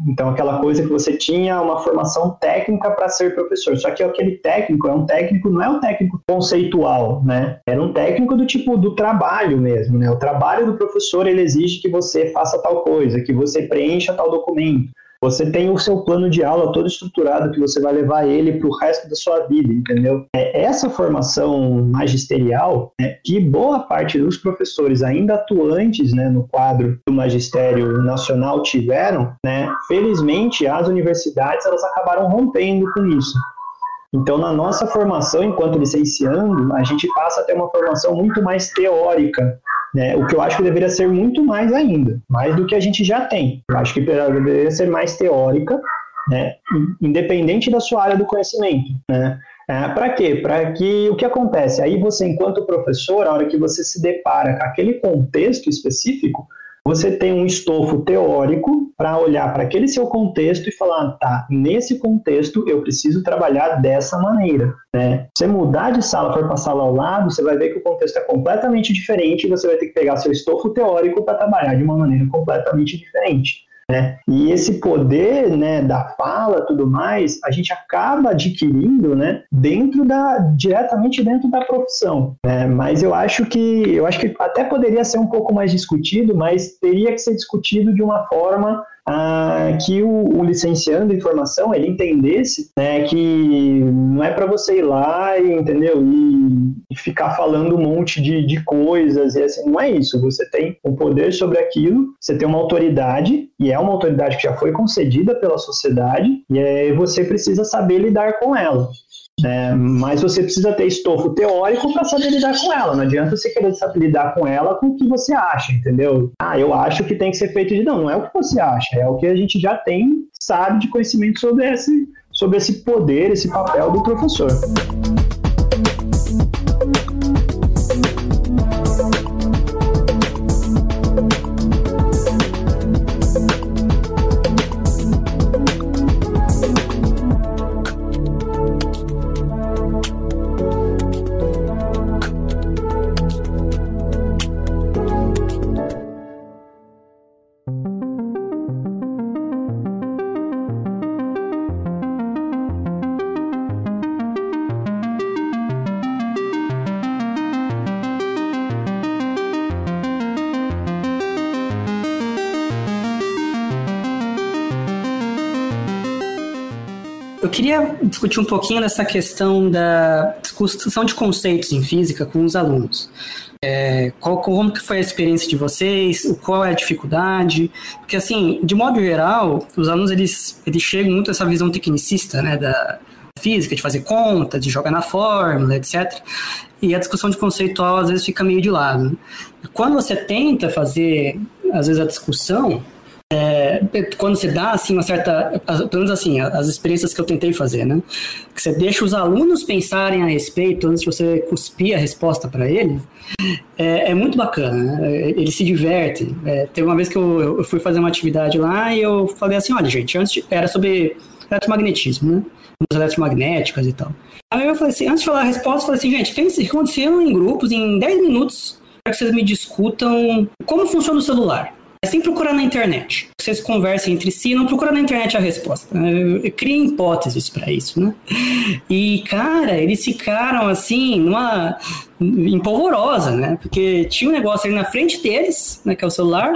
então, aquela coisa que você tinha uma formação técnica para ser professor, só que aquele técnico é um técnico, não é um técnico conceitual, né? Era um técnico do tipo do trabalho mesmo, né? O trabalho do professor ele exige que você faça tal coisa, que você preencha tal documento você tem o seu plano de aula todo estruturado que você vai levar ele para o resto da sua vida, entendeu? É essa formação magisterial né, que boa parte dos professores ainda atuantes né, no quadro do magistério nacional tiveram, né, felizmente as universidades elas acabaram rompendo com isso. Então, na nossa formação enquanto licenciando, a gente passa a ter uma formação muito mais teórica, né? O que eu acho que deveria ser muito mais ainda, mais do que a gente já tem. Eu acho que deveria ser mais teórica, né? independente da sua área do conhecimento. Né? É, para quê? Para que o que acontece? Aí você, enquanto professor, a hora que você se depara com aquele contexto específico, você tem um estofo teórico para olhar para aquele seu contexto e falar, tá, nesse contexto eu preciso trabalhar dessa maneira. Né? Você mudar de sala para a sala ao lado, você vai ver que o contexto é completamente diferente e você vai ter que pegar seu estofo teórico para trabalhar de uma maneira completamente diferente. Né? E esse poder né, da fala tudo mais, a gente acaba adquirindo né, dentro da, diretamente dentro da profissão. Né? Mas eu acho que eu acho que até poderia ser um pouco mais discutido, mas teria que ser discutido de uma forma ah, que o, o, licenciando em formação ele entendesse né, que não é para você ir lá e, entendeu, e, e, ficar falando um monte de, de coisas e assim, não é isso. Você tem um poder sobre aquilo, você tem uma autoridade e é uma autoridade que já foi concedida pela sociedade e aí você precisa saber lidar com ela. É, mas você precisa ter estofo teórico para saber lidar com ela. Não adianta você querer saber lidar com ela com o que você acha, entendeu? Ah, eu acho que tem que ser feito de. Não, não é o que você acha, é o que a gente já tem, sabe, de conhecimento sobre esse, sobre esse poder, esse papel do professor. Discutir um pouquinho dessa questão da discussão de conceitos em física com os alunos. É, qual, como que foi a experiência de vocês? Qual é a dificuldade? Porque, assim, de modo geral, os alunos, eles, eles chegam muito a essa visão tecnicista, né, da física, de fazer conta, de jogar na fórmula, etc. E a discussão de conceitual, às vezes, fica meio de lado. Quando você tenta fazer, às vezes, a discussão, é, quando você dá assim uma certa, pelo menos assim, as experiências que eu tentei fazer, né? Que você deixa os alunos pensarem a respeito antes de você cuspir a resposta para eles, é, é, muito bacana. Né? Eles se divertem. É, teve uma vez que eu, eu, fui fazer uma atividade lá e eu falei assim, olha gente, antes de, era sobre eletromagnetismo, né? As eletromagnéticas e tal. Aí eu falei assim, antes de falar a resposta, eu falei assim, gente, pense que aconteceu em grupos, em 10 minutos, para que vocês me discutam como funciona o celular. É sem procurar na internet. Vocês conversem entre si, não procura na internet a resposta. Né? Cria hipóteses para isso, né? E, cara, eles ficaram assim, numa empolvorosa, né? Porque tinha um negócio ali na frente deles, né, que é o celular,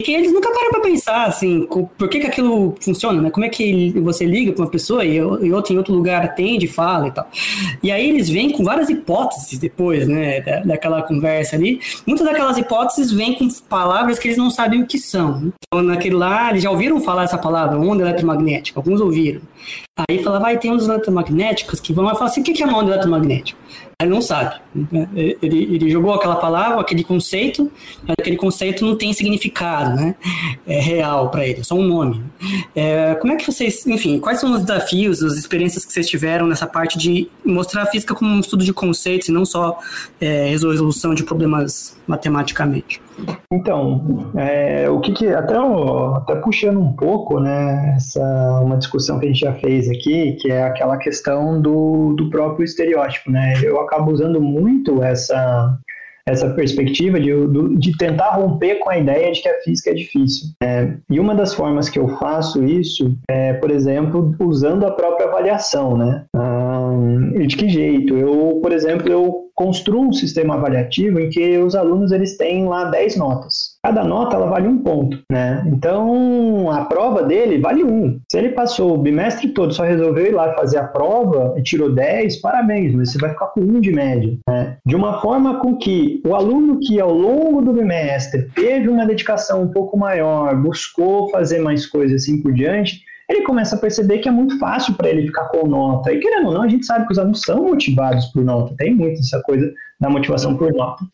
que eles nunca param para pensar, assim, por que, que aquilo funciona, né? Como é que você liga para uma pessoa e, outro, em outro lugar atende, fala e tal. E aí eles vêm com várias hipóteses depois, né, da, daquela conversa ali. Muitas daquelas hipóteses vêm com palavras que eles não sabem o que são. Então, naquele lá, eles já ouviram falar essa palavra, onda eletromagnética, alguns ouviram. Aí fala, vai, tem ondas eletromagnéticas que vão lá e falar assim, o que é uma onda eletromagnética? Ele não sabe. Ele, ele jogou aquela palavra, aquele conceito, mas aquele conceito não tem significado né? é real para ele, é só um nome. É, como é que vocês, enfim, quais são os desafios, as experiências que vocês tiveram nessa parte de mostrar a física como um estudo de conceitos e não só é, resolução de problemas matematicamente? Então, é, o que, que até, até puxando um pouco, né, essa uma discussão que a gente já fez aqui, que é aquela questão do, do próprio estereótipo, né? Eu acabo usando muito essa essa perspectiva de, de tentar romper com a ideia de que a física é difícil. É, e uma das formas que eu faço isso é, por exemplo, usando a própria avaliação, né? E de que jeito? Eu, por exemplo, eu construo um sistema avaliativo em que os alunos eles têm lá 10 notas. Cada nota ela vale um ponto, né? Então a prova dele vale um. Se ele passou o bimestre todo, só resolveu ir lá fazer a prova e tirou 10, parabéns, mas você vai ficar com um de média. Né? De uma forma com que o aluno que ao longo do bimestre teve uma dedicação um pouco maior, buscou fazer mais coisas assim por diante, ele começa a perceber que é muito fácil para ele ficar com nota. E querendo ou não, a gente sabe que os alunos são motivados por nota, tem muito essa coisa da motivação por nota.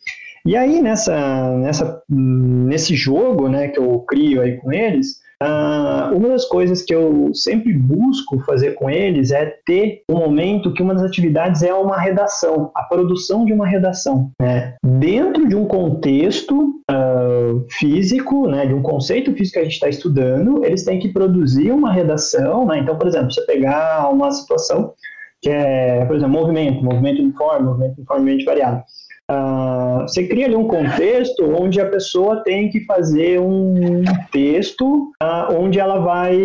E aí, nessa, nessa, nesse jogo né, que eu crio aí com eles, Uh, uma das coisas que eu sempre busco fazer com eles é ter um momento que uma das atividades é uma redação, a produção de uma redação. Né? Dentro de um contexto uh, físico, né, de um conceito físico que a gente está estudando, eles têm que produzir uma redação. Né? Então, por exemplo, você pegar uma situação que é, por exemplo, movimento, movimento uniforme, movimento uniformemente variado. Uh, você cria ali um contexto onde a pessoa tem que fazer um texto uh, onde ela vai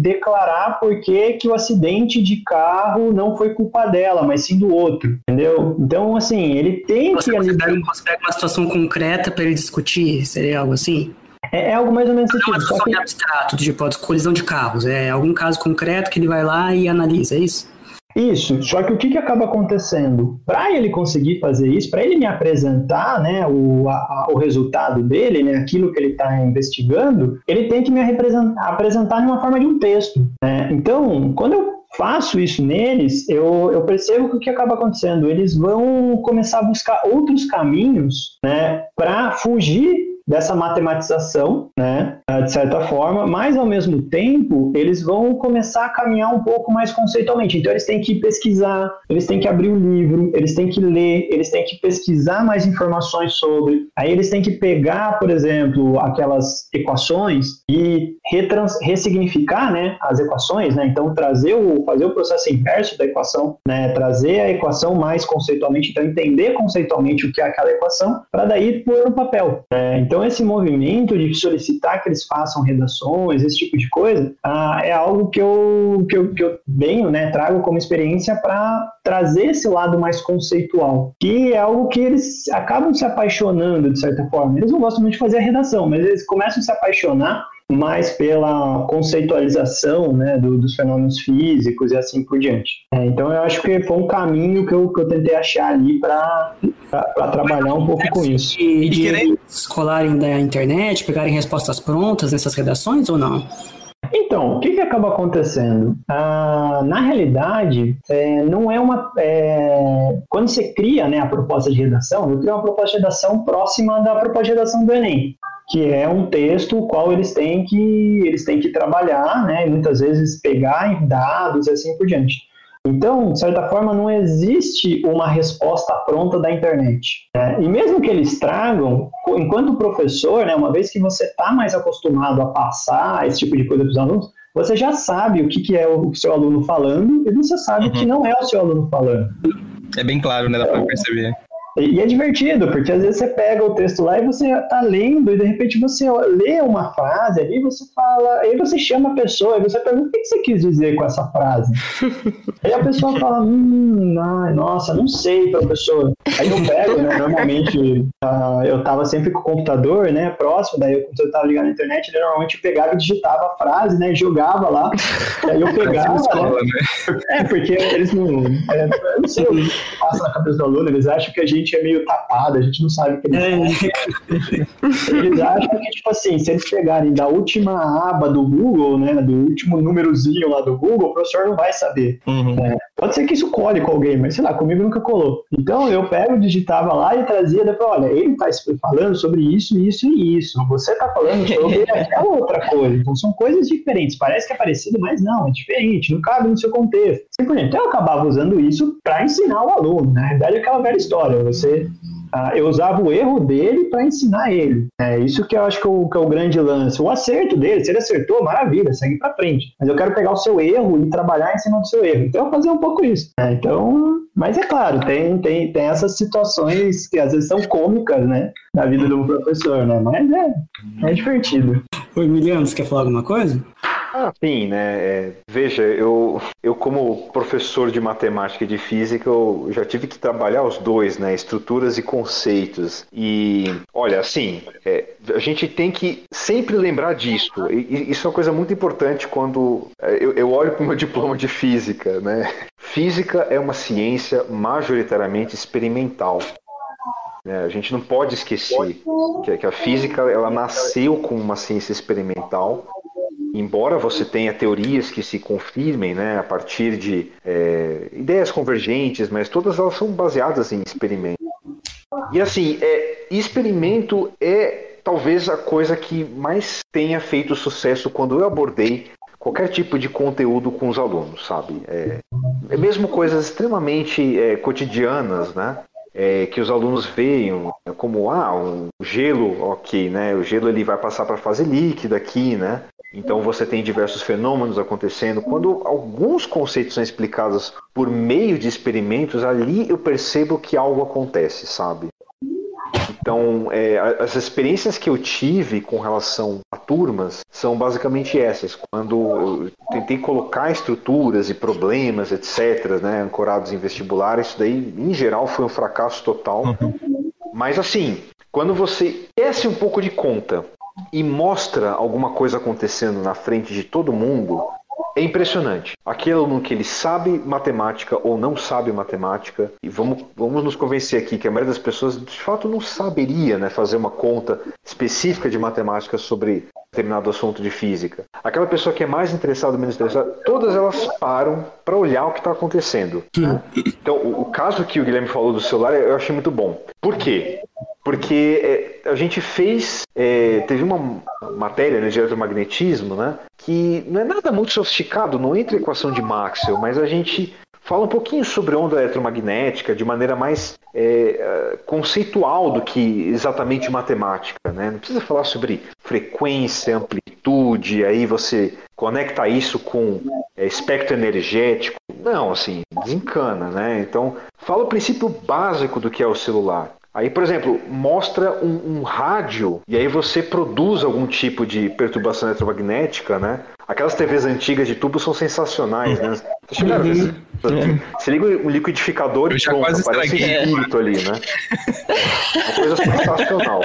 declarar por que, que o acidente de carro não foi culpa dela, mas sim do outro, entendeu? Então, assim, ele tem você que... Pega, você pega uma situação concreta para ele discutir, seria algo assim? É, é, algo mais ou menos assim. Não é uma que... abstrato, tipo, colisão de carros. É algum caso concreto que ele vai lá e analisa, é isso? Isso, só que o que, que acaba acontecendo? Para ele conseguir fazer isso, para ele me apresentar né, o, a, o resultado dele, né, aquilo que ele está investigando, ele tem que me apresentar de uma forma de um texto. Né? Então, quando eu faço isso neles, eu, eu percebo que o que acaba acontecendo? Eles vão começar a buscar outros caminhos né, para fugir dessa matematização, né, de certa forma, mas ao mesmo tempo eles vão começar a caminhar um pouco mais conceitualmente. Então eles têm que pesquisar, eles têm que abrir o livro, eles têm que ler, eles têm que pesquisar mais informações sobre. Aí eles têm que pegar, por exemplo, aquelas equações e retrans, ressignificar, né, as equações, né? Então trazer o fazer o processo inverso da equação, né, trazer a equação mais conceitualmente, então entender conceitualmente o que é aquela equação, para daí pôr no papel. Né? Então então, esse movimento de solicitar que eles façam redações, esse tipo de coisa, ah, é algo que eu, que eu, que eu venho, né, trago como experiência para trazer esse lado mais conceitual, que é algo que eles acabam se apaixonando, de certa forma. Eles não gostam muito de fazer a redação, mas eles começam a se apaixonar mais pela conceitualização né, do, dos fenômenos físicos e assim por diante. É, então eu acho que foi um caminho que eu, que eu tentei achar ali para trabalhar um pouco com isso. De, de escolarem da internet, pegarem respostas prontas nessas redações ou não? Então, o que, que acaba acontecendo? Ah, na realidade, é, não é uma. É, quando você cria né, a proposta de redação, eu crio uma proposta de redação próxima da proposta de redação do Enem. Que é um texto o qual eles têm que eles têm que trabalhar, né? Muitas vezes pegar dados e assim por diante. Então, de certa forma, não existe uma resposta pronta da internet. Né? E mesmo que eles tragam, enquanto professor, né, uma vez que você está mais acostumado a passar esse tipo de coisa para os alunos, você já sabe o que, que é o seu aluno falando e você sabe uhum. o que não é o seu aluno falando. É bem claro, né? Dá para perceber. E é divertido, porque às vezes você pega o texto lá e você tá lendo, e de repente você lê uma frase ali, você fala, aí você chama a pessoa, e você pergunta o que você quis dizer com essa frase. aí a pessoa fala, hum, ai, nossa, não sei, professor. Aí eu pego, né, normalmente uh, eu tava sempre com o computador, né, próximo, daí o computador tava ligado na internet, ele normalmente pegava e digitava a frase, né, jogava lá, aí eu pegava, escola, né? né? É, porque eles não, é, eu não sei o que passa na cabeça do aluno, eles acham que a gente gente é meio tapado, a gente não sabe o que eles é. Eles acham que, tipo assim, se eles pegarem da última aba do Google, né, do último númerozinho lá do Google, o professor não vai saber. Uhum. É. Pode ser que isso cole com alguém, mas sei lá, comigo nunca colou. Então eu pego, digitava lá e trazia, depois, olha, ele tá falando sobre isso, isso e isso. Você tá falando sobre aquela outra coisa. Então são coisas diferentes. Parece que é parecido, mas não, é diferente, não cabe no seu contexto. Então eu acabava usando isso para ensinar o aluno. Na verdade, é aquela velha história. Você ah, eu usava o erro dele para ensinar ele. É isso que eu acho que, é o, que é o grande lance. O acerto dele, se ele acertou, maravilha, segue para frente. Mas eu quero pegar o seu erro e trabalhar em cima do seu erro. Então, eu fazer um pouco isso. É, então, mas é claro, tem, tem, tem essas situações que às vezes são cômicas, né? Na vida do professor, né? Mas é, é divertido. Oi, Emiliano, você quer falar alguma coisa? Ah, sim, né? É, veja, eu, eu como professor de matemática e de física, eu já tive que trabalhar os dois, né? Estruturas e conceitos. E, olha, assim, é, a gente tem que sempre lembrar disso. E, isso é uma coisa muito importante quando é, eu, eu olho para o meu diploma de física, né? Física é uma ciência majoritariamente experimental. É, a gente não pode esquecer que, a física ela nasceu como uma ciência experimental embora você tenha teorias que se confirmem né, a partir de é, ideias convergentes, mas todas elas são baseadas em experimento. E assim, é, experimento é talvez a coisa que mais tenha feito sucesso quando eu abordei qualquer tipo de conteúdo com os alunos, sabe? É, mesmo coisas extremamente é, cotidianas, né? É, que os alunos veem como ah um gelo ok né o gelo ele vai passar para a fase líquida aqui né então você tem diversos fenômenos acontecendo. Quando alguns conceitos são explicados por meio de experimentos, ali eu percebo que algo acontece, sabe? Então, é, as experiências que eu tive com relação a turmas são basicamente essas. Quando eu tentei colocar estruturas e problemas, etc., né, ancorados em vestibular, isso daí, em geral, foi um fracasso total. Mas, assim, quando você esquece um pouco de conta e mostra alguma coisa acontecendo na frente de todo mundo, é impressionante. Aquele aluno que ele sabe matemática ou não sabe matemática, e vamos, vamos nos convencer aqui que a maioria das pessoas de fato não saberia né, fazer uma conta específica de matemática sobre determinado assunto de física. Aquela pessoa que é mais interessada ou menos interessada, todas elas param para olhar o que está acontecendo. Então, o, o, caso que o Guilherme falou do celular eu achei muito bom. Por quê? Porque é, a gente fez, é, teve uma matéria né, de eletromagnetismo, né, que não é nada muito sofisticado, não entra em equação de Maxwell, mas a gente fala um pouquinho sobre onda eletromagnética de maneira mais é, conceitual do que exatamente matemática. Né? Não precisa falar sobre frequência, amplitude, aí você conecta isso com é, espectro energético. Não, assim, desencana, né? Então, fala o princípio básico do que é o celular. Aí, por exemplo, mostra um, um, rádio e aí você produz algum tipo de perturbação eletromagnética, né? Aquelas TVs antigas de tubo são sensacionais, né? Você, uhum. você liga um liquidificador e pronto, aparece um espírito ali, né? Uma coisa sensacional.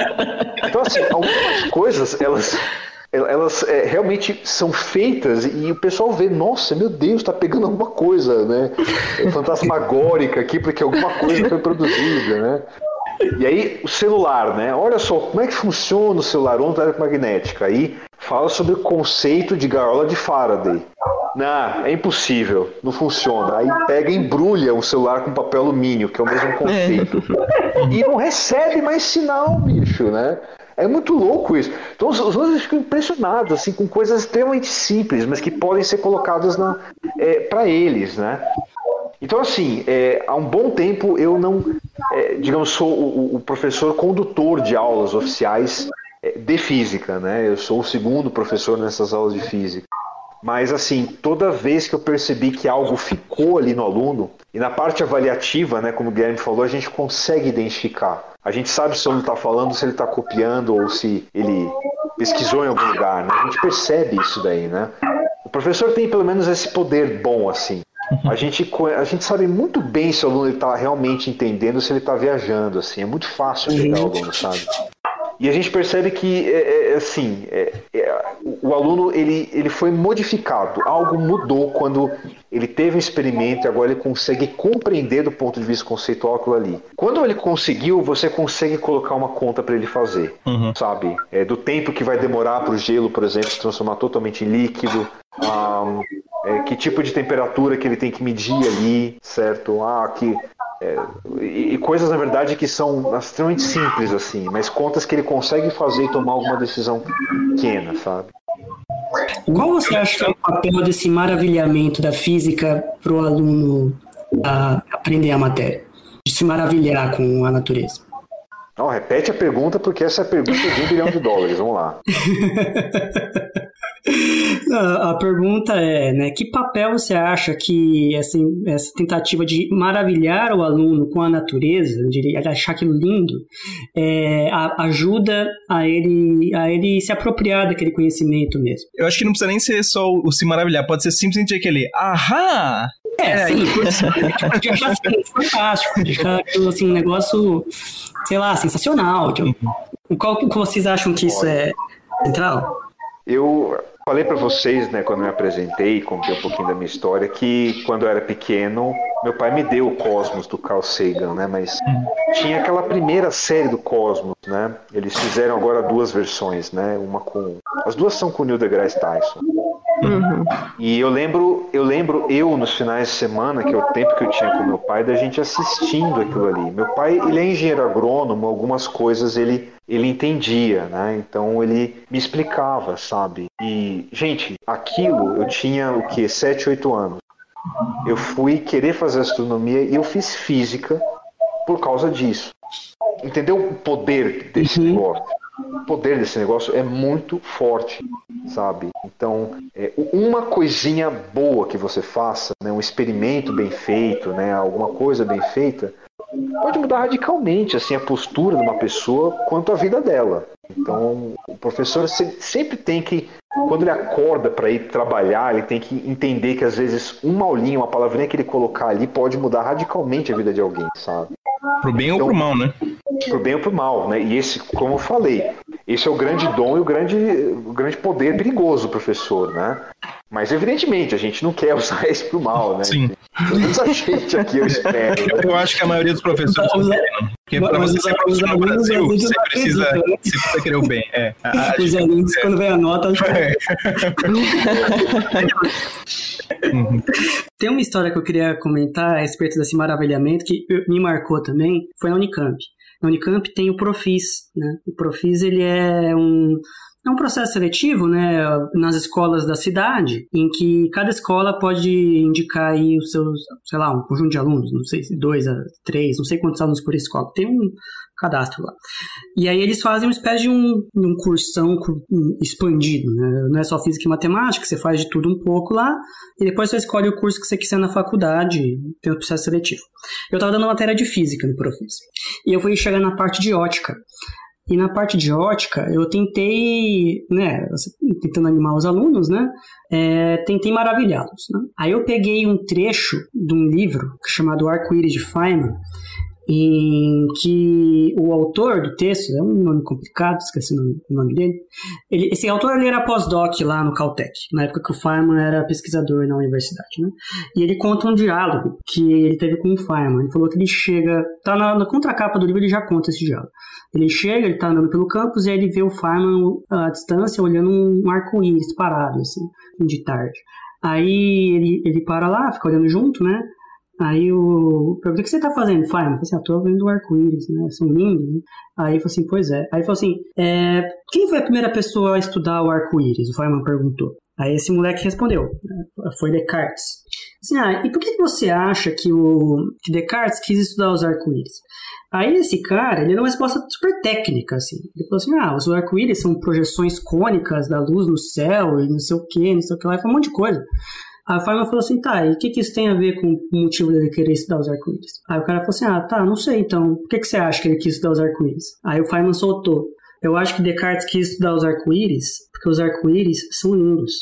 Então, assim, algumas coisas, elas elas é, realmente são feitas e o pessoal vê, nossa, meu Deus, está pegando alguma coisa, né? É fantasmagórica aqui, porque alguma coisa foi produzida, né? E aí, o celular, né? Olha só, como é que funciona o celular onda eletromagnética? Aí fala sobre o conceito de gaiola de Faraday. Não, é impossível, não funciona. Aí pega e embrulha um celular com papel alumínio, que é o mesmo conceito. E não recebe mais sinal, bicho, né? É muito louco isso. Então os, os outros ficam impressionados assim com coisas extremamente simples, mas que podem ser colocadas é, para eles, né? Então assim, é, há um bom tempo eu não, é, digamos, sou o, o, professor condutor de aulas oficiais é, de física, né? Eu sou o segundo professor nessas aulas de física. Mas assim, toda vez que eu percebi que algo ficou ali no aluno, e na parte avaliativa, né, como o Guilherme falou, a gente consegue identificar. A gente sabe se o aluno está falando, se ele está copiando ou se ele pesquisou em algum lugar. Né? A gente percebe isso daí, né? O professor tem pelo menos esse poder bom assim. A gente, a gente sabe muito bem se o aluno está realmente entendendo, se ele está viajando. assim. É muito fácil chegar ao aluno, sabe? E a gente percebe que, é, é, é, assim, é, é, o aluno ele, ele foi modificado, algo mudou quando ele teve um experimento e agora ele consegue compreender do ponto de vista conceitual aquilo ali. Quando ele conseguiu, você consegue colocar uma conta para ele fazer, uhum. sabe? É, do tempo que vai demorar para o gelo, por exemplo, se transformar totalmente em líquido, é, que tipo de temperatura que ele tem que medir ali, certo? Ah, que é, e, e, coisas, na verdade, que são extremamente simples, assim, mas contas que ele consegue fazer e tomar alguma decisão pequena, sabe? Qual você acha que é o papel desse maravilhamento da física para o aluno a, aprender a matéria? De se maravilhar com a natureza? Não, repete a pergunta, porque essa é a pergunta de um bilhão de dólares. Vamos lá. A pergunta é, né, que papel você acha que essa, essa tentativa de maravilhar o aluno com a natureza, de achar aquilo lindo, é, a, ajuda a ele, a ele se apropriar daquele conhecimento mesmo? Eu acho que não precisa nem ser só o, o se maravilhar, pode ser simplesmente aquele ahá! É, é sim, de achar assim, fantástico, de achar aquilo assim, um negócio, sei lá, sensacional. Tipo, qual que vocês acham que isso é central? Eu Falei para vocês, né, quando me apresentei, contei um pouquinho da minha história, que quando eu era pequeno, meu pai me deu o Cosmos do Carl Sagan, né, mas tinha aquela primeira série do Cosmos, né? Eles fizeram agora duas versões, né? Uma com as duas são com o Neil deGrasse Tyson. Uhum. E eu lembro, eu lembro eu nos finais de semana, que é o tempo que eu tinha com meu pai, da gente assistindo aquilo ali. Meu pai, ele é engenheiro agrônomo, algumas coisas ele ele entendia, né? Então ele me explicava, sabe? E, gente, aquilo eu tinha o que? 7, 8 anos. Eu fui querer fazer astronomia e eu fiz física por causa disso. Entendeu o poder desse uhum. negócio? O poder desse negócio é muito forte, sabe? Então, é, uma coisinha boa que você faça, né, um experimento bem feito, né, alguma coisa bem feita, pode mudar radicalmente assim a postura de uma pessoa quanto à vida dela. Então, o professor sempre tem que, quando ele acorda para ir trabalhar, ele tem que entender que às vezes uma aulinha, uma palavrinha que ele colocar ali pode mudar radicalmente a vida de alguém, sabe? Pro bem então, ou pro mal, né? Pro bem ou pro mal, né? E esse, como eu falei, esse é o grande dom e o grande, o grande poder perigoso professor, né? Mas, evidentemente, a gente não quer usar isso pro mal, né? Sim. Todos a gente aqui, eu espero. Né? Eu acho que a maioria dos professores não querem, não. Porque para você ser professor no Brasil, você precisa, né? você precisa querer o bem. É. A, Os alunos, quando vem a nota, acho que... É. Tem uma história que eu queria comentar a respeito desse maravilhamento que me marcou também, foi na Unicamp. Na Unicamp tem o Profis, né? O Profis, ele é um é um processo seletivo, né, nas escolas da cidade, em que cada escola pode indicar aí os seus, sei lá, um conjunto de alunos, não sei se dois a três, não sei quantos alunos por escola. Tem um cadastro lá. E aí eles fazem uma espécie de um, um cursão expandido, né? Não é só física e matemática, você faz de tudo um pouco lá, e depois você escolhe o curso que você quiser na faculdade, tem o processo seletivo. Eu estava dando matéria de física no Profis. E eu fui chegar na parte de ótica. E na parte de ótica, eu tentei, né, tentando animar os alunos, né, é, tentei maravilhá-los. Né? Aí eu peguei um trecho de um livro chamado Arco-Íris de Feynman, em que o autor do texto, é um nome complicado, esqueci o nome, o nome dele, ele, esse autor ele era pós-doc lá no Caltech, na época que o Feynman era pesquisador na universidade, né? E ele conta um diálogo que ele teve com o Feynman, ele falou que ele chega, tá na, na contracapa do livro ele já conta esse diálogo. Ele chega, ele tá andando pelo campus e aí ele vê o Feynman à distância olhando um arco-íris parado, assim, de tarde. Aí ele, ele para lá, fica olhando junto, né? Aí o. Perguntei, o que você tá fazendo, Feynman? Eu falei assim, ah, tô vendo o arco-íris, né? São lindos. Né? Aí ele falou assim, pois é. Aí falou assim, é... quem foi a primeira pessoa a estudar o arco-íris? O Feynman perguntou. Aí esse moleque respondeu, foi Descartes. Assim, ah, e por que você acha que o que Descartes quis estudar os arco-íris? Aí esse cara, ele deu uma resposta super técnica, assim. Ele falou assim, ah, os arco-íris são projeções cônicas da luz no céu e não sei o que, não sei o que lá, e falou um monte de coisa. Aí o Feynman falou assim, tá, e o que, que isso tem a ver com o motivo dele querer estudar os arco-íris? Aí o cara falou assim, ah, tá, não sei, então, por que, que você acha que ele quis estudar os arco-íris? Aí o Feynman soltou, eu acho que Descartes quis estudar os arco-íris porque os arco-íris são lindos.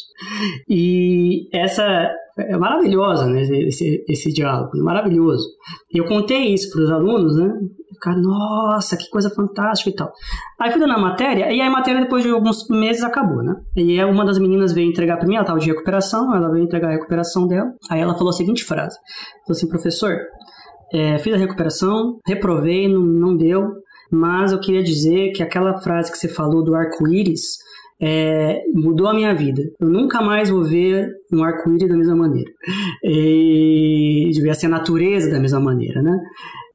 E essa é maravilhosa, né, esse, esse diálogo, é maravilhoso. Eu contei isso para os alunos, né, Cara, nossa, que coisa fantástica e tal. Aí fui dando a matéria, e aí a matéria depois de alguns meses acabou, né? E uma das meninas veio entregar para mim, ela tava de recuperação, ela veio entregar a recuperação dela. Aí ela falou a seguinte frase: falou assim, professor, é, fiz a recuperação, reprovei, não, não deu, mas eu queria dizer que aquela frase que você falou do arco-íris é, mudou a minha vida. Eu nunca mais vou ver um arco-íris da mesma maneira. E de ver assim, a natureza da mesma maneira, né?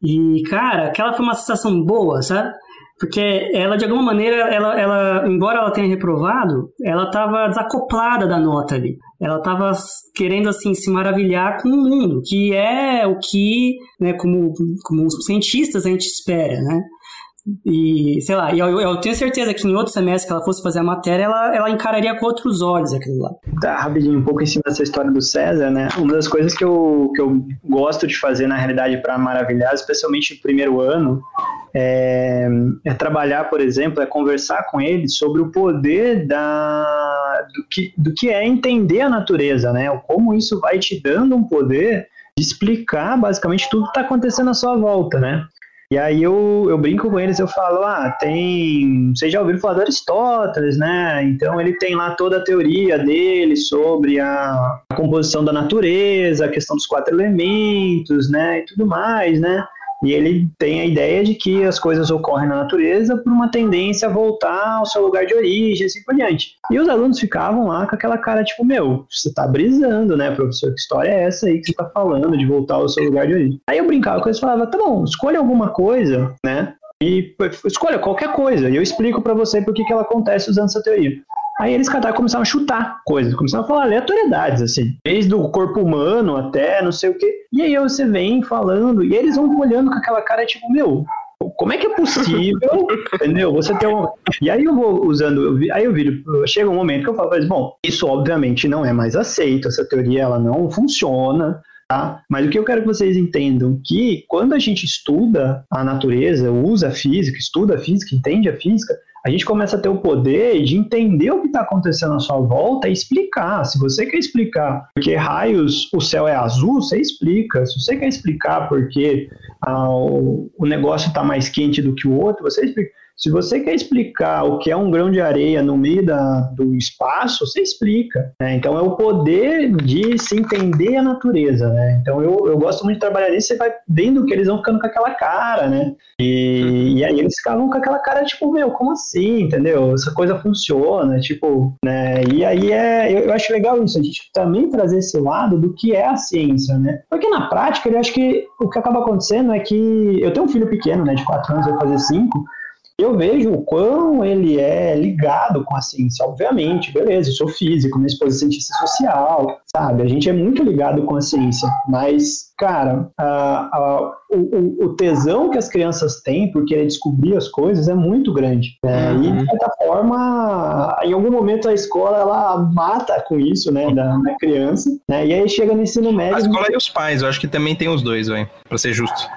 E, cara, aquela foi uma sensação boa, sabe? Porque ela, de alguma maneira, ela, ela embora ela tenha reprovado, ela estava desacoplada da nota ali. Ela estava querendo, assim, se maravilhar com o mundo, que é o que, né, como, como cientistas a gente espera, né? E, sei lá, eu, eu, tenho certeza que em outro semestre que ela fosse fazer a matéria, ela, ela encararia com outros olhos aquilo lá. Tá, rapidinho, um pouco em cima dessa história do César, né? Uma das coisas que eu, que eu gosto de fazer, na realidade, para maravilhar, especialmente no primeiro ano, é, é, trabalhar, por exemplo, é conversar com ele sobre o poder da, do, que, do que é entender a natureza, né? Como isso vai te dando um poder de explicar basicamente tudo que está acontecendo à sua volta, né? E aí eu, eu brinco com eles, eu falo, ah, tem. Vocês já ouviram falar do Aristóteles, né? Então ele tem lá toda a teoria dele sobre a, a composição da natureza, a questão dos quatro elementos, né? E tudo mais, né? E ele tem a ideia de que as coisas ocorrem na natureza por uma tendência a voltar ao seu lugar de origem, assim por diante. E os alunos ficavam lá com aquela cara, tipo, meu, você tá brisando, né, professor? Que história é essa aí que você tá falando de voltar ao seu lugar de origem? Aí eu brincava com eles e falava, tá bom, escolha alguma coisa, né? E escolha qualquer coisa, e eu explico para você por que, ela acontece usando essa teoria. Aí eles cada começaram a chutar coisas, começaram a falar aleatoriedades, assim, desde o corpo humano até não sei o quê. E aí você vem falando, e eles vão olhando com aquela cara, tipo, meu, como é que é possível, entendeu? Você tem um... E aí eu vou usando, aí eu viro, chega um momento que eu falo, mas, bom, isso obviamente não é mais aceito, essa teoria ela não funciona, Tá? Mas o que eu quero que vocês entendam que quando a gente estuda a natureza, usa a física, estuda a física, entende a física, a gente começa a ter o poder de entender o que está acontecendo à sua volta e explicar. Se você quer explicar porque raios o céu é azul, você explica. Se você quer explicar porque ah, o, o negócio está mais quente do que o outro, você explica. Se você quer explicar o que é um grão de areia no meio da, do espaço, você explica. Né? Então é o poder de se entender a natureza. Né? Então eu, eu gosto muito de trabalhar nisso, você vai vendo que eles vão ficando com aquela cara, né? E, e aí eles ficavam com aquela cara, tipo, meu, como assim? Entendeu? Essa coisa funciona, tipo, né? E aí é, eu, eu acho legal isso, a gente também trazer esse lado do que é a ciência, né? Porque na prática, eu acho que o que acaba acontecendo é que eu tenho um filho pequeno, né, de 4 anos, vai fazer 5, eu vejo o quão ele é ligado com a ciência, obviamente, beleza, eu sou físico, minha esposa é cientista social, sabe? A gente é muito ligado com a ciência, mas, cara, a, a, o, o, tesão que as crianças têm por querer descobrir as coisas é muito grande. Né? Uhum. E, de certa forma, em algum momento a escola, ela mata com isso, né, da, da criança, né? E aí chega no ensino médio... A escola e os pais, eu acho que também tem os dois, velho, pra ser justo.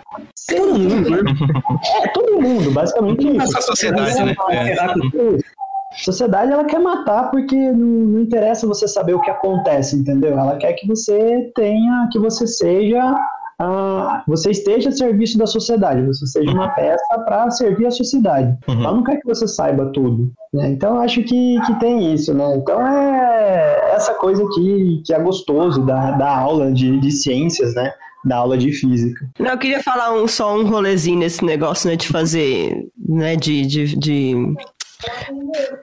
Todo mundo, né? É, todo mundo, basicamente isso. Essa sociedade, né? É. A sociedade ela quer matar porque não, não, interessa você saber o que acontece, entendeu? Ela quer que você tenha, que você seja, uh, você esteja a serviço da sociedade, você seja uma peça para servir a sociedade. Uhum. Ela não quer que você saiba tudo. Né? Então eu acho que, que tem isso, né? Então é essa coisa que, que é gostoso da, da aula de, de ciências, né? da aula de física. Não, eu queria falar um, só um rolezinho nesse negócio, né, de fazer, né, de, de, de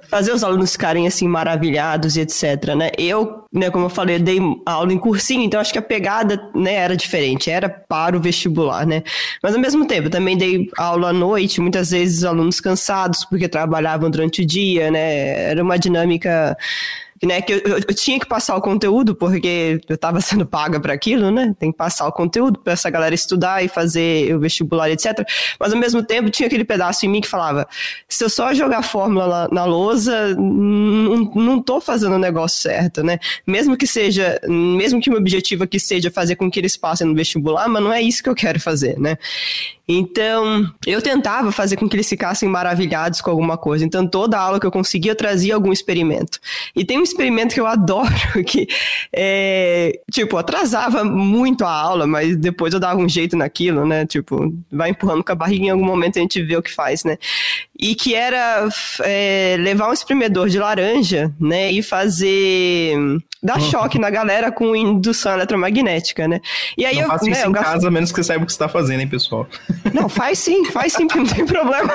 fazer os alunos ficarem assim maravilhados e etc, né? Eu, né, como eu falei, eu dei aula em cursinho, então acho que a pegada, né, era diferente, era para o vestibular, né? Mas ao mesmo tempo, também dei aula à noite, muitas vezes os alunos cansados porque trabalhavam durante o dia, né? Era uma dinâmica né, que eu, eu, tinha que passar o conteúdo porque eu estava sendo paga para aquilo, né? Tem que passar o conteúdo para essa galera estudar e fazer o vestibular, etc. Mas ao mesmo tempo tinha aquele pedaço em mim que falava: se eu só jogar fórmula na, na lousa, não, tô fazendo o negócio certo, né? Mesmo que seja, mesmo que o meu objetivo aqui seja fazer com que eles passem no vestibular, mas não é isso que eu quero fazer, né? Então, eu tentava fazer com que eles ficassem maravilhados com alguma coisa. Então, toda aula que eu conseguia, eu trazia algum experimento. E tem um experimento que eu adoro, que, é, tipo, atrasava muito a aula, mas depois eu dava um jeito naquilo, né? Tipo, vai empurrando com a barriga em algum momento a gente vê o que faz, né? E que era é, levar um espremedor de laranja, né? E fazer dar uhum. choque na galera com indução eletromagnética, né? E aí não eu, faça né, isso eu em gasto... casa, menos que você saiba o que você está fazendo, hein, pessoal? Não, faz sim, faz sim, não tem problema.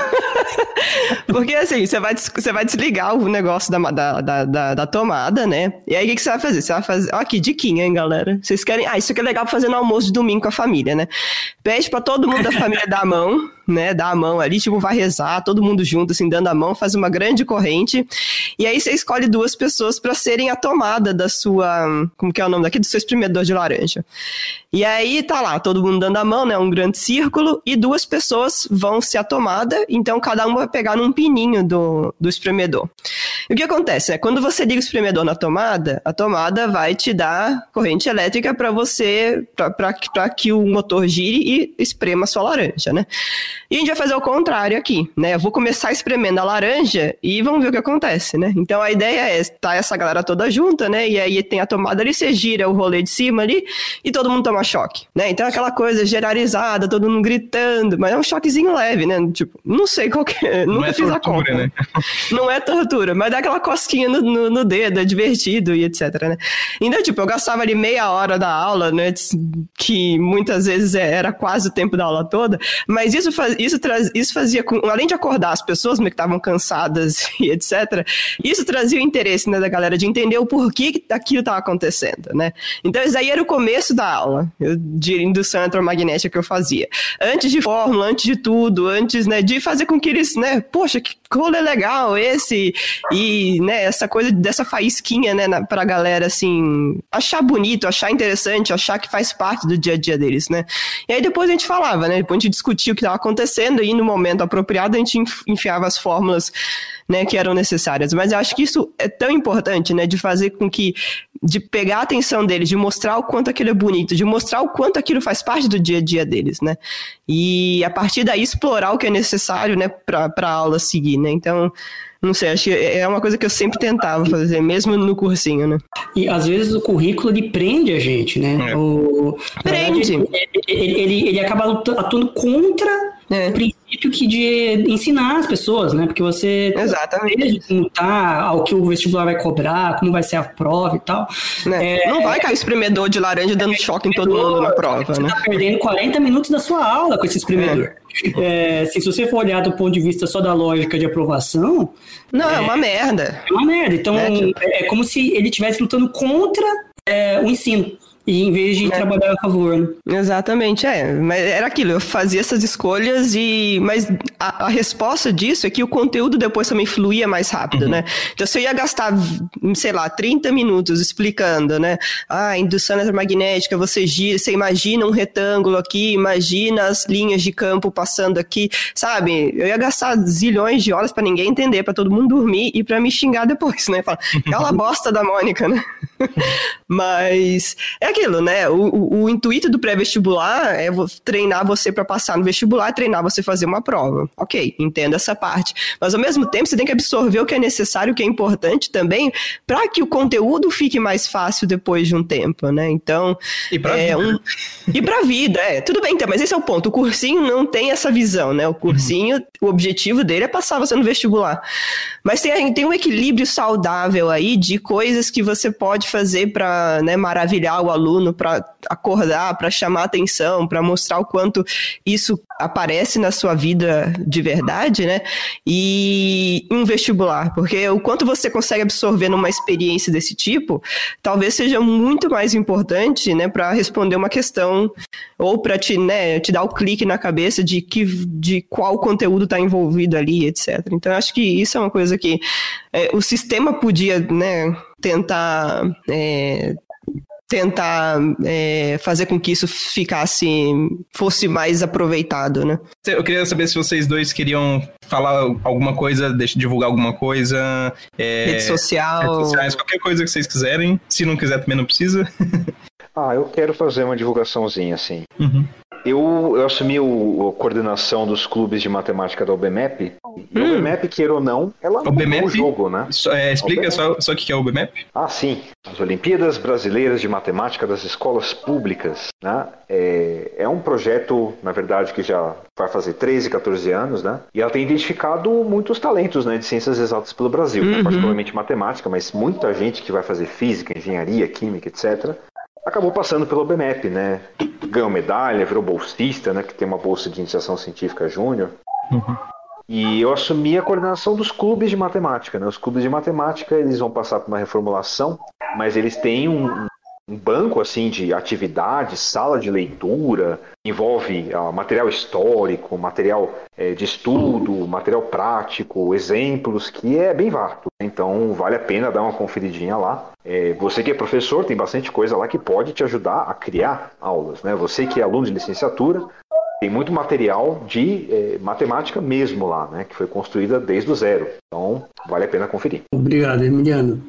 Porque assim, você vai, você vai desligar o negócio da, da, da, da tomada, né? E aí o que, que, você vai fazer? Você vai fazer. Ó, aqui, diquinha, hein, galera? Vocês querem. Ah, isso aqui é legal pra fazer no almoço de domingo com a família, né? Pede pra todo mundo da família dar a mão né, dá a mão ali, tipo, vai rezar, todo mundo junto, assim, dando a mão, faz uma grande corrente. E aí você escolhe duas pessoas para serem a tomada da sua. Como que é o nome daqui? Do seu espremedor de laranja. E aí tá lá, todo mundo dando a mão, né? Um grande círculo, e duas pessoas vão ser a tomada, então cada um vai pegar num pininho do, do espremedor. E o que acontece? É quando você liga o espremedor na tomada, a tomada vai te dar corrente elétrica para você, para que o motor gire e esprema a sua laranja, né? E a gente vai fazer o contrário aqui, né? Eu vou começar espremendo a laranja e vamos ver o que acontece, né? Então a ideia é estar tá essa galera toda junta, né? E aí tem a tomada ali, você gira o rolê de cima ali e todo mundo toma choque, né? Então é aquela coisa generalizada, todo mundo gritando, mas é um choquezinho leve, né? Tipo, não sei qual que é, nunca é fiz tortura, a conta. Né? Não é tortura, mas dá aquela cosquinha no, no, no, dedo, é divertido e etc, né? Então, tipo, eu gastava ali meia hora da aula, né? Que muitas vezes é, era quase o tempo da aula toda, mas isso faz, isso, traz, isso fazia, com, além de acordar as pessoas que estavam cansadas e etc., isso trazia o interesse né, da galera de entender o porquê que aquilo estava acontecendo, né? Então, isso aí era o começo da aula de indução eletromagnética que eu fazia. Antes de fórmula, antes de tudo, antes né, de fazer com que eles, né, poxa, que rolê legal esse, e, né, essa coisa dessa faísquinha, né, na, pra galera, assim, achar bonito, achar interessante, achar que faz parte do dia a dia deles, né? E aí depois a gente falava, né, depois a gente discutia o que estava acontecendo e no momento apropriado a gente enfiava as fórmulas né, que eram necessárias. Mas eu acho que isso é tão importante, né, de fazer com que, de pegar a atenção deles, de mostrar o quanto aquilo é bonito, de mostrar o quanto aquilo faz parte do dia a dia deles, né, e a partir daí explorar o que é necessário, né, para a aula seguir, né, então não sei, acho que é uma coisa que eu sempre tentava fazer, mesmo no cursinho, né? E às vezes o currículo ele prende a gente, né? É. O, prende. Verdade, ele, ele, ele acaba atuando contra é. o princípio que de ensinar as pessoas, né? Porque você Exatamente. como tá, ao que o vestibular vai cobrar, como vai ser a prova e tal. É. É, não vai cair espremedor de laranja dando choque em todo mundo na prova, você né? Tá perdendo 40 minutos da sua aula com esse espremedor. É, se você for olhar do ponto de vista só da lógica de aprovação. Não, é, é uma merda. É uma merda. Então, é, tipo... é como se ele estivesse lutando contra é, o ensino. E em vez de é. trabalhar a favor, né? Exatamente, é. Mas era aquilo, eu fazia essas escolhas e. Mas a, a resposta disso é que o conteúdo depois também fluía mais rápido, uhum. né? Então, se eu ia gastar, sei lá, 30 minutos explicando, né? Ah, indução eletromagnética, você gira, você imagina um retângulo aqui, imagina as linhas de campo passando aqui, sabe? Eu ia gastar zilhões de horas para ninguém entender, para todo mundo dormir e para me xingar depois, né? Falar, aquela bosta da Mônica, né? mas. É aquilo, né? O, o, o intuito do pré-vestibular é treinar você para passar no vestibular, treinar você fazer uma prova. Ok, entendo essa parte. Mas ao mesmo tempo, você tem que absorver o que é necessário, o que é importante também, para que o conteúdo fique mais fácil depois de um tempo, né? Então. E para é, um... E para vida, é. Tudo bem, então, mas esse é o ponto. O cursinho não tem essa visão, né? O cursinho, uhum. o objetivo dele é passar você no vestibular. Mas tem, tem um equilíbrio saudável aí de coisas que você pode fazer para né, maravilhar o aluno aluno para acordar, para chamar atenção, para mostrar o quanto isso aparece na sua vida de verdade, né? E um vestibular, porque o quanto você consegue absorver numa experiência desse tipo, talvez seja muito mais importante, né, para responder uma questão ou para te, né, te dar o clique na cabeça de que de qual conteúdo está envolvido ali, etc. Então acho que isso é uma coisa que é, o sistema podia, né, tentar é, tentar é, fazer com que isso ficasse fosse mais aproveitado, né? Eu queria saber se vocês dois queriam falar alguma coisa, divulgar alguma coisa, é, rede social, redes sociais, qualquer coisa que vocês quiserem. Se não quiser também não precisa. ah, eu quero fazer uma divulgaçãozinha assim. Uhum. Eu, eu assumi o, a coordenação dos clubes de matemática da OBMEP. Hum. a OBMEP, queira ou não, ela OBMEP, o jogo, né? Só, é, explica só, só o que é o OBMEP. Ah, sim. As Olimpíadas Brasileiras de Matemática das Escolas Públicas. Né? É, é um projeto, na verdade, que já vai fazer 13, 14 anos, né? E ela tem identificado muitos talentos né, de ciências exatas pelo Brasil, uhum. né? particularmente matemática, mas muita gente que vai fazer física, engenharia, química, etc acabou passando pelo BMEP, né? Ganhou medalha, virou bolsista, né? Que tem uma bolsa de iniciação científica júnior. Uhum. E eu assumi a coordenação dos clubes de matemática, né? Os clubes de matemática, eles vão passar por uma reformulação, mas eles têm um, um banco assim de atividades, sala de leitura, envolve uh, material histórico, material é, de estudo, material prático, exemplos, que é bem vasto. Então vale a pena dar uma conferidinha lá. É, você que é professor, tem bastante coisa lá que pode te ajudar a criar aulas. Né? Você que é aluno de licenciatura, tem muito material de é, matemática mesmo lá, né? que foi construída desde o zero. Então vale a pena conferir. Obrigado, Emiliano.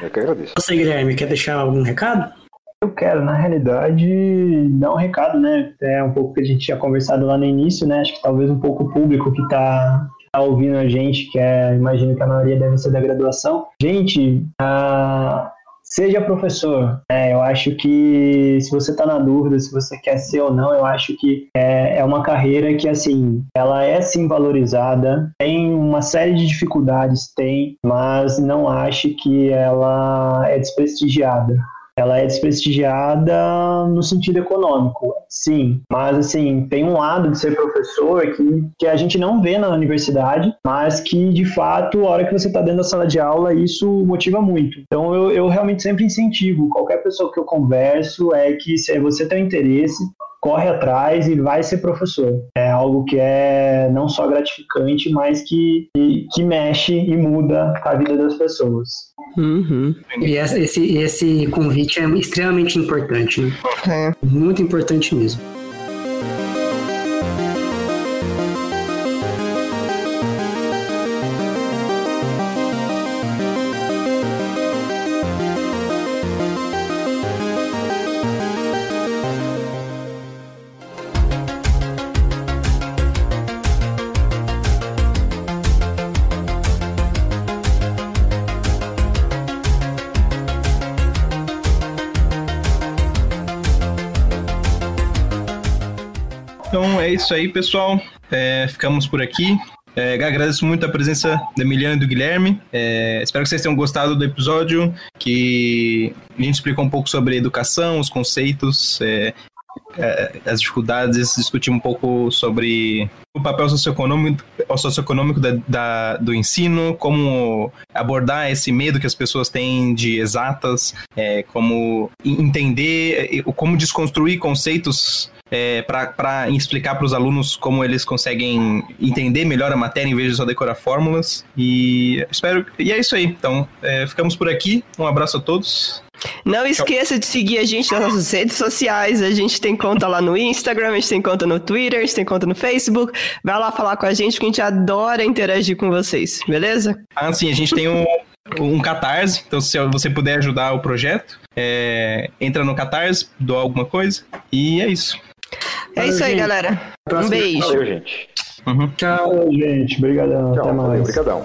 Eu que agradeço. Você, Guilherme, quer deixar algum recado? Eu quero, na realidade, dar um recado, né? É um pouco que a gente tinha conversado lá no início, né? Acho que talvez um pouco o público que está tá ouvindo a gente, que é, imagino que a maioria deve ser da graduação. Gente, a, seja professor. É, eu acho que se você está na dúvida se você quer ser ou não, eu acho que é, é uma carreira que, assim, ela é sim valorizada, tem uma série de dificuldades, tem, mas não acho que ela é desprestigiada ela é desprestigiada no sentido econômico, sim. Mas, assim, tem um lado de ser professor que, que a gente não vê na universidade, mas que, de fato, a hora que você está dentro da sala de aula, isso motiva muito. Então, eu, eu realmente sempre incentivo qualquer pessoa que eu converso é que se você tem interesse, corre atrás e vai ser professor. É algo que é não só gratificante, mas que, que, que mexe e muda a vida das pessoas. Uhum. E esse, esse convite é extremamente importante, né? É. Muito importante mesmo. Isso aí, pessoal. É, ficamos por aqui. É, agradeço muito a presença da Emiliana e do Guilherme. É, espero que vocês tenham gostado do episódio, que a gente explicou um pouco sobre educação, os conceitos, é, é as dificuldades, discutir um pouco sobre o papel socioeconômico, o socioeconômico da, da, do ensino, como abordar esse medo que as pessoas têm de exatas, é, como entender, como desconstruir conceitos é, para explicar para os alunos como eles conseguem entender melhor a matéria em vez de só decorar fórmulas. E espero. E é isso aí. Então, é, ficamos por aqui. Um abraço a todos. Não esqueça de seguir a gente nas nossas redes sociais. A gente tem conta lá no Instagram, a gente tem conta no Twitter, a gente tem conta no Facebook. Vai lá falar com a gente, que a gente adora interagir com vocês, beleza? Ah, sim, a gente tem um, um Catarse, então se você puder ajudar o projeto, é, entra no Catarse, doa alguma coisa, e é isso. É isso aí, galera. Um beijo. Valeu, gente. Uhum. Tchau, gente. Obrigadão. Tchau, Até mais. Obrigadão.